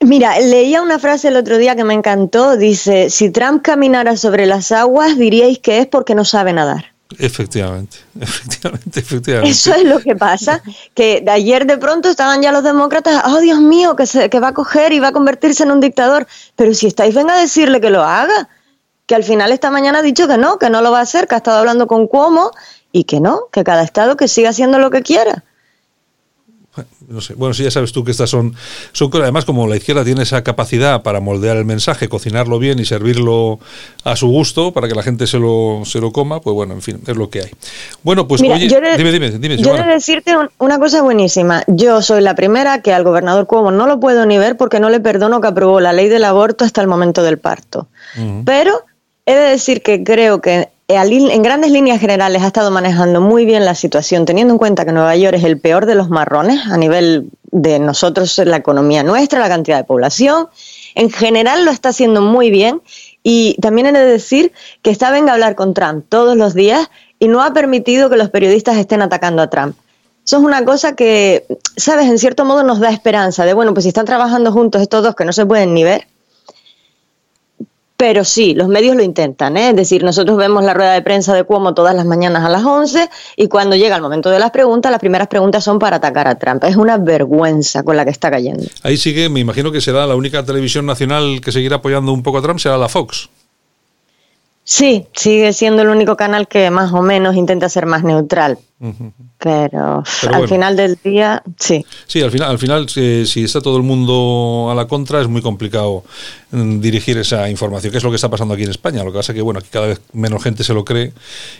Mira, leía una frase el otro día que me encantó. Dice, si Trump caminara sobre las aguas, diríais que es porque no sabe nadar. Efectivamente, <laughs> efectivamente, efectivamente. Eso es lo que pasa, que de ayer de pronto estaban ya los demócratas, oh Dios mío, que, se, que va a coger y va a convertirse en un dictador. Pero si estáis, venga a decirle que lo haga. Que al final esta mañana ha dicho que no, que no lo va a hacer, que ha estado hablando con Cuomo y que no, que cada estado que siga haciendo lo que quiera. No sé. Bueno, sí, ya sabes tú que estas son, son cosas. Además, como la izquierda tiene esa capacidad para moldear el mensaje, cocinarlo bien y servirlo a su gusto para que la gente se lo, se lo coma, pues bueno, en fin, es lo que hay. Bueno, pues Mira, oye, yo dime, dime, dime, Yo he de decirte un- una cosa buenísima. Yo soy la primera que al gobernador Cuomo no lo puedo ni ver porque no le perdono que aprobó la ley del aborto hasta el momento del parto. Pero he de decir que creo que en grandes líneas generales ha estado manejando muy bien la situación, teniendo en cuenta que Nueva York es el peor de los marrones a nivel de nosotros, la economía nuestra, la cantidad de población. En general lo está haciendo muy bien y también he de decir que está venga a hablar con Trump todos los días y no ha permitido que los periodistas estén atacando a Trump. Eso es una cosa que, sabes, en cierto modo nos da esperanza de, bueno, pues si están trabajando juntos estos dos que no se pueden ni ver, pero sí, los medios lo intentan, ¿eh? es decir, nosotros vemos la rueda de prensa de Cuomo todas las mañanas a las 11 y cuando llega el momento de las preguntas, las primeras preguntas son para atacar a Trump. Es una vergüenza con la que está cayendo. Ahí sigue, me imagino que será la única televisión nacional que seguirá apoyando un poco a Trump, será la Fox. Sí, sigue siendo el único canal que más o menos intenta ser más neutral, pero, Pero al bueno. final del día, sí. Sí, al final, al final si, si está todo el mundo a la contra, es muy complicado mm, dirigir esa información, que es lo que está pasando aquí en España. Lo que pasa que, bueno, aquí cada vez menos gente se lo cree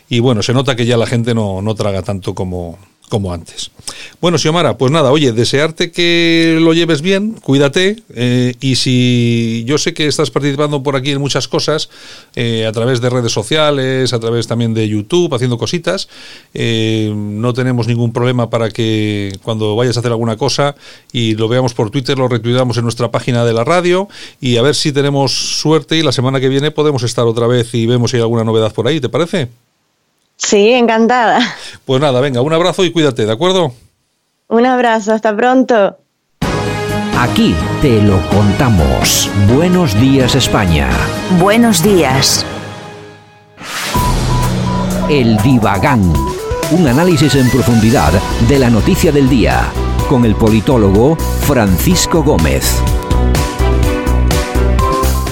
y, bueno, se nota que ya la gente no, no traga tanto como, como antes. Bueno, Xiomara, pues nada, oye, desearte que lo lleves bien, cuídate, eh, y si yo sé que estás participando por aquí en muchas cosas, eh, a través de redes sociales, a través también de YouTube, haciendo cositas, eh, no tenemos ningún problema para que cuando vayas a hacer alguna cosa y lo veamos por Twitter, lo retuitamos en nuestra página de la radio y a ver si tenemos suerte y la semana que viene podemos estar otra vez y vemos si hay alguna novedad por ahí, ¿te parece? Sí, encantada. Pues nada, venga, un abrazo y cuídate, ¿de acuerdo? Un abrazo, hasta pronto. Aquí te lo contamos. Buenos días España. Buenos días. El Divagán. Un análisis en profundidad de la noticia del día. Con el politólogo Francisco Gómez.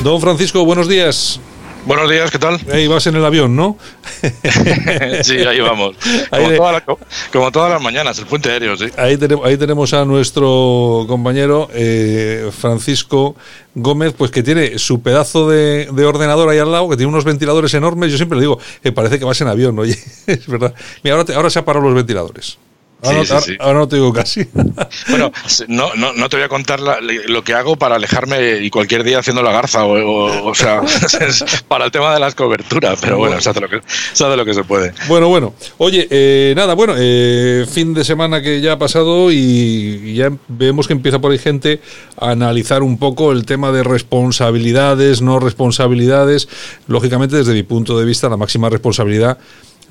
Don Francisco, buenos días. Buenos días, ¿qué tal? Ahí vas en el avión, ¿no? <laughs> sí, ahí vamos. Ahí Como, de- toda la- como todas las mañanas, el puente aéreo, sí. Ahí tenemos, ahí tenemos a nuestro compañero eh, Francisco Gómez, pues que tiene su pedazo de, de ordenador ahí al lado, que tiene unos ventiladores enormes. Yo siempre le digo, eh, parece que vas en avión, oye, <laughs> es verdad. Mira, ahora, te- ahora se han parado los ventiladores. Ahora, Sí, sí, no, sí. ahora no te digo casi. <laughs> Bueno, no, no, no te voy a contar la- lo que hago para alejarme y cualquier día haciendo la garza, o, o- o sea, <laughs> para el tema de las coberturas, pero bueno, se hace lo que, se hace lo que se puede. Bueno, bueno. Oye, eh, nada, bueno, eh, fin de semana que ya ha pasado y, y ya vemos que empieza por ahí gente a analizar un poco el tema de responsabilidades, no responsabilidades. Lógicamente, desde mi punto de vista, la máxima responsabilidad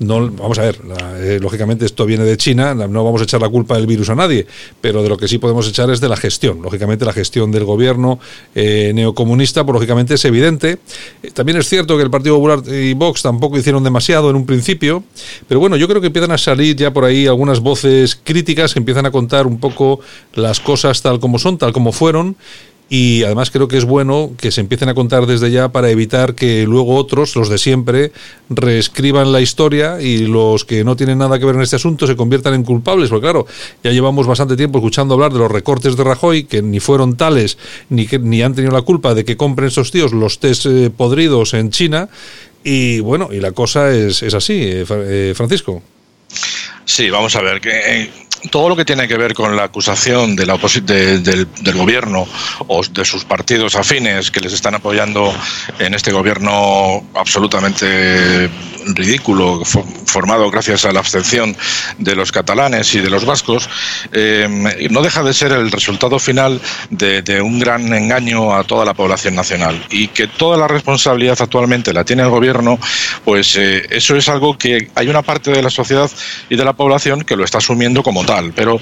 no, vamos a ver, la- eh, lógicamente esto viene de China, no vamos a echar la culpa del virus a nadie, pero de lo que sí podemos echar es de la gestión. Lógicamente la gestión del gobierno eh, neocomunista, pues lógicamente es evidente. Eh, También es cierto que el Partido Popular y Vox tampoco hicieron demasiado en un principio, pero bueno, yo creo que empiezan a salir ya por ahí algunas voces críticas que empiezan a contar un poco las cosas tal como son, tal como fueron. Y además creo que es bueno que se empiecen a contar desde ya para evitar que luego otros, los de siempre, reescriban la historia y los que no tienen nada que ver en este asunto se conviertan en culpables. Porque claro, ya llevamos bastante tiempo escuchando hablar de los recortes de Rajoy, que ni fueron tales, ni, que, ni han tenido la culpa de que compren estos tíos los test eh, podridos en China. Y bueno, y la cosa es, es así, eh, eh, Francisco. Sí, vamos a ver, que eh, todo lo que tiene que ver con la acusación de la del, gobierno o de sus partidos afines que les están apoyando en este gobierno absolutamente ridículo, fo- formado gracias a la abstención de los catalanes y de los vascos, eh, no deja de ser el resultado final de, de un gran engaño a toda la población nacional. Y que toda la responsabilidad actualmente la tiene el gobierno, pues eh, eso es algo que hay una parte de la sociedad y de la población que lo está asumiendo como Pero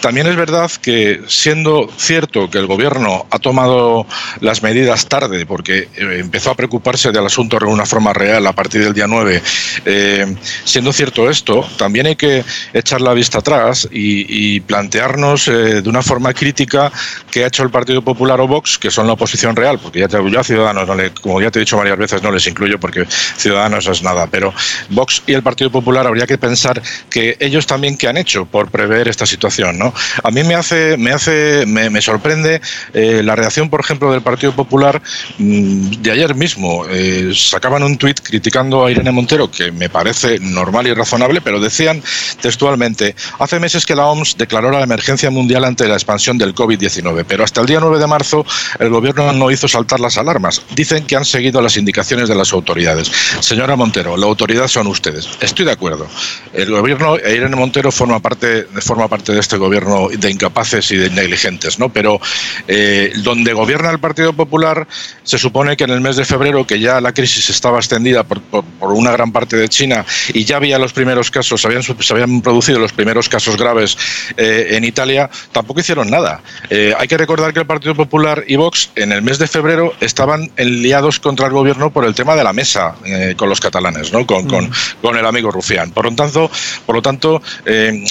también es verdad que siendo cierto que el gobierno ha tomado las medidas tarde, porque eh, empezó a preocuparse del asunto de una forma real a partir del día 9, eh, siendo cierto esto, también hay que echar la vista atrás y, y plantearnos eh, de una forma crítica qué ha hecho el Partido Popular o Vox, que son la oposición real, porque ya te, yo a Ciudadanos, no le- como ya te he dicho varias veces, no les incluyo porque Ciudadanos es nada, pero Vox y el Partido Popular habría que pensar que ellos también qué han hecho por prever esta situación, ¿no? A mí me hace, me hace, me, me sorprende eh, la reacción, por ejemplo, del Partido Popular mm, de ayer mismo. Eh, sacaban un tuit criticando a Irene Montero, que me parece normal y razonable, pero decían textualmente, hace meses que la OMS declaró la emergencia mundial ante la expansión del COVID-19, pero hasta el día 9 de marzo el gobierno no hizo saltar las alarmas. Dicen que han seguido las indicaciones de las autoridades. Señora Montero, la autoridad son ustedes. Estoy de acuerdo. El gobierno, e Irene Montero forma parte, forma parte de este gobierno de incapaces y de negligentes, ¿no? Pero eh, donde gobierna el Partido Popular, se supone que en el mes de febrero, que ya la crisis estaba extendida por, por- por una gran parte de China y ya había los primeros casos, se habían, se habían producido los primeros casos graves eh, en Italia, tampoco hicieron nada. Eh, hay que recordar que el Partido Popular y Vox en el mes de febrero estaban liados contra el gobierno por el tema de la mesa con los catalanes, ¿no? con, con, con el amigo Rufián. Por lo tanto, por lo tanto eh,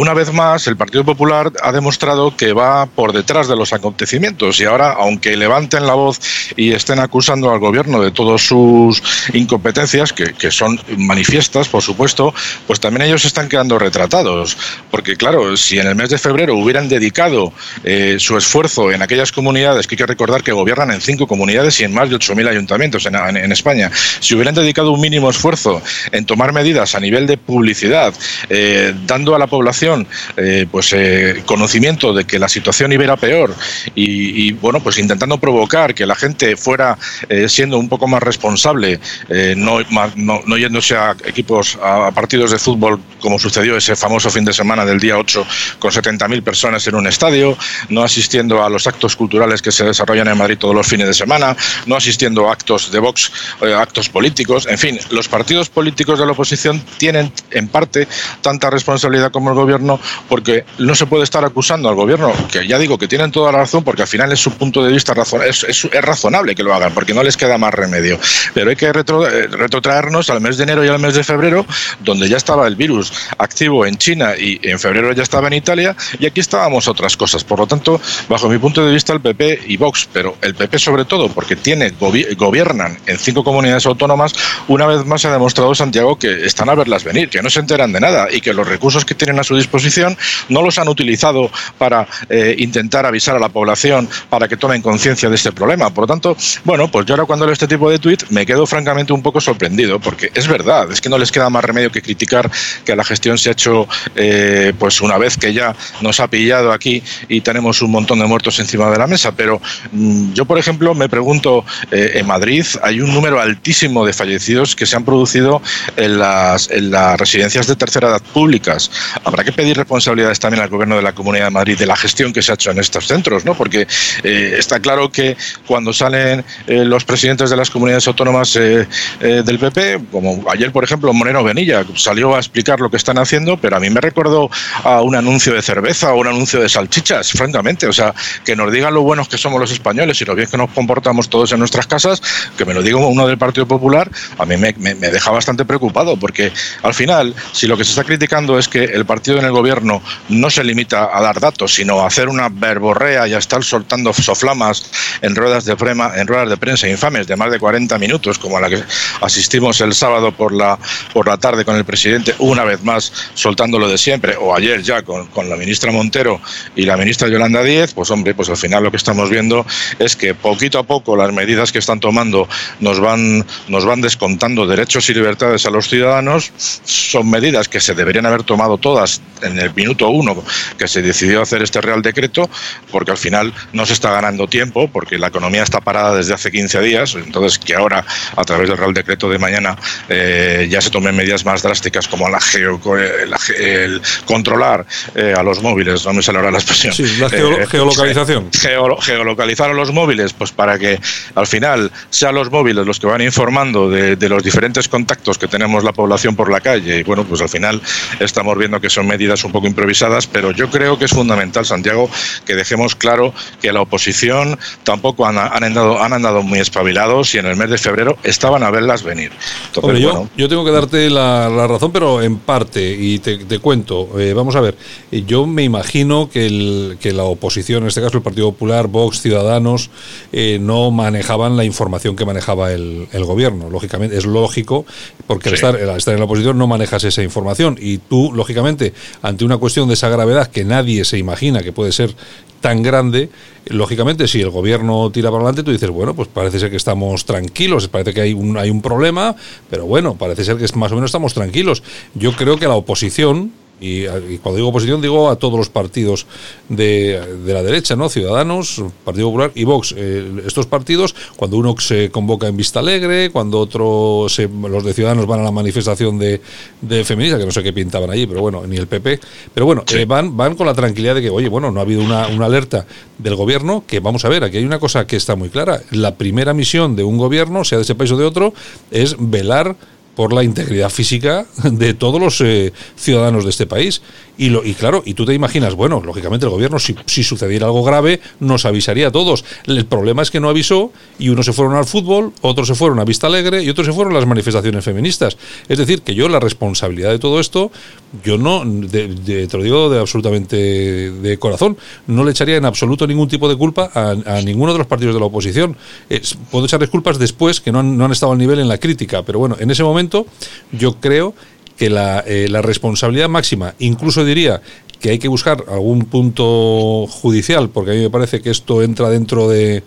una vez más, el Partido Popular ha demostrado que va por detrás de los acontecimientos y ahora, aunque levanten la voz y estén acusando al gobierno de todas sus incompetencias, que, que son manifiestas, por supuesto, pues también ellos están quedando retratados. Porque, claro, si en el mes de febrero hubieran dedicado eh, su esfuerzo en aquellas comunidades, que hay que recordar que gobiernan en cinco comunidades y en más de 8.000 ayuntamientos en, España, si hubieran dedicado un mínimo esfuerzo en tomar medidas a nivel de publicidad, eh, dando a la población eh, pues eh, conocimiento de que la situación iba a peor y, y, bueno pues intentando provocar que la gente fuera eh, siendo un poco más responsable eh, no, no, no yéndose a equipos a partidos de fútbol como sucedió ese famoso fin de semana del día 8 con 70.000 personas en un estadio no asistiendo a los actos culturales que se desarrollan en Madrid todos los fines de semana no asistiendo a actos de Vox eh, actos políticos en fin los partidos políticos de la oposición tienen en parte tanta responsabilidad como el gobierno porque no se puede estar acusando al gobierno, que ya digo que tienen toda la razón porque al final es su punto de vista razon es, es, es razonable que lo hagan porque no les queda más remedio. Pero hay que retro, eh, retrotraernos al mes de enero y al mes de febrero, donde ya estaba el virus activo en China y en febrero ya estaba en Italia y aquí estábamos otras cosas. Por lo tanto, bajo mi punto de vista, el PP y Vox, pero el PP sobre todo porque tiene gobi- gobiernan en cinco comunidades autónomas, una vez más se ha demostrado Santiago que están a verlas venir, que no se enteran de nada y que los recursos que tienen a su disposición no los han utilizado para eh, intentar avisar a la población para que tomen conciencia de este problema. Por lo tanto, bueno, pues yo ahora cuando leo este tipo de tuit me quedo francamente un poco sorprendido porque es verdad, es que no les queda más remedio que criticar que la gestión se ha hecho eh, pues una vez que ya nos ha pillado aquí y tenemos un montón de muertos encima de la mesa. Pero mm, yo, por ejemplo, me pregunto, eh, en Madrid hay un número altísimo de fallecidos que se han producido en las, en las residencias de tercera edad públicas. Habrá que pedir responsabilidades también al gobierno de la Comunidad de Madrid de la gestión que se ha hecho en estos centros, ¿no? Porque eh, está claro que cuando salen eh, los presidentes de las comunidades autónomas eh, eh, del PP, como ayer, por ejemplo, Moreno Benilla salió a explicar lo que están haciendo, pero a mí me recordó a un anuncio de cerveza o un anuncio de salchichas, francamente. O sea, que nos digan lo buenos que somos los españoles y lo bien que nos comportamos todos en nuestras casas, que me lo diga uno del Partido Popular, a mí me, me- me deja bastante preocupado, porque al final, si lo que se está criticando es que el partido en el gobierno no se limita a dar datos, sino a hacer una verborrea y a estar soltando soflamas en ruedas de, prema- en ruedas de prensa infames de más de 40 minutos, como a la que asistimos el sábado por la, por la tarde con el presidente, una vez más soltando lo de siempre, o ayer ya con, con la ministra Montero y la ministra Yolanda Díez, pues hombre, pues al final lo que estamos viendo es que poquito a poco las medidas que están tomando nos van, nos van descontando derechos y libertades a los ciudadanos, son medidas que se deberían haber tomado todas en el minuto uno que se decidió hacer este Real Decreto, porque al final no se está ganando tiempo, porque la economía está parada desde hace 15 días, entonces que ahora a través del Real Decreto de mañana eh, ya se tomen medidas más drásticas como la geo- la el controlar eh, a los móviles, no me sale ahora la expresión. Sí, la Eh, geolocalización. <laughs> geo- geolocalizar a los móviles, pues para que al final sean los móviles los que van informando de, de los diferentes contactos que tenemos la población por la calle. Y bueno, pues al final estamos viendo que son medidas un poco improvisadas, pero yo creo que es fundamental, Santiago, que dejemos claro que la oposición tampoco han, han andado, han andado muy espabilados y en el mes de febrero estaban a verlas venir. Entonces, Hombre, yo, bueno, yo tengo que darte la, la razón, pero en parte, y te, te cuento. Eh, vamos a ver, eh, yo me imagino que, el- que la oposición, en este caso el Partido Popular, Vox, Ciudadanos, eh, no manejaban la información que manejaba el, el gobierno. Lógicamente, es lógico, porque al, Sí. estar, al estar en la oposición no manejas esa información. Y tú, lógicamente, ante una cuestión de esa gravedad que nadie se imagina que puede ser tan grande, lógicamente si el gobierno tira para adelante, tú dices, bueno, pues parece ser que estamos tranquilos, parece que hay un, hay un problema, pero bueno, parece ser que más o menos estamos tranquilos. Yo creo que la oposición, y, y cuando digo oposición digo a todos los partidos de, de la derecha, ¿no? Ciudadanos, Partido Popular y Vox. Eh, estos partidos, cuando uno se convoca en Vista Alegre, cuando otro, se- los de Ciudadanos van a la manifestación de, de feminista, que no sé qué pintaban allí, pero bueno, ni el PP. Pero bueno, eh, van, van con la tranquilidad de que, oye, bueno, no ha habido una, una alerta del gobierno, que vamos a ver, aquí hay una cosa que está muy clara. La primera misión de un gobierno, sea de ese país o de otro, es velar por la integridad física de todos los eh, ciudadanos de este país. Y, lo, y claro, y tú te imaginas, bueno, lógicamente el gobierno, si, si sucediera algo grave, nos avisaría a todos. El problema es que no avisó y unos se fueron al fútbol, otros se fueron a Vista Alegre y otros se fueron a las manifestaciones feministas. Es decir, que yo la responsabilidad de todo esto, yo no, de- te lo digo de absolutamente de corazón, no le echaría en absoluto ningún tipo de culpa a, a ninguno de los partidos de la oposición. Puedo echarles culpas después, que no han, no han estado al nivel en la crítica, pero bueno, en ese momento yo creo que la, eh, la responsabilidad máxima, incluso diría que hay que buscar algún punto judicial, porque a mí me parece que esto entra dentro de,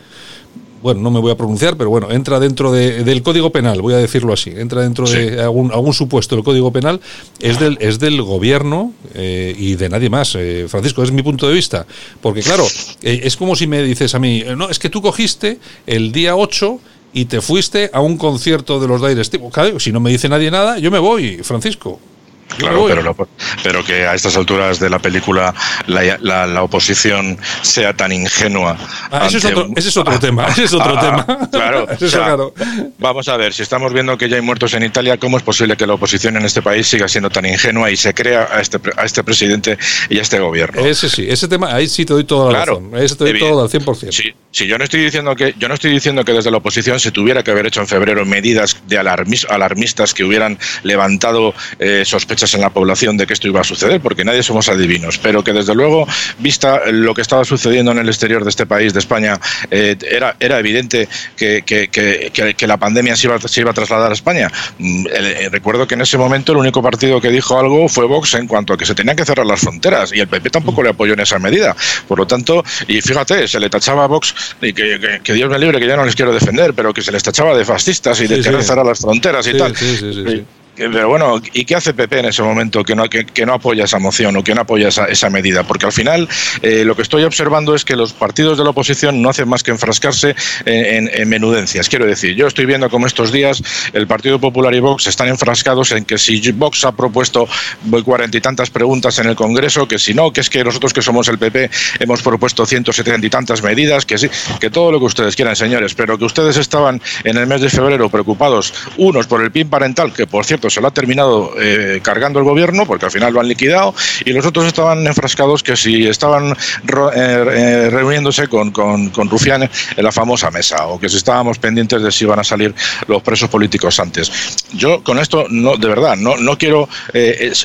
bueno, no me voy a pronunciar, pero bueno, entra dentro de- del Código Penal, voy a decirlo así, entra dentro de algún, algún supuesto del Código Penal, es del, es del gobierno eh, y de nadie más, eh, Francisco, es mi punto de vista. Porque claro, eh, es como si me dices a mí, eh, no, es que tú cogiste el día 8 y te fuiste a un concierto de los Dire Straits. Claro, si no me dice nadie nada, yo me voy, Francisco. Claro, pero, lo- pero que a estas alturas de la película la, la- la oposición sea tan ingenua. Ah, ese, es otro, un- ese es otro tema, ese es otro Ah, tema. Claro, <laughs> o sea, claro. vamos a ver, si estamos viendo que ya hay muertos en Italia, ¿cómo es posible que la oposición en este país siga siendo tan ingenua y se crea a este, a este presidente y a este gobierno? Ese sí, ese tema, ahí sí te doy toda la Claro, razón. Ese te doy todo al 100%. Sí, sí, yo no estoy diciendo que yo no estoy diciendo que desde la oposición se tuviera que haber hecho en febrero medidas de alarmis- alarmistas que hubieran levantado eh, sospechas en la población de que esto iba a suceder, porque nadie somos adivinos, pero que desde luego, vista lo que estaba sucediendo en el exterior de este país, de España, eh, era, era evidente que- que- que la pandemia se iba, se iba a trasladar a España. Mm, eh, recuerdo que en ese momento el único partido que dijo algo fue Vox en cuanto a que se tenían que cerrar las fronteras y el PP tampoco le apoyó en esa medida. Por lo tanto, y fíjate, se le tachaba a Vox, y que, que- que Dios me libre, que yo no les quiero defender, pero que se les tachaba de fascistas y de Sí, querer sí. las fronteras y Sí, tal. Pero bueno, ¿y qué hace PP en ese momento que no, que, no apoya esa moción o que no apoya esa, esa medida? Porque al final eh, lo que estoy observando es que los partidos de la oposición no hacen más que enfrascarse en, en- en menudencias. Quiero decir, yo estoy viendo como estos días el Partido Popular y Vox están enfrascados en que si Vox ha propuesto cuarenta y tantas preguntas en el Congreso, que si no, que es que nosotros que somos el PP hemos propuesto ciento setenta y tantas medidas, que sí, que todo lo que ustedes quieran, señores, pero que ustedes estaban en el mes de febrero preocupados, unos por el PIN parental, que por cierto se lo ha terminado eh, cargando el gobierno, porque al final lo han liquidado, y los otros estaban enfrascados que si estaban eh, eh, reuniéndose con, con, Rufián en la famosa mesa, o que si estábamos pendientes de si iban a salir los presos políticos antes. Yo con esto, no, de verdad, no, no quiero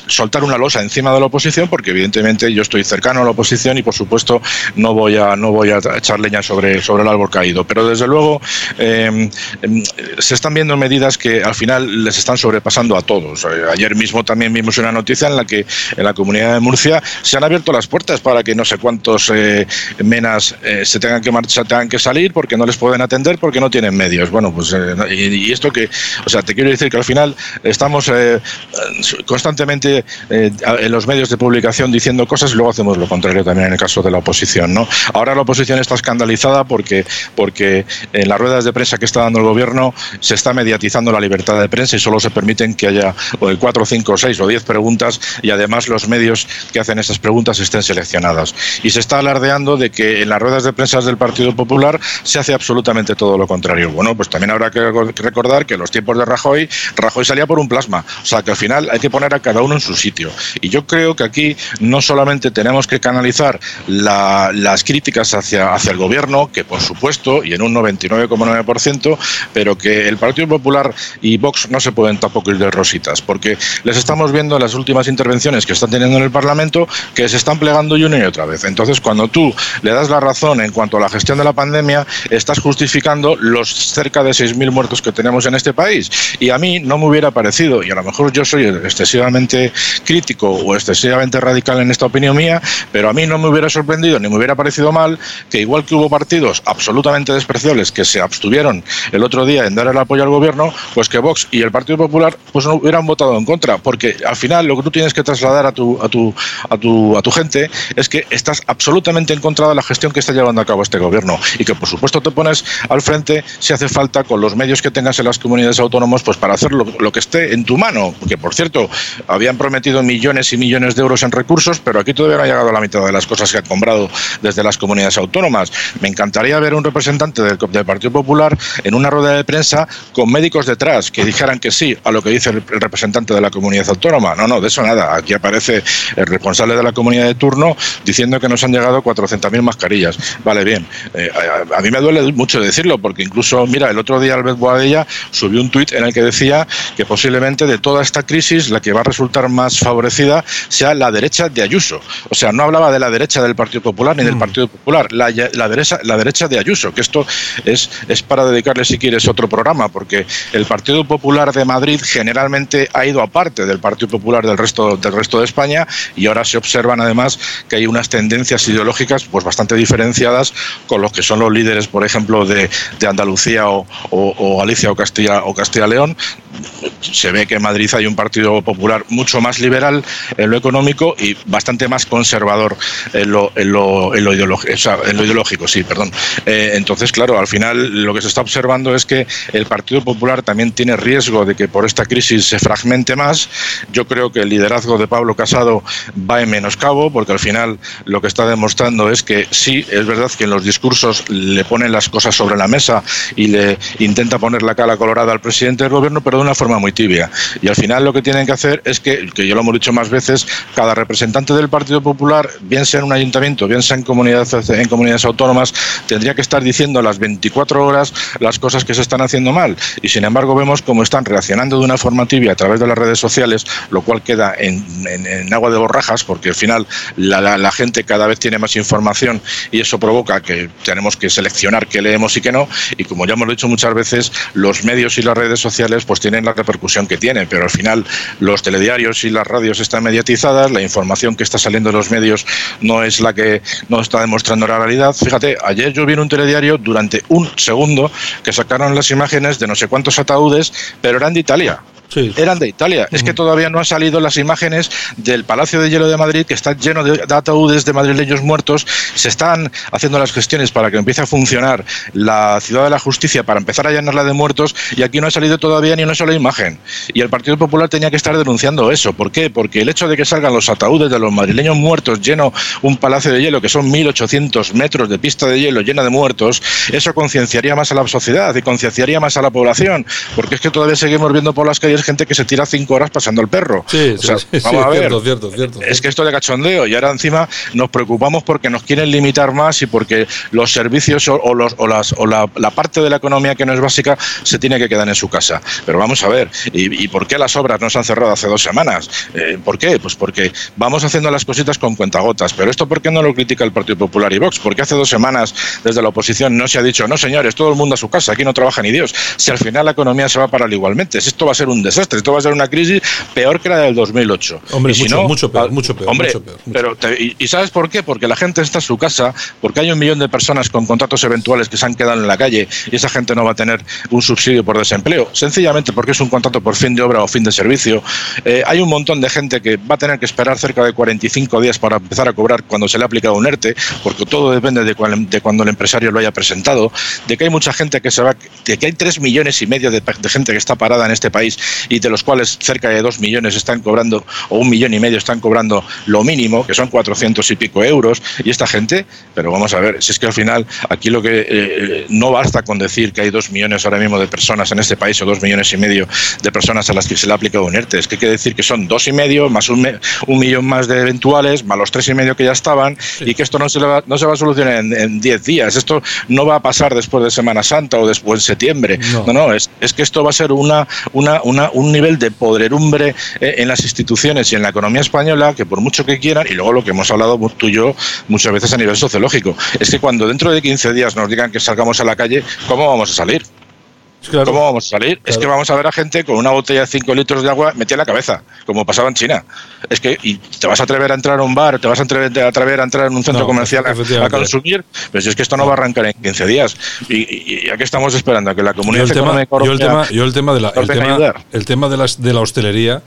soltar una losa encima de la oposición, porque evidentemente yo estoy cercano a la oposición y por supuesto no voy a, no voy a echar leña sobre, sobre el árbol caído. Pero desde luego em, se están viendo medidas que al final les están sobrepasando a todos. Eh, Ayer mismo también vimos una noticia en la que en la comunidad de Murcia se han abierto las puertas para que no sé cuántos eh, menas eh, se tengan que marchar, tengan que salir porque no les pueden atender porque no tienen medios. Bueno, pues eh, y, y esto que, o sea, te quiero decir que al final estamos constantemente en los medios de publicación diciendo cosas y luego hacemos lo contrario también en el caso de la oposición, ¿no? Ahora la oposición está escandalizada porque porque en las ruedas de prensa que está dando el gobierno se está mediatizando la libertad de prensa y solo se permiten que haya cuatro, cinco, seis o diez preguntas y además los medios que hacen esas preguntas estén seleccionadas. Y se está alardeando de que en las ruedas de prensa del Partido Popular se hace absolutamente todo lo contrario. Bueno, pues también habrá que recordar que en los tiempos de Rajoy, Rajoy salía por un plasma. O sea, que al final hay que poner a cada uno en su sitio. Y yo creo que aquí no solamente tenemos que canalizar la- las críticas hacia, hacia el gobierno, que por supuesto, y en un 99,9%, pero que el Partido Popular y Vox no se pueden tampoco ir de rositas, porque les estamos viendo en las últimas intervenciones que están teniendo en el Parlamento que se están plegando y una y otra vez. Entonces, cuando tú le das la razón en cuanto a la gestión de la pandemia, estás justificando los cerca de 6.000 muertos que tenemos en este país. Y a mí no me hubiera parecido, y a lo mejor yo soy excesivamente crítico o excesivamente radical en esta opinión mía, pero a mí no me hubiera sorprendido ni me hubiera parecido mal que igual que hubo partidos absolutamente despreciables que se abstuvieron el otro día en dar el apoyo al gobierno, pues que Vox y el Partido Popular pues no hubieran votado en contra, porque al final lo que tú tienes que trasladar a tu a tu a tu a tu gente es que estás absolutamente en contra de la gestión que está llevando a cabo este gobierno y que por supuesto te pones al frente si hace falta con los medios que tengas en las comunidades autónomas pues para hacer lo, lo que esté en tu mano, que por cierto habían prometido millones y millones de euros en recursos, pero aquí todavía no ha llegado la mitad de las cosas que han comprado desde las comunidades autónomas. Me encantaría ver un representante del, del Partido Popular en una rueda de prensa con médicos detrás que dijeran que sí a lo que dice el, el representante de la comunidad autónoma. No, no, de eso nada. Aquí aparece el responsable de la comunidad de turno diciendo que nos han llegado 400.000 mascarillas. Vale, bien. Eh, a, a mí me duele mucho decirlo porque incluso, mira, el otro día Albert Boadella subió un tuit en el que decía que posiblemente de toda esta crisis la que va a resultar más favorecida sea la derecha de Ayuso. O sea, no hablaba de la derecha del Partido Popular ni del Partido Popular, la, la derecha, la derecha de Ayuso, que esto es, es para dedicarle, si quieres, otro programa, porque el Partido Popular de Madrid generalmente ha ido aparte del Partido Popular del resto, del resto de España y ahora se observan además que hay unas tendencias ideológicas pues bastante diferenciadas con los que son los líderes, por ejemplo, de, de Andalucía o, o- o Galicia o Castilla o Castilla León. Se ve que en Madrid hay un Partido Popular mucho más liberal en lo económico y bastante más conservador en lo, en lo, en lo ideológico, o sea, en lo ideológico, sí, perdón. Eh, entonces, claro, al final lo que se está observando es que el Partido Popular también tiene riesgo de que por esta crisis se fragmente más. Yo creo que el liderazgo de Pablo Casado va en menoscabo, porque al final lo que está demostrando es que sí, es verdad que en los discursos le ponen las cosas sobre la mesa y le intenta poner la cara colorada al presidente del gobierno, pero de una forma muy tibia. Y al final lo que tienen que hacer es que, que ya lo hemos dicho más veces, cada representante del Partido Popular, bien sea en un ayuntamiento, bien sea en comunidades, en comunidades autónomas, tendría que estar diciendo a las 24 horas las cosas que se están haciendo mal. Y sin embargo vemos cómo están reaccionando de una forma tibia a través de las redes sociales, lo cual queda en agua de borrajas, porque al final la, la- la gente cada vez tiene más información y eso provoca que tenemos que seleccionar qué leemos y qué no. Y como ya hemos dicho muchas veces, los medios y las redes sociales pues tienen la repercusión que tienen, pero al final los telediarios y las radios están mediatizadas, la información que está saliendo de los medios no es la que no está demostrando la realidad. Fíjate, ayer yo vi en un telediario durante un segundo que sacaron las imágenes de no sé cuántos ataúdes, pero eran de Italia. Eran de Italia. Es que todavía no han salido las imágenes del Palacio de Hielo de Madrid, que está lleno de, de ataúdes de madrileños muertos. Se están haciendo las gestiones para que empiece a funcionar la ciudad de la justicia, para empezar a llenarla de muertos, y aquí no ha salido todavía ni una sola imagen. Y el Partido Popular tenía que estar denunciando eso. ¿Por qué? Porque el hecho de que salgan los ataúdes de los madrileños muertos lleno un palacio de hielo, que son 1.800 metros de pista de hielo llena de muertos, eso concienciaría más a la sociedad y concienciaría más a la población, porque es que todavía seguimos viendo por las calles gente que se tira cinco horas pasando el perro. Sí, O sea, sí, sí, vamos a ver. cierto, cierto, cierto. Es que esto de cachondeo y ahora encima nos preocupamos porque nos quieren limitar más y porque los servicios o, o los, o las, o la, la parte de la economía que no es básica se tiene que quedar en su casa. Pero vamos a ver, ¿y, y por qué las obras no se han cerrado hace dos semanas? Eh, ¿Por qué? Pues porque vamos haciendo las cositas con cuentagotas. Pero esto, ¿por qué no lo critica el Partido Popular y Vox? Porque hace dos semanas desde la oposición no se ha dicho, no señores, todo el mundo a su casa, aquí no trabaja ni Dios. Si al final la economía se va a parar igualmente, si esto va a ser un desastre, esto va a ser una crisis peor que la del 2008. Hombre, Y si mucho, no, mucho peor, ah, mucho peor, Hombre, mucho peor, mucho pero te- y, y ¿sabes por qué? Porque la gente está en su casa, porque hay un millón de personas con contratos eventuales que se han quedado en la calle y esa gente no va a tener un subsidio por desempleo, sencillamente porque es un contrato por fin de obra o fin de servicio. Eh, hay un montón de gente que va a tener que esperar cerca de 45 días para empezar a cobrar cuando se le ha aplicado un ERTE, porque todo depende de, cual- de cuando el empresario lo haya presentado, de que hay mucha gente que se va, de que hay 3 millones y medio de, de gente que está parada en este país y de los cuales cerca de 2 millones están cobrando, o un millón y medio están cobrando lo mínimo, que son 400 y pico euros, y esta gente, pero vamos a ver, si es que al final aquí lo que eh, no basta con decir que hay 2 millones ahora mismo de personas en este país o 2 millones y medio de personas a las que se le ha aplicado un ERTE, es que hay que decir que son dos y medio más un, me- un millón más de eventuales, más los tres y medio que ya estaban, y que esto no se, le va, no se va a solucionar en- en 10 días, esto no va a pasar después de Semana Santa o después en septiembre, No. no, no, es, es que esto va a ser una, una, una- un nivel de podrerumbre eh, en las instituciones y en la economía española que por mucho que quieran, y luego lo que hemos hablado tú y yo muchas veces a nivel sociológico, es que cuando dentro de 15 días nos digan que salgamos a la calle, ¿cómo vamos a salir? ¿Cómo vamos a salir? Es que vamos a ver a gente con una botella de 5 litros de agua metida en la cabeza, como pasaba en China. Es que y te vas a atrever a entrar a un bar, te vas a atrever, a atrever a entrar en un centro No, comercial a- a, consumir, pero si es que esto no va a arrancar en 15 días. Y, y, y aquí estamos esperando a que la Yo comunidad el tema, económica yo el tema, yo el tema de la, el a tema, el tema de, las, de la hostelería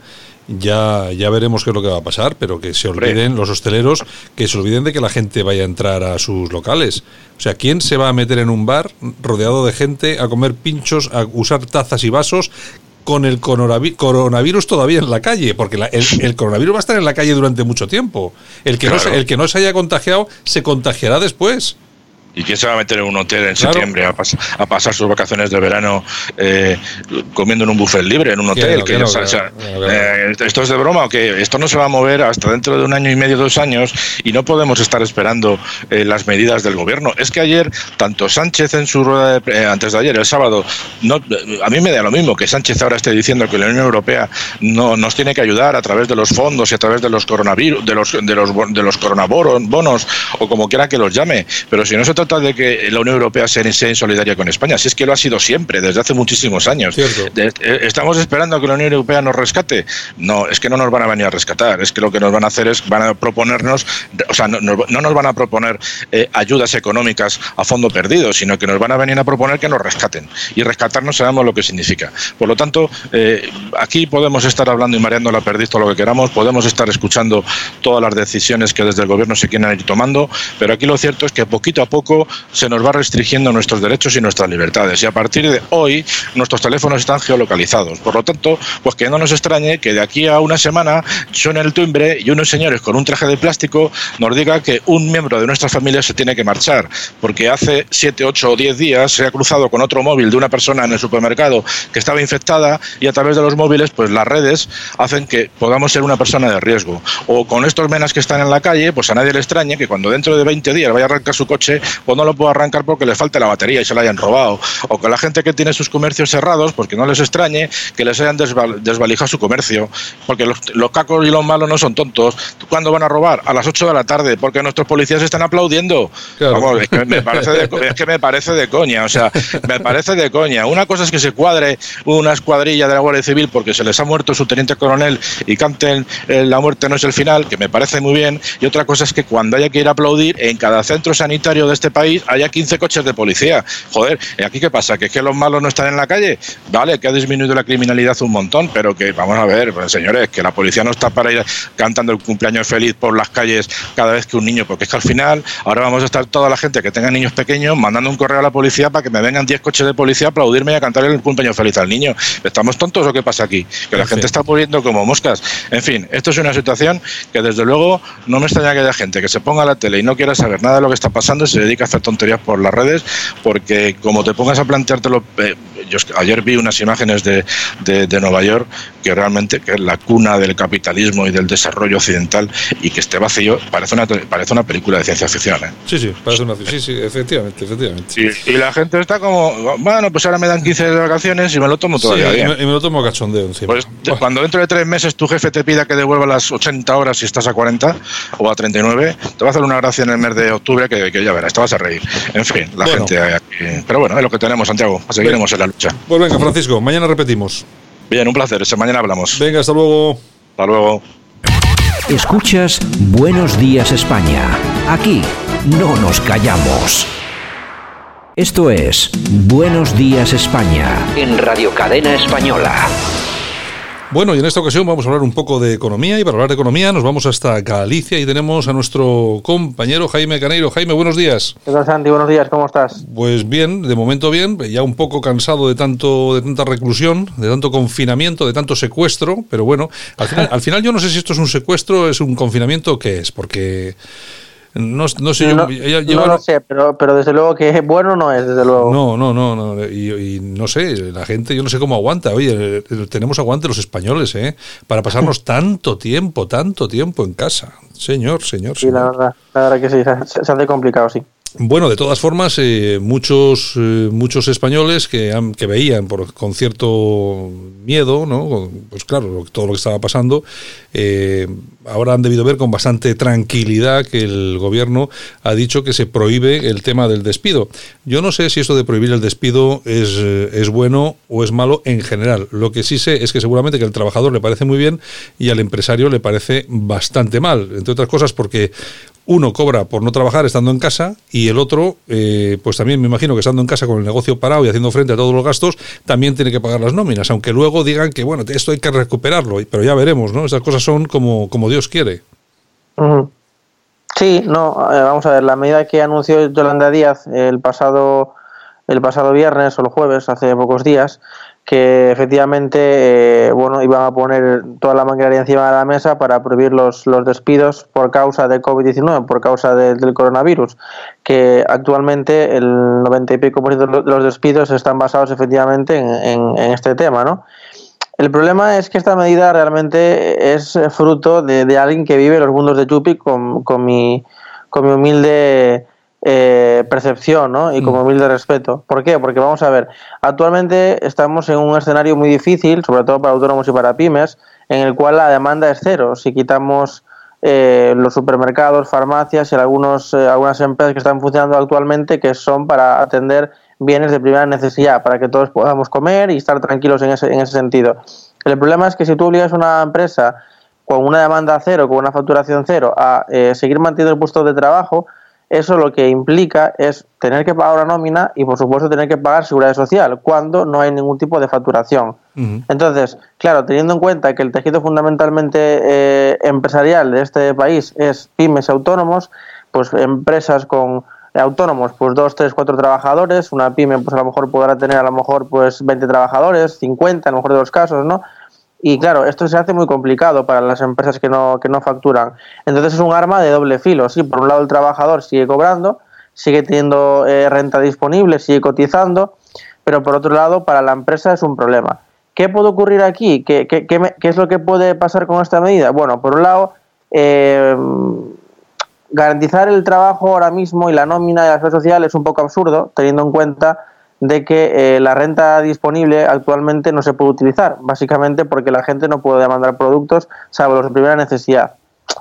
ya, ya veremos qué es lo que va a pasar, pero que se olviden los hosteleros, que se olviden de que la gente vaya a entrar a sus locales. O sea, ¿quién se va a meter en un bar rodeado de gente a comer pinchos, a usar tazas y vasos? Con el coronavi- coronavirus todavía en la calle, porque la- el, el coronavirus va a estar en la calle durante mucho tiempo. El que, Claro. el que no se haya contagiado se contagiará después. ¿Y quién se va a meter en un hotel en Claro. septiembre a, pas- a pasar sus vacaciones de verano eh, comiendo en un buffet libre, en un hotel? Claro, que claro, eh, ¿Esto es de broma o qué? Esto no se va a mover hasta dentro de un año y medio, dos años, y no podemos estar esperando eh, las medidas del gobierno. Es que ayer, tanto Sánchez en su rueda de pre- eh, antes de ayer, el sábado, no, a mí me da lo mismo que Sánchez ahora esté diciendo que la Unión Europea no nos tiene que ayudar a través de los fondos y a través de los coronavirus, de los de los de los coronabonos bonos, o como quiera que los llame. Pero si no se trata de que la Unión Europea sea, sea insolidaria con España, si es que lo ha sido siempre, desde hace muchísimos años. De- eh, ¿Estamos esperando que la Unión Europea nos rescate? No, es que no nos van a venir a rescatar, es que lo que nos van a hacer es, van a proponernos, o sea, no nos van a proponer eh, ayudas económicas a fondo perdido, sino que nos van a venir a proponer que nos rescaten. Y rescatarnos sabemos lo que significa. Por lo tanto, eh, aquí podemos estar hablando y mareando la perdiz todo lo que queramos, podemos estar escuchando todas las decisiones que desde el gobierno se quieren ir tomando, pero aquí lo cierto es que poquito a poco se nos va restringiendo nuestros derechos y nuestras libertades. Y a partir de hoy, nuestros teléfonos están geolocalizados. Por lo tanto, pues que no nos extrañe que de aquí a una semana suene el timbre y unos señores con un traje de plástico nos diga que un miembro de nuestra familia se tiene que marchar, porque hace 7, 8 o 10 días se ha cruzado con otro móvil de una persona en el supermercado que estaba infectada y a través de los móviles, pues las redes hacen que podamos ser una persona de riesgo. O con estos menas que están en la calle, pues a nadie le extrañe que cuando dentro de 20 días vaya a arrancar su coche, pues no lo pueda arrancar porque le falte la batería y se la hayan robado. O con la gente que tiene sus comercios cerrados, porque no les extrañe que les hayan desval- desvalijado su comercio. Porque los, los cacos y los malos no son tontos. ¿Cuándo van a robar? A las 8 de la tarde, porque nuestros policías están aplaudiendo. Vamos, es que me parece de, es que me parece de coña, o sea, me parece de coña. Una cosa es que se cuadre una escuadrilla de la Guardia Civil porque se les ha muerto su teniente coronel y canten eh, la muerte no es el final, que me parece muy bien, y otra cosa es que cuando haya que ir a aplaudir en cada centro sanitario de este país haya 15 coches de policía. Joder, ¿y aquí qué pasa? ¿Que es que los malos no están en la calle? Vale, que ha disminuido la criminalidad un montón, pero que, vamos a ver, pues, señores, que la policía no está para ir cantando el cumpleaños feliz por las calles cada vez que un niño, porque es que al final ahora vamos a estar toda la gente que tenga niños pequeños mandando un correo a la policía para que me vengan 10 coches de policía a aplaudirme y a cantar el cumpleaños feliz al niño. ¿Estamos tontos o qué pasa aquí? Que la gente está muriendo como moscas. En fin, esto es una situación que desde luego no me extraña que haya gente que se ponga a la tele y no quiera saber nada de lo que está pasando y se dedica a hacer tonterías por las redes, porque como te pongas a planteártelo, eh, yo ayer vi unas imágenes de, de, de Nueva York que realmente que es la cuna del capitalismo y del desarrollo occidental y que esté vacío parece una parece una película de ciencia ficción. ¿eh? Sí, sí, parece una. Sí, sí, efectivamente, efectivamente. Y, y la gente está como, bueno, pues ahora me dan 15 de vacaciones y me lo tomo todavía Sí, y, me, y me lo tomo cachondeo encima. Pues de- cuando dentro de tres meses tu jefe te pida que devuelva las 80 horas si estás a 40 o a 39, te va a hacer una gracia en el mes de octubre que, que ya verás, te vas a reír. En fin, la Bueno. gente aquí. Pero bueno, es lo que tenemos, Santiago. Seguiremos en la lucha. Pues venga, Francisco, mañana repetimos. Bien, un placer. Mañana hablamos. Venga, hasta luego. Hasta luego. Escuchas Buenos Días España. Aquí no nos callamos. Esto es Buenos Días España en Radio Cadena Española. Bueno, y en esta ocasión vamos a hablar un poco de economía y para hablar de economía nos vamos hasta Galicia y tenemos a nuestro compañero Jaime Caneiro. Jaime, buenos días. ¿Qué tal, Santi? Buenos días, ¿cómo estás? Pues bien, de momento bien, ya un poco cansado de tanto de tanta reclusión, de tanto confinamiento, de tanto secuestro, pero bueno, al final, al final yo no sé si esto es un secuestro, es un confinamiento o qué es, porque no, no sé, yo, no, lo sé, pero, pero desde luego que bueno no es, desde luego. No, no, no, no. Y, y no sé, la gente, yo no sé cómo aguanta. Oye, eh, tenemos aguante los españoles, ¿eh? Para pasarnos <laughs> tanto tiempo, tanto tiempo en casa. Señor, señor, Sí, señor. la verdad, la verdad que sí, se, se hace complicado, sí. Bueno, de todas formas, eh, muchos eh, muchos españoles que, han- que veían por, con cierto miedo, ¿no? Pues claro, todo lo que estaba pasando, eh, ahora han debido ver con bastante tranquilidad que el gobierno ha dicho que se prohíbe el tema del despido. Yo no sé si esto de prohibir el despido es, eh, es bueno o es malo en general. Lo que sí sé es que seguramente que al trabajador le parece muy bien y al empresario le parece bastante mal, entre otras cosas porque uno cobra por no trabajar estando en casa y el otro, eh, pues también me imagino que estando en casa con el negocio parado y haciendo frente a todos los gastos, también tiene que pagar las nóminas, aunque luego digan que, bueno, esto hay que recuperarlo, pero ya veremos, ¿no? Esas cosas son como, como Dios quiere. Sí, no, eh, vamos a ver, la medida que anunció Yolanda Díaz el pasado, el pasado viernes o el jueves, hace pocos días, que efectivamente eh, bueno, iban a poner toda la maquinaria encima de la mesa para prohibir los, los despidos por causa de COVID-19, por causa de- del coronavirus, que actualmente el 90 y pico por ciento de los despidos están basados efectivamente en, en- en este tema, ¿no? El problema es que esta medida realmente es fruto de, de alguien que vive los mundos de Chupi con, con mi, con mi humilde eh, percepción ¿no? y con mi humilde respeto. ¿Por qué? Porque vamos a ver, actualmente estamos en un escenario muy difícil, sobre todo para autónomos y para pymes, en el cual la demanda es cero. Si quitamos eh, los supermercados, farmacias y algunos, eh, algunas empresas que están funcionando actualmente que son para atender bienes de primera necesidad, para que todos podamos comer y estar tranquilos en ese, en ese sentido. El problema es que si tú obligas a una empresa con una demanda cero, con una facturación cero, a eh, seguir manteniendo el puesto de trabajo, eso lo que implica es tener que pagar una nómina y, por supuesto, tener que pagar seguridad social cuando no hay ningún tipo de facturación. Entonces, claro, teniendo en cuenta que el tejido fundamentalmente eh, empresarial de este país es pymes autónomos, pues empresas con autónomos, pues dos, tres, cuatro trabajadores, una pyme pues a lo mejor podrá tener a lo mejor pues 20 trabajadores, 50 a lo mejor de los casos, ¿no? Y claro, esto se hace muy complicado para las empresas que no, que no facturan. Entonces es un arma de doble filo. Sí, por un lado el trabajador sigue cobrando, sigue teniendo eh, renta disponible, sigue cotizando, pero por otro lado para la empresa es un problema. ¿Qué puede ocurrir aquí? ¿Qué, qué, qué me- qué es lo que puede pasar con esta medida? Bueno, por un lado, eh, garantizar el trabajo ahora mismo y la nómina de la seguridad social es un poco absurdo, teniendo en cuenta de que eh, la renta disponible actualmente no se puede utilizar, básicamente porque la gente no puede demandar productos salvo los de primera necesidad.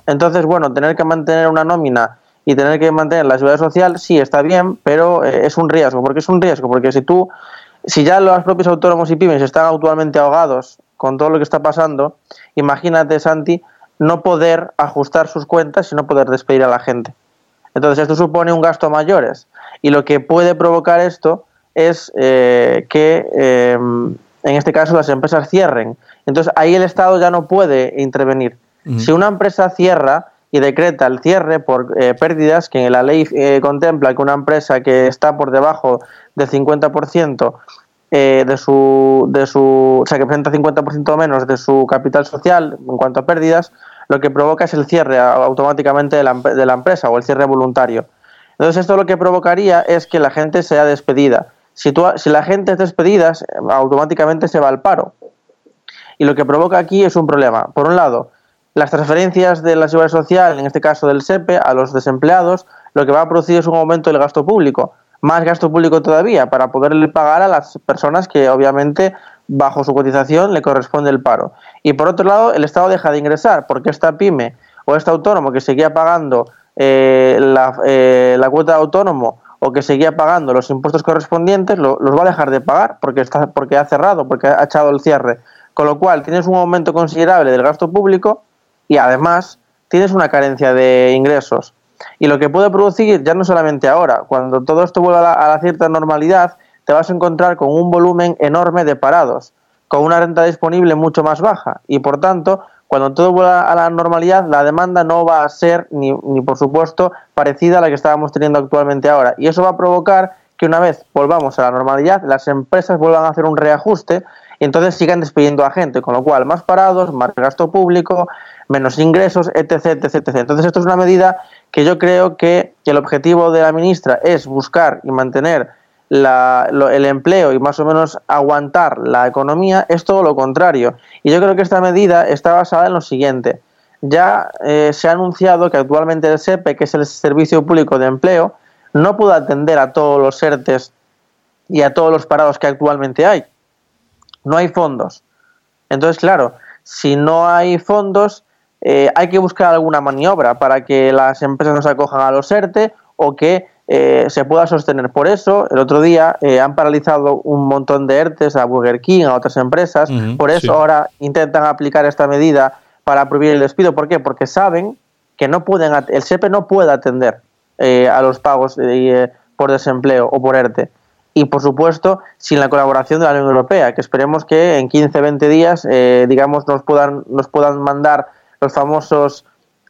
Entonces, bueno, tener que mantener una nómina y tener que mantener la seguridad social sí está bien, pero eh, es un riesgo. ¿Por qué es un riesgo? Porque si tú, si ya los propios autónomos y pymes están actualmente ahogados con todo lo que está pasando, imagínate, Santi, no poder ajustar sus cuentas y no poder despedir a la gente. Entonces esto supone un gasto mayores. Y lo que puede provocar esto es eh, que, eh, en este caso, las empresas cierren. Entonces, ahí el Estado ya no puede intervenir. Si una empresa cierra y decreta el cierre por eh, pérdidas, que la ley eh, contempla que una empresa que está por debajo del 50% eh, de su, de su, o sea, que presenta 50% menos de su capital social en cuanto a pérdidas, lo que provoca es el cierre automáticamente de la, de la empresa o el cierre voluntario. Entonces esto lo que provocaría es que la gente sea despedida. Si, tú- si la gente es despedida, automáticamente se va al paro. Y lo que provoca aquí es un problema. Por un lado, las transferencias de la seguridad social, en este caso del SEPE, a los desempleados, lo que va a producir es un aumento del gasto público. Más gasto público todavía para poderle pagar a las personas que obviamente bajo su cotización le corresponde el paro. Y por otro lado, el Estado deja de ingresar porque esta pyme o este autónomo que seguía pagando eh, la, eh, la cuota de autónomo o que seguía pagando los impuestos correspondientes, lo- los va a dejar de pagar porque, está, porque ha cerrado, porque ha echado el cierre. Con lo cual tienes un aumento considerable del gasto público y además tienes una carencia de ingresos. Y lo que puede producir, ya no solamente ahora, cuando todo esto vuelva a la cierta normalidad, te vas a encontrar con un volumen enorme de parados, con una renta disponible mucho más baja. Y por tanto, cuando todo vuelva a la normalidad, la demanda no va a ser, ni, ni por supuesto, parecida a la que estábamos teniendo actualmente ahora. Y eso va a provocar que una vez volvamos a la normalidad, las empresas vuelvan a hacer un reajuste y entonces sigan despidiendo a gente, con lo cual más parados, más gasto público, menos ingresos, etc, etc, etc. Entonces esto es una medida que yo creo que, el objetivo de la ministra es buscar y mantener la- lo- el empleo y más o menos aguantar la economía, es todo lo contrario. Y yo creo que esta medida está basada en lo siguiente. Ya eh, se ha anunciado que actualmente el SEPE, que es el Servicio Público de Empleo, no puede atender a todos los ERTES y a todos los parados que actualmente hay. No hay fondos. Entonces, claro, si no hay fondos, eh, hay que buscar alguna maniobra para que las empresas no se acojan a los ERTE o que eh, se pueda sostener. Por eso, el otro día eh, han paralizado un montón de ERTES a Burger King, a otras empresas. Por eso sí. ahora intentan aplicar esta medida para prohibir el despido. ¿Por qué? Porque saben que no pueden, el SEPE no puede atender eh, a los pagos eh, por desempleo o por ERTE. Y por supuesto, sin la colaboración de la Unión Europea, que esperemos que en 15, 20 días, eh, digamos, nos puedan, nos puedan mandar los famosos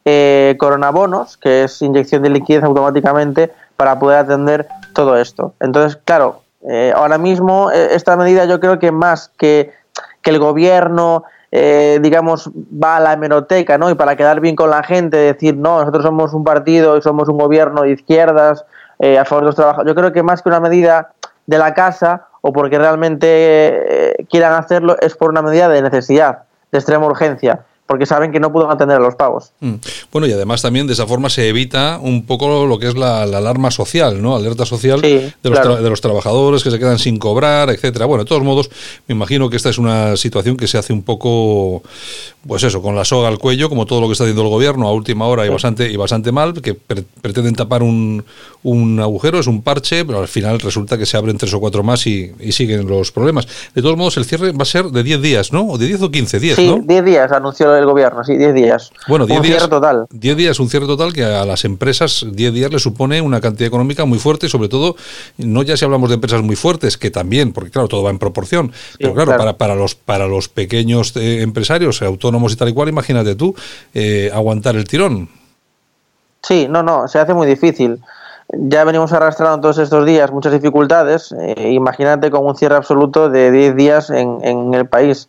eh, coronabonos, que es inyección de liquidez automáticamente para poder atender todo esto. Entonces, claro, eh, ahora mismo eh, esta medida yo creo que más que, que el gobierno, eh, digamos, va a la hemeroteca, ¿no? Y para quedar bien con la gente, decir, no, nosotros somos un partido y somos un gobierno de izquierdas eh, a favor de los trabajadores. Yo creo que más que una medida de la casa o porque realmente eh, quieran hacerlo, es por una medida de necesidad, de extrema urgencia, porque saben que no pueden atender a los pagos. Mm. Bueno, y además también de esa forma se evita un poco lo que es la, la alarma social, ¿no? Alerta social de, los claro. tra- de los trabajadores que se quedan sin cobrar, etcétera. Bueno, de todos modos, me imagino que esta es una situación que se hace un poco, pues eso, con la soga al cuello, como todo lo que está haciendo el gobierno a última hora y bastante y bastante mal, que pre- pretenden tapar un, un agujero, es un parche, pero al final resulta que se abren tres o cuatro más y, y siguen los problemas. De todos modos, el cierre va a ser de 10 días, ¿no? O de 10 o 15, 10, sí, ¿no? 10 días anunció el gobierno, sí, 10 días. Bueno, 10 Un días. cierre total. 10 días, un cierre total que a las empresas 10 días les supone una cantidad económica muy fuerte, sobre todo, no ya si hablamos de empresas muy fuertes, que también, porque claro, todo va en proporción, pero claro, claro. Para, para, los, para los pequeños eh, empresarios, autónomos y tal y cual, imagínate tú, eh, aguantar el tirón. Sí, no, no, se hace muy difícil. Ya venimos arrastrando todos estos días muchas dificultades. eh, imagínate con un cierre absoluto de 10 días en, en el país.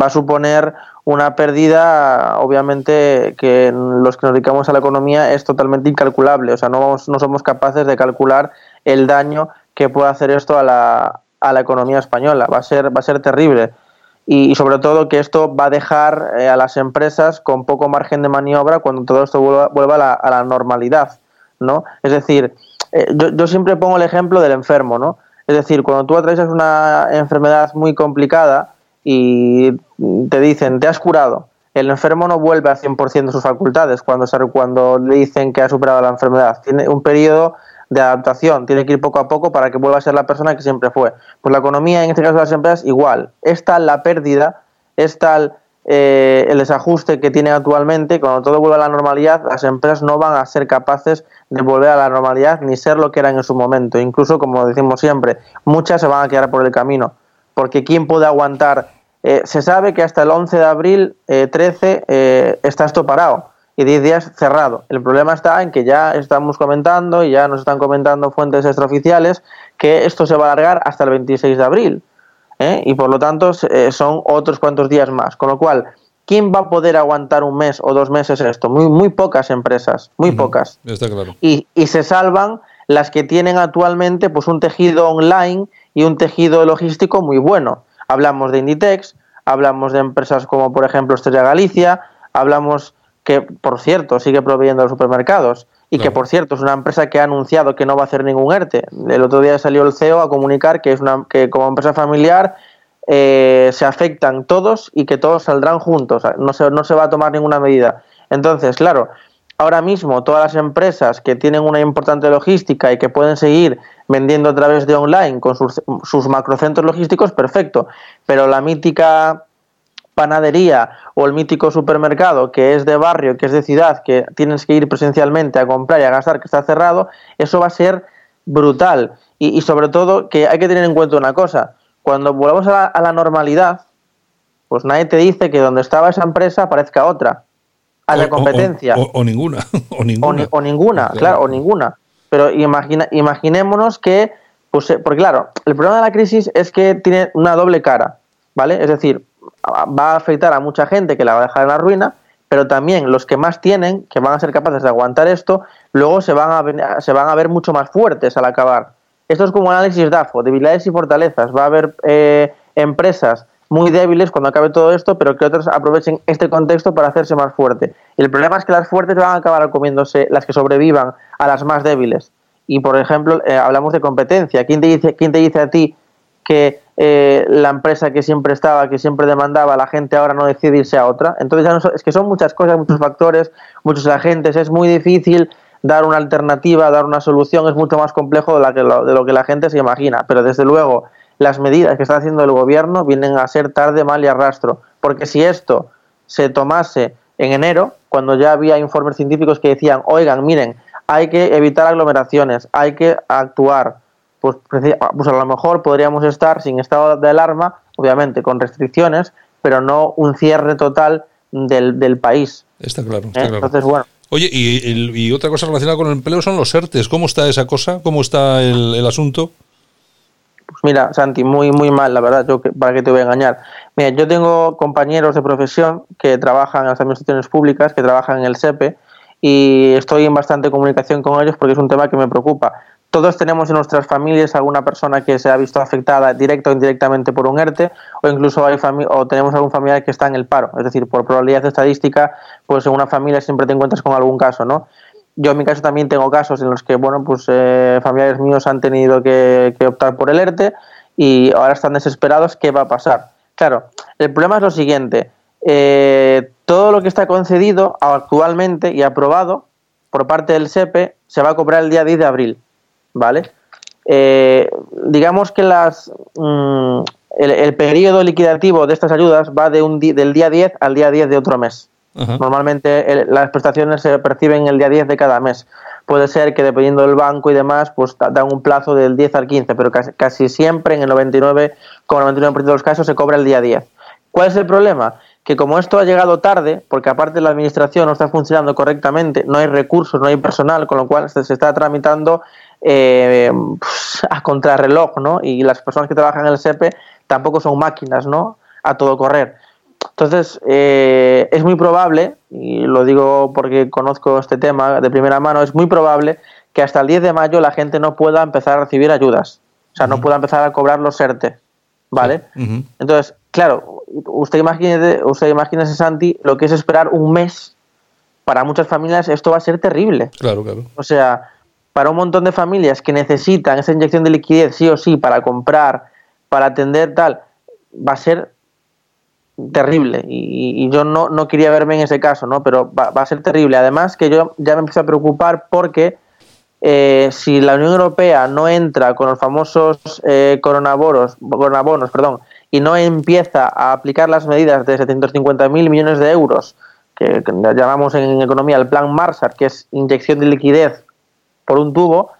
Va a suponer una pérdida, obviamente, que los que nos dedicamos a la economía es totalmente incalculable. O sea, no, vamos, no somos capaces de calcular el daño que puede hacer esto a la, a la economía española. Va a ser, va a ser terrible. Y, y sobre todo que esto va a dejar eh, a las empresas con poco margen de maniobra cuando todo esto vuelva, vuelva a, la, a la normalidad, ¿no? Es decir, eh, yo, yo siempre pongo el ejemplo del enfermo, ¿no? Es decir, cuando tú atraviesas una enfermedad muy complicada y te dicen, te has curado, el enfermo no vuelve al 100% de sus facultades cuando, cuando le dicen que ha superado la enfermedad. Tiene un periodo de adaptación, tiene que ir poco a poco para que vuelva a ser la persona que siempre fue. Pues la economía, en este caso las empresas, igual. Es tal la pérdida, es tal eh, el desajuste que tienen actualmente, cuando todo vuelva a la normalidad, las empresas no van a ser capaces de volver a la normalidad ni ser lo que eran en su momento. Incluso, como decimos siempre, muchas se van a quedar por el camino. Porque ¿quién puede aguantar? Eh, se sabe que hasta el 11 de abril, eh, 13, eh, está esto parado y 10 días cerrado. El problema está en que ya estamos comentando y ya nos están comentando fuentes extraoficiales que esto se va a alargar hasta el 26 de abril. ¿Eh? Y por lo tanto eh, son otros cuantos días más. Con lo cual, ¿quién va a poder aguantar un mes o dos meses esto? Muy, muy pocas empresas, muy pocas. Está claro. Y, y se salvan las que tienen actualmente pues un tejido online y un tejido logístico muy bueno. Hablamos de Inditex, hablamos de empresas como por ejemplo Estrella Galicia, hablamos que por cierto sigue proveyendo a los supermercados y que por cierto es una empresa que ha anunciado que no va a hacer ningún ERTE. El otro día salió el CEO a comunicar que es una que como empresa familiar eh, se afectan todos y que todos saldrán juntos, no se, no se va a tomar ninguna medida. Entonces, claro, ahora mismo todas las empresas que tienen una importante logística y que pueden seguir vendiendo a través de online con sus, sus macrocentros logísticos, perfecto. Pero la mítica panadería o el mítico supermercado que es de barrio, que es de ciudad, que tienes que ir presencialmente a comprar y a gastar, que está cerrado, eso va a ser brutal. Y, y sobre todo que hay que tener en cuenta una cosa, cuando volvamos a la, a la normalidad, pues nadie te dice que donde estaba esa empresa aparezca otra. Haya O- competencia. O, o ninguna. <laughs> O ninguna. ni- o ninguna, Claro. claro, o ninguna. Pero imagina, imaginémonos que, pues, eh, porque claro, el problema de la crisis es que tiene una doble cara, ¿vale? Es decir, va a afectar a mucha gente que la va a dejar en la ruina, pero también los que más tienen, que van a ser capaces de aguantar esto, luego se van a, se van a ver mucho más fuertes al acabar. Esto es como un análisis DAFO, debilidades y fortalezas. Va a haber eh, empresas muy débiles cuando acabe todo esto, pero que otras aprovechen este contexto para hacerse más fuerte. Y el problema es que las fuertes van a acabar comiéndose las que sobrevivan a las más débiles. Y por ejemplo, eh, hablamos de competencia. ¿Quién te dice, quién te dice a ti que eh, la empresa que siempre estaba, que siempre demandaba, la gente ahora no decide irse a otra? Entonces ya no es que son muchas cosas, muchos factores, muchos agentes. Es muy difícil dar una alternativa, dar una solución. Es mucho más complejo de, la que lo, de lo que la gente se imagina. Pero desde luego las medidas que está haciendo el gobierno vienen a ser tarde, mal y arrastro. Porque si esto se tomase en enero, cuando ya había informes científicos que decían, oigan, miren, hay que evitar aglomeraciones, hay que actuar, pues, preci- pues a lo mejor podríamos estar sin estado de alarma, obviamente con restricciones, pero no un cierre total del, del país. Está claro, ¿eh? claro. Entonces, bueno, Oye, y, otra cosa relacionada con el empleo son los ERTES. ¿Cómo está esa cosa? ¿Cómo está el, el asunto? Pues mira, Santi, muy, muy mal, la verdad, yo para qué te voy a engañar. Mira, yo tengo compañeros de profesión que trabajan en las administraciones públicas, que trabajan en el SEPE, y estoy en bastante comunicación con ellos porque es un tema que me preocupa. Todos tenemos en nuestras familias alguna persona que se ha visto afectada directa o indirectamente por un ERTE, o incluso hay o tenemos algún familiar que está en el paro. Es decir, por probabilidad estadística, pues en una familia siempre te encuentras con algún caso, ¿no? Yo en mi caso también tengo casos en los que, bueno, pues eh, familiares míos han tenido que, optar por el ERTE y ahora están desesperados, ¿qué va a pasar? Claro, el problema es lo siguiente, eh, todo lo que está concedido actualmente y aprobado por parte del SEPE se va a cobrar el día 10 de abril, ¿vale? Eh, digamos que las mm, el, el periodo liquidativo de estas ayudas va de un di- del día 10 al día 10 de otro mes. Normalmente el- las prestaciones se perciben el día 10 de cada mes. Puede ser que dependiendo del banco y demás, pues da- dan un plazo del 10 al 15, pero casi, casi siempre en el 99,99% de los casos se cobra el día 10. ¿Cuál es el problema? Que como esto ha llegado tarde, porque aparte la administración no está funcionando correctamente, no hay recursos, no hay personal, con lo cual se, se está tramitando eh, pues, a contrarreloj, ¿no? Y las personas que trabajan en el SEPE tampoco son máquinas, ¿no? A todo correr. Entonces, eh, es muy probable, y lo digo porque conozco este tema de primera mano, es muy probable que hasta el 10 de mayo la gente no pueda empezar a recibir ayudas. O sea, no pueda empezar a cobrar los ERTE. ¿Vale? Entonces, claro, usted imagine, usted imagínese, Santi, lo que es esperar un mes. Para muchas familias esto va a ser terrible. Claro, claro. O sea, para un montón de familias que necesitan esa inyección de liquidez sí o sí para comprar, para atender tal, va a ser terrible. Y, y yo no, no quería verme en ese caso, ¿no? Pero va, va a ser terrible. Además que yo ya me empiezo a preocupar porque eh, si la Unión Europea no entra con los famosos eh, coronabonos, coronabonos perdón, y no empieza a aplicar las medidas de 750.000 millones de euros que llamamos en economía el plan Marshall, que es inyección de liquidez por un tubo,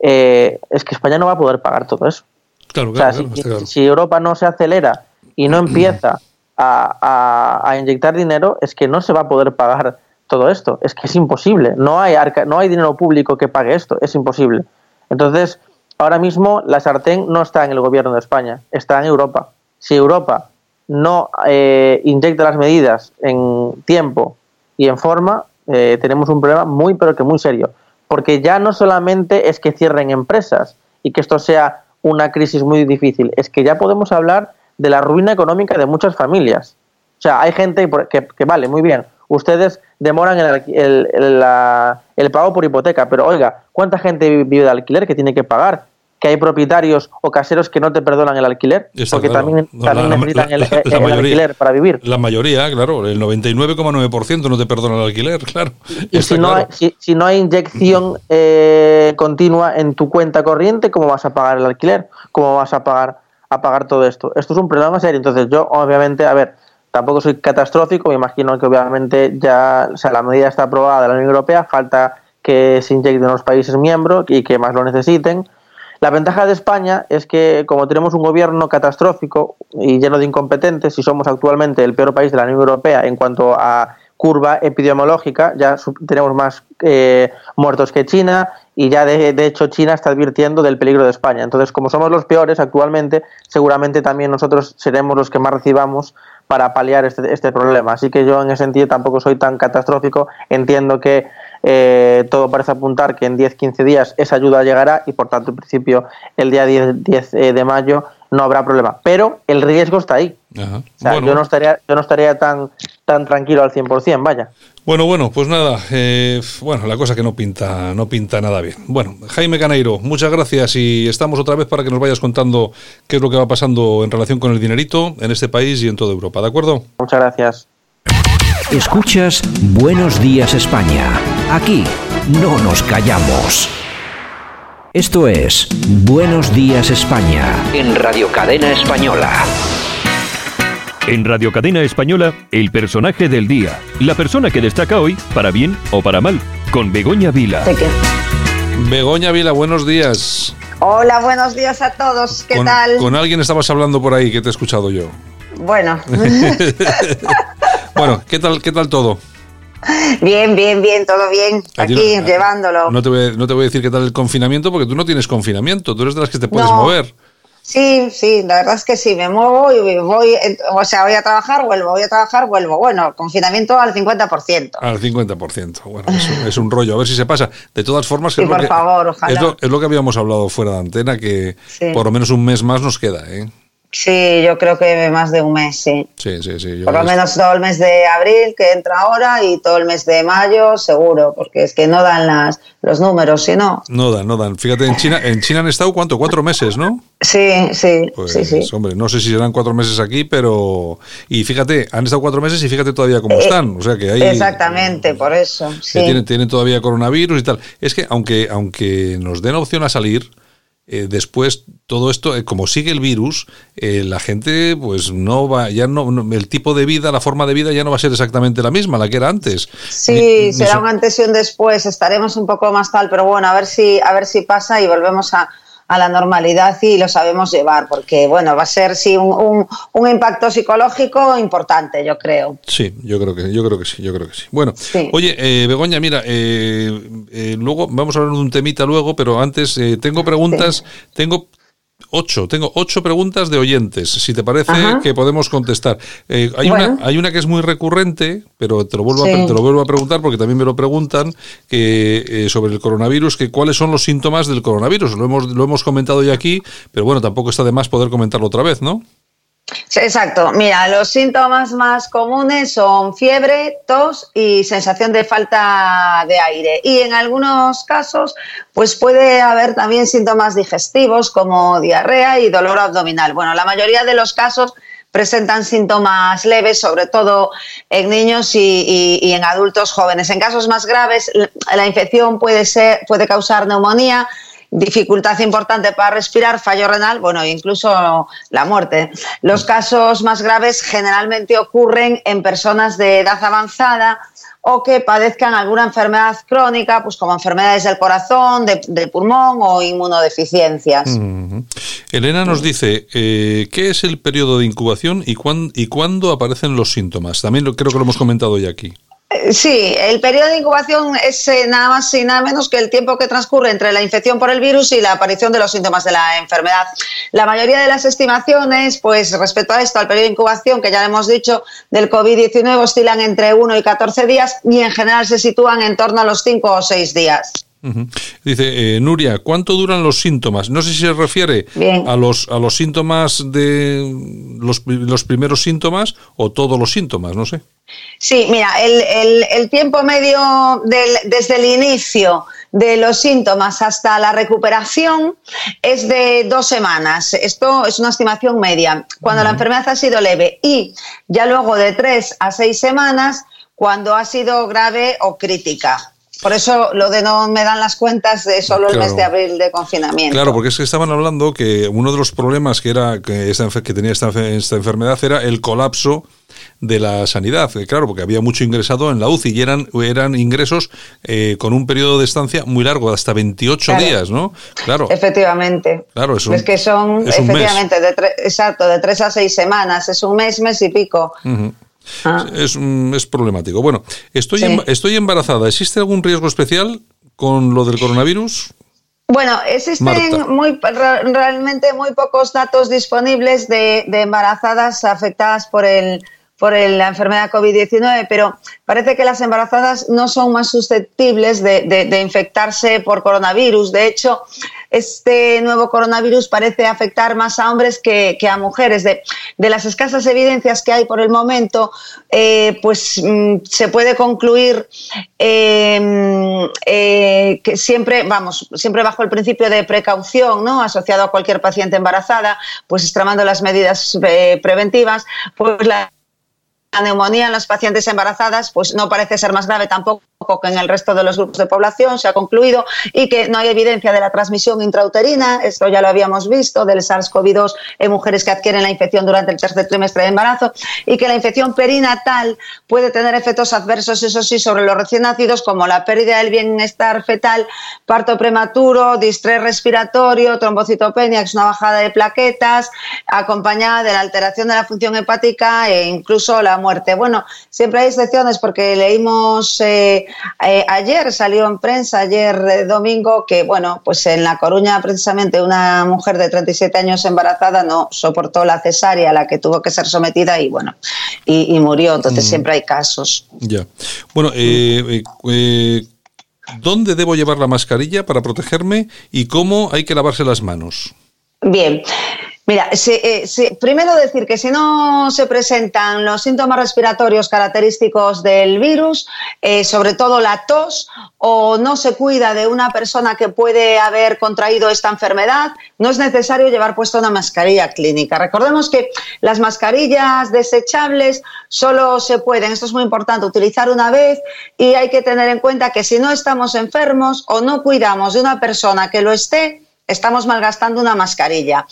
eh, es que España no va a poder pagar todo eso. Claro, O sea, claro, si, claro. si Europa no se acelera y no <clears throat> empieza a, a- a inyectar dinero, es que no se va a poder pagar todo esto. Es que es imposible. No hay, arca- no hay dinero público que pague esto. Es imposible. Entonces, ahora mismo la sartén no está en el gobierno de España, está en Europa. Si Europa no eh, inyecta las medidas en tiempo y en forma, eh, tenemos un problema muy, pero que muy serio. Porque ya no solamente es que cierren empresas y que esto sea una crisis muy difícil, es que ya podemos hablar de la ruina económica de muchas familias. O sea, hay gente que, que vale, muy bien, ustedes demoran el, el- el- la- el pago por hipoteca, pero oiga, ¿cuánta gente vi- vive de alquiler que tiene que pagar? Que hay propietarios o caseros que no te perdonan el alquiler, Está porque claro. también, también la- necesitan la- el, la- la el mayoría. alquiler para vivir. La mayoría, claro, el 99,9% no te perdona el alquiler, <laughs> claro. Y si no, claro. hay, si, si no hay inyección eh, continua en tu cuenta corriente, ¿cómo vas a pagar el alquiler? ¿Cómo vas a pagar, a pagar todo esto? Esto es un problema serio. Entonces yo, obviamente, a ver, tampoco soy catastrófico, me imagino que obviamente ya, o sea, la medida está aprobada de la Unión Europea, falta que se inyecte en los países miembros y que más lo necesiten. La ventaja de España es que como tenemos un gobierno catastrófico y lleno de incompetentes y somos actualmente el peor país de la Unión Europea en cuanto a curva epidemiológica, ya tenemos más eh, muertos que China y ya de, de hecho China está advirtiendo del peligro de España. Entonces, como somos los peores actualmente, seguramente también nosotros seremos los que más recibamos para paliar este, este problema. Así que yo en ese sentido tampoco soy tan catastrófico. Entiendo que eh, todo parece apuntar que en 10-15 días esa ayuda llegará y por tanto en principio el día 10, 10, eh, de mayo no habrá problema. Pero el riesgo está ahí. Ajá. O sea, Bueno. yo no estaría, yo no estaría tan, tan tranquilo al 100%, vaya. Bueno, bueno, pues nada, eh, bueno, la cosa que no pinta, no pinta nada bien. Bueno, Jaime Caneiro, muchas gracias y estamos otra vez para que nos vayas contando qué es lo que va pasando en relación con el dinerito en este país y en toda Europa, ¿de acuerdo? Muchas gracias. Escuchas Buenos Días España. Aquí no nos callamos. Esto es Buenos Días España en Radio Cadena Española. En Radio Cadena Española, el personaje del día. La persona que destaca hoy, para bien o para mal, con Begoña Vila. Begoña Vila, buenos días. Hola, buenos días a todos. ¿Qué con, tal? con alguien estabas hablando por ahí que te he escuchado yo. Bueno, <laughs> Bueno, ¿qué tal, qué tal todo? bien, bien, bien, todo bien. Aquí no- llevándolo. No te, voy, no te voy a decir qué tal el confinamiento porque tú no tienes confinamiento, tú eres de las que te puedes No. mover. Sí, sí, la verdad es que sí, me muevo y voy, o sea, voy a trabajar, vuelvo, voy a trabajar, vuelvo. Bueno, confinamiento al 50%. Al 50%. Bueno, es, un- es un rollo. A ver si se pasa. De todas formas, Sí, es, lo por que, favor, ojalá. es, lo, es lo que habíamos hablado fuera de antena, que Sí. por lo menos un mes más nos queda. ¿eh? Sí, yo creo que más de un mes, sí. Sí, sí, sí. yo Por lo menos todo el mes de abril que entra ahora y todo el mes de mayo, seguro, porque es que no dan las, los números, si no. No dan, no dan. Fíjate, en China, en China han estado, ¿cuánto? Cuatro meses, ¿no? Sí, sí, Pues, sí, sí. hombre, no sé si serán cuatro meses aquí, pero... Y fíjate, han estado cuatro meses y fíjate todavía cómo Eh, están. O sea que hay... Exactamente, por eso. Sí. tienen, tienen todavía coronavirus y tal. Es que aunque, aunque nos den opción a salir, eh, después todo esto, eh, como sigue el virus, eh, la gente pues no va, ya no, no- el tipo de vida, la forma de vida ya no va a ser exactamente la misma, la que era antes. Sí, Ni- ni será so- un antes y un después, estaremos un poco más tal, pero bueno, a ver si, a ver si pasa y volvemos a, a la normalidad y lo sabemos llevar, porque bueno, va a ser sí un, un- un impacto psicológico importante, yo creo. Sí, yo creo que, yo creo que sí, yo creo que sí. Bueno, oye, eh, Begoña, mira, eh, eh, luego vamos a hablar de un temita luego, pero antes eh, tengo preguntas, tengo ocho, tengo ocho preguntas de oyentes, si te parece Ajá. que podemos contestar. Eh, hay Bueno. una, hay una que es muy recurrente, pero te lo vuelvo, a, Sí. te lo vuelvo a preguntar porque también me lo preguntan que eh, sobre el coronavirus, que cuáles son los síntomas del coronavirus. Lo hemos, lo hemos comentado ya aquí, pero bueno, tampoco está de más poder comentarlo otra vez, ¿no? Exacto. Mira, los síntomas más comunes son fiebre, tos y sensación de falta de aire. Y en algunos casos, pues puede haber también síntomas digestivos como diarrea y dolor abdominal. Bueno, la mayoría de los casos presentan síntomas leves, sobre todo en niños y, y- en adultos jóvenes. En casos más graves, la infección puede ser, puede causar neumonía dificultad importante para respirar, fallo renal, bueno, incluso la muerte. Los casos más graves generalmente ocurren en personas de edad avanzada o que padezcan alguna enfermedad crónica, pues como enfermedades del corazón, de- del pulmón o inmunodeficiencias. Ujú. Elena nos dice, eh, ¿qué es el periodo de incubación y, cuán- y cuándo aparecen los síntomas? También creo que lo hemos comentado ya aquí. Eh, Sí, el periodo de incubación es eh, nada más y nada menos que el tiempo que transcurre entre la infección por el virus y la aparición de los síntomas de la enfermedad. La mayoría de las estimaciones, pues respecto a esto, al periodo de incubación, que ya hemos dicho, del COVID-19 oscilan entre 1 y 14 días y en general se sitúan en torno a los 5 o 6 días. Dice, eh, Nuria, ¿cuánto duran los síntomas? No sé si se refiere Bien. a los, a los síntomas de los, los primeros síntomas o todos los síntomas, no sé. Sí, mira, el, el- el tiempo medio del- desde el inicio de los síntomas hasta la recuperación es de dos semanas. Esto es una estimación media. Cuando la enfermedad ha sido leve y ya luego de tres a seis semanas cuando ha sido grave o crítica. Por eso lo de no me dan las cuentas de solo el mes de abril de confinamiento. Claro, porque es que estaban hablando que uno de los problemas que era que, esta que tenía esta, enfer- esta enfermedad era el colapso de la sanidad. Que Claro, porque había mucho ingresado en la UCI y eran, eran ingresos eh, con un periodo de estancia muy largo, hasta 28 Claro. días, ¿no? Claro. Efectivamente. Claro, es un- es que son, es efectivamente, de exacto, de tres a seis semanas. Es un mes, mes y pico. Mm, es problemático. Bueno, estoy, Sí. em- estoy embarazada. ¿Existe algún riesgo especial con lo del coronavirus? Bueno, existen muy, re- realmente muy pocos datos disponibles de, de embarazadas afectadas por el por la enfermedad COVID-19, pero parece que las embarazadas no son más susceptibles de, de- infectarse por coronavirus. De hecho, este nuevo coronavirus parece afectar más a hombres que, que a mujeres. De, de las escasas evidencias que hay por el momento, eh, pues mm, se puede concluir eh, eh, que siempre, vamos, siempre bajo el principio de precaución, ¿no? Asociado a cualquier paciente embarazada, pues extremando las medidas eh, preventivas, pues la neumonía en las pacientes embarazadas pues no parece ser más grave tampoco que en el resto de los grupos de población, se ha concluido, y que no hay evidencia de la transmisión intrauterina, esto ya lo habíamos visto, del SARS-CoV-2 en mujeres que adquieren la infección durante el tercer trimestre de embarazo, y que la infección perinatal puede tener efectos adversos, eso sí, sobre los recién nacidos, como la pérdida del bienestar fetal, parto prematuro, distrés respiratorio, trombocitopenia, que es una bajada de plaquetas, acompañada de la alteración de la función hepática e incluso la muerte. Bueno, siempre hay excepciones porque leímos eh, eh, ayer, salió en prensa, ayer eh, domingo, que bueno, pues en La Coruña precisamente una mujer de 37 años embarazada no soportó la cesárea a la que tuvo que ser sometida y bueno, y, y murió. Entonces Mm. siempre hay casos. Ya. Bueno, eh, eh, eh, ¿dónde debo llevar la mascarilla para protegerme y cómo hay que lavarse las manos? Bien. Mira, si- eh, si- primero decir que si no se presentan los síntomas respiratorios característicos del virus, eh, sobre todo la tos, o no se cuida de una persona que puede haber contraído esta enfermedad, no es necesario llevar puesta una mascarilla clínica. Recordemos que las mascarillas desechables solo se pueden, esto es muy importante, utilizar una vez y hay que tener en cuenta que si no estamos enfermos o no cuidamos de una persona que lo esté, estamos malgastando una mascarilla.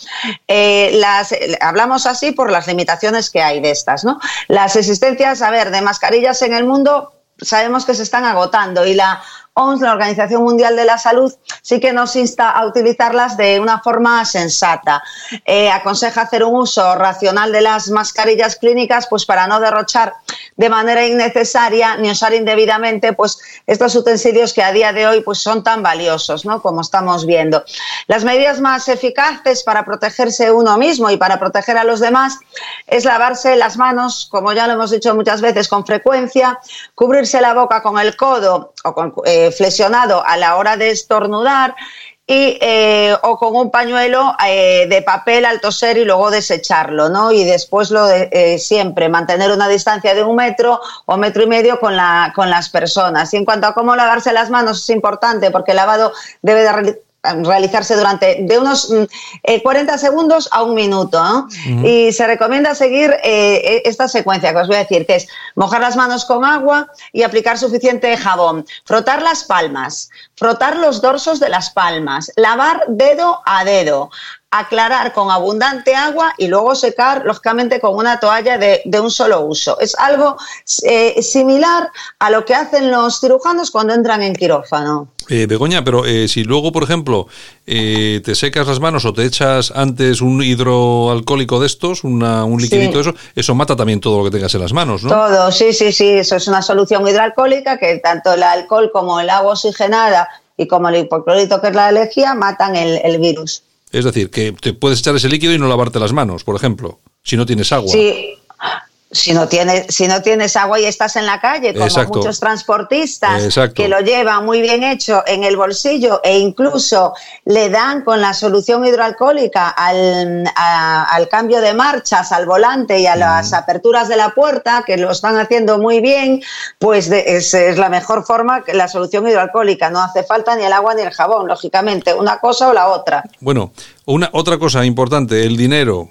Eh, las, hablamos así por las limitaciones que hay de estas, ¿no? Las existencias, a ver, de mascarillas en el mundo sabemos que se están agotando y la OMS, la Organización Mundial de la Salud, sí que nos insta a utilizarlas de una forma sensata. Eh, aconseja hacer un uso racional de las mascarillas clínicas, pues para no derrochar de manera innecesaria ni usar indebidamente, pues estos utensilios que a día de hoy pues son tan valiosos, ¿no? Como estamos viendo. Las medidas más eficaces para protegerse uno mismo y para proteger a los demás es lavarse las manos, como ya lo hemos dicho muchas veces, con frecuencia, cubrirse la boca con el codo o con, eh, flexionado a la hora de estornudar y, eh, o con un pañuelo eh, de papel al toser y luego desecharlo, ¿no? Y después lo de eh, siempre mantener una distancia de un metro o metro y medio con, la, con las personas. Y en cuanto a cómo lavarse las manos es importante porque el lavado debe de realizarse durante de unos mm, eh, 40 segundos a un minuto. Y se recomienda seguir eh, esta secuencia que os voy a decir, que es mojar las manos con agua y aplicar suficiente jabón, frotar las palmas, frotar los dorsos de las palmas, lavar dedo a dedo, aclarar con abundante agua y luego secar, lógicamente, con una toalla de, de un solo uso. Es algo eh, similar a lo que hacen los cirujanos cuando entran en quirófano. Eh, Begoña, pero eh, si luego, por ejemplo, eh, te secas las manos o te echas antes un hidroalcohólico de estos, una- un liquidito Sí. de eso, eso mata también todo lo que tengas en las manos, ¿no? Todo, sí, sí, sí, eso es una solución hidroalcohólica que tanto el alcohol como el agua oxigenada y como el hipoclorito, que es la alergia, matan el, el virus. Es decir, que te puedes echar ese líquido y no lavarte las manos, por ejemplo, si no tienes agua. Sí, si no tienes, si no tienes agua y estás en la calle, como Exacto. muchos transportistas Exacto. que lo llevan muy bien hecho en el bolsillo e incluso le dan con la solución hidroalcohólica al, a- al cambio de marchas, al volante y a las aperturas de la puerta, que lo están haciendo muy bien, pues de- es, es la mejor forma que la solución hidroalcohólica. No hace falta ni el agua ni el jabón, lógicamente, una cosa o la otra. Bueno, una otra cosa importante, el dinero.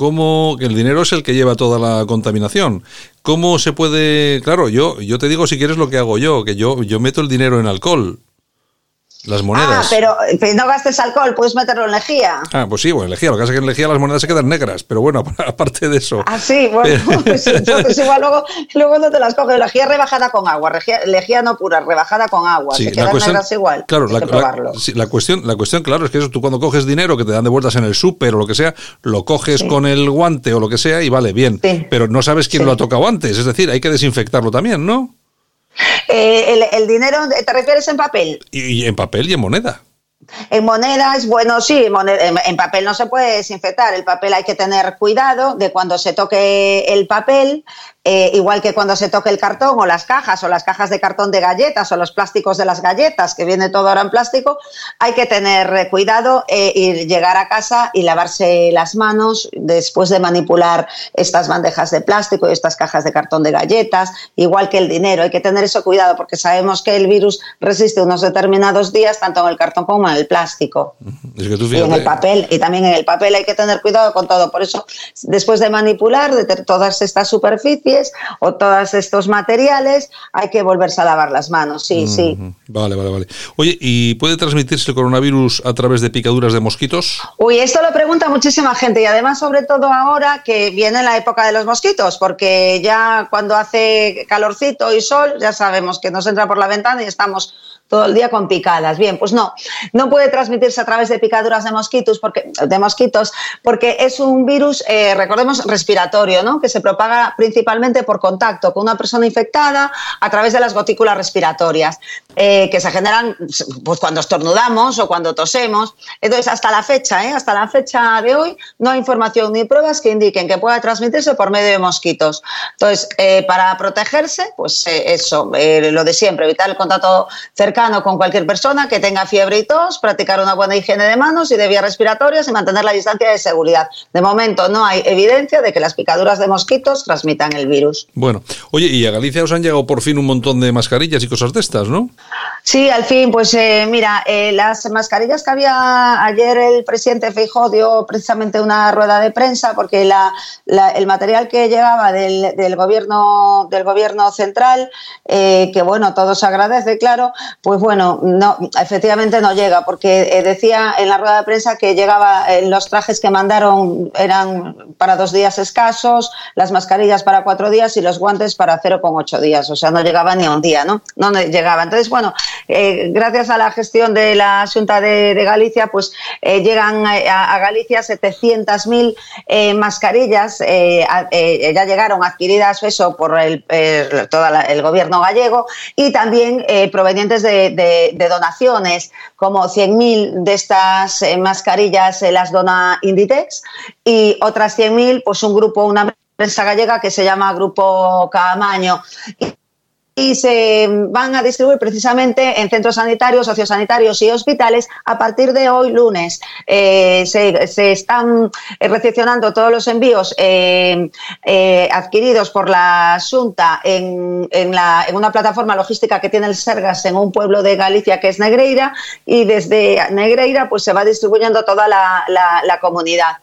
¿Cómo, que el dinero es el que lleva toda la contaminación. ¿Cómo se puede, claro, yo yo te digo si quieres lo que hago yo, que yo yo meto el dinero en alcohol. Las Ah, monedas. pero, pero no gastes alcohol, puedes meterlo en lejía. Ah, pues sí, bueno, en lejía. Lo que pasa es que en lejía las monedas se quedan negras, pero bueno, <laughs> aparte de eso. Ah, sí, bueno, <laughs> <laughs> pues entonces igual luego, luego no te las coges. Lejía rebajada con agua, lejía, lejía no pura, rebajada con agua. Sí, se quedan cuestión, negras igual. claro, la, la- sí, la cuestión, la cuestión, claro, es que eso tú cuando coges dinero que te dan de vueltas en el súper o lo que sea, lo coges Sí. con el guante o lo que sea y vale, bien. Pero no sabes quién lo ha tocado antes, es decir, hay que desinfectarlo también, ¿no? Eh, el, dinero, ¿te refieres en papel? Y en papel y en moneda. En moneda es bueno, sí, en papel no se puede desinfectar. El papel hay que tener cuidado de cuando se toque el papel, eh, igual que cuando se toque el cartón o las cajas o las cajas de cartón de galletas o los plásticos de las galletas, que viene todo ahora en plástico, hay que tener eh, cuidado eh, y llegar a casa y lavarse las manos después de manipular estas bandejas de plástico y estas cajas de cartón de galletas, igual que el dinero. Hay que tener eso cuidado porque sabemos que el virus resiste unos determinados días tanto en el cartón como en el plástico Es que tú y en el papel. Y también en el papel hay que tener cuidado con todo. Por eso, después de manipular de todas estas superficies o todos estos materiales, hay que volverse a lavar las manos. Sí, sí. Vale, vale, vale. Oye, ¿y puede transmitirse el coronavirus a través de picaduras de mosquitos? Uy, esto lo pregunta muchísima gente y además sobre todo ahora que viene la época de los mosquitos, porque ya cuando hace calorcito y sol ya sabemos que nos entra por la ventana y estamos todo el día con picadas. Bien, pues no, no puede transmitirse a través de picaduras de mosquitos porque, de mosquitos porque es un virus, eh, recordemos, respiratorio, ¿no? que se propaga principalmente por contacto con una persona infectada a través de las gotículas respiratorias, eh, que se generan pues, cuando estornudamos o cuando tosemos. Entonces, hasta la fecha, ¿eh? hasta la fecha de hoy, no hay información ni pruebas que indiquen que pueda transmitirse por medio de mosquitos. Entonces, eh, para protegerse, pues eh, eso, eh, lo de siempre, evitar el contacto cercano con cualquier persona que tenga fiebre y tos, practicar una buena higiene de manos y de vías respiratorias y mantener la distancia de seguridad. De momento no hay evidencia de que las picaduras de mosquitos transmitan el virus. Bueno, oye, y a Galicia os han llegado por fin un montón de mascarillas y cosas de estas, ¿no? Sí, al fin, pues eh, mira, eh, las mascarillas que había ayer el presidente Feijóo dio precisamente una rueda de prensa porque la, la- el material que llegaba del, del gobierno del gobierno central, eh, que bueno, todo se agradece, claro, pues bueno, no, efectivamente no llega porque eh, decía en la rueda de prensa que llegaba eh, los trajes que mandaron eran para dos días escasos, las mascarillas para cuatro días y los guantes para 0,8 días, o sea, no llegaba ni a un día, ¿no? No llegaba. Entonces, bueno, eh, gracias a la gestión de la Junta de, Galicia, pues eh, llegan a, a Galicia 700.000 eh, mascarillas, ya llegaron adquiridas eso por el, todo el gobierno gallego y también provenientes de, de- donaciones, como 100.000 de estas eh, mascarillas eh, las dona Inditex y otras 100.000, pues un grupo, una empresa gallega que se llama Grupo Caamaño. y se van a distribuir precisamente en centros sanitarios, sociosanitarios y hospitales a partir de hoy lunes. Eh, se, están recepcionando todos los envíos eh, eh, adquiridos por la Junta en, una plataforma logística que tiene el Sergas en un pueblo de Galicia que es Negreira y desde Negreira pues se va distribuyendo toda la comunidad.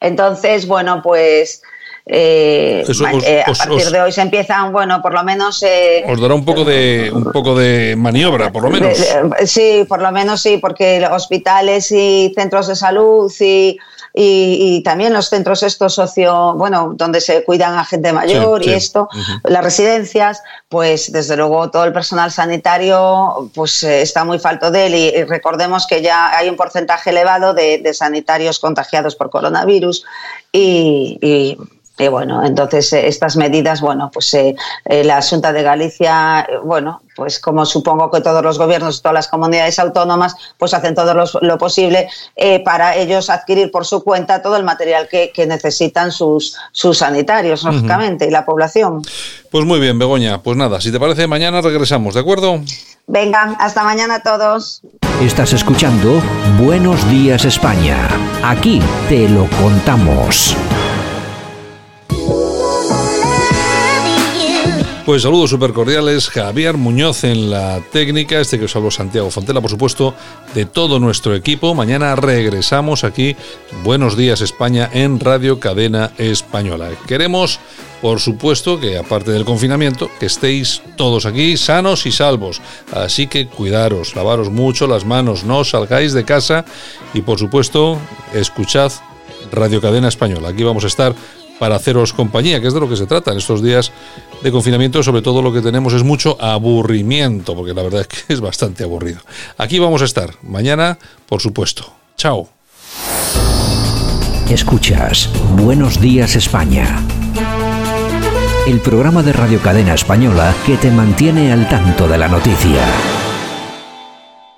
Entonces, bueno, pues eh, Eso ma- os- eh, a os- partir os- de hoy se empiezan, bueno, por lo menos eh, Os dará un poco de un poco de maniobra, por lo menos. sí, por lo menos sí, porque hospitales y centros de salud y, y- y también los centros estos socio, bueno, donde se cuidan a gente mayor Sí, y sí. esto, las residencias, pues desde luego todo el personal sanitario pues está muy falto de él y, y recordemos que ya hay un porcentaje elevado de, de sanitarios contagiados por coronavirus y- y y bueno, entonces eh, estas medidas, bueno, pues eh, eh, la Junta de Galicia, eh, bueno, pues como supongo que todos los gobiernos, todas las comunidades autónomas, pues hacen todo los- lo posible eh, para ellos adquirir por su cuenta todo el material que, que necesitan sus, sus sanitarios, lógicamente, y la población. Pues muy bien, Begoña. Pues nada, si te parece, mañana regresamos, ¿de acuerdo? Venga, hasta mañana a todos. Estás escuchando Buenos Días España. Aquí te lo contamos. Pues saludos súper cordiales, Javier Muñoz en la técnica, este que os habló Santiago Fontela, por supuesto, de todo nuestro equipo. Mañana regresamos aquí, Buenos Días España, en Radio Cadena Española. Queremos, por supuesto, que aparte del confinamiento, que estéis todos aquí sanos y salvos. Así que cuidaros, lavaros mucho las manos, no salgáis de casa y, por supuesto, escuchad Radio Cadena Española. Aquí vamos a estar para haceros compañía, que es de lo que se trata en estos días de confinamiento. Sobre todo lo que tenemos es mucho aburrimiento, porque la verdad es que es bastante aburrido. Aquí vamos a estar mañana, por supuesto. Chao. Escuchas Buenos Días España. El programa de Radio Cadena Española que te mantiene al tanto de la noticia.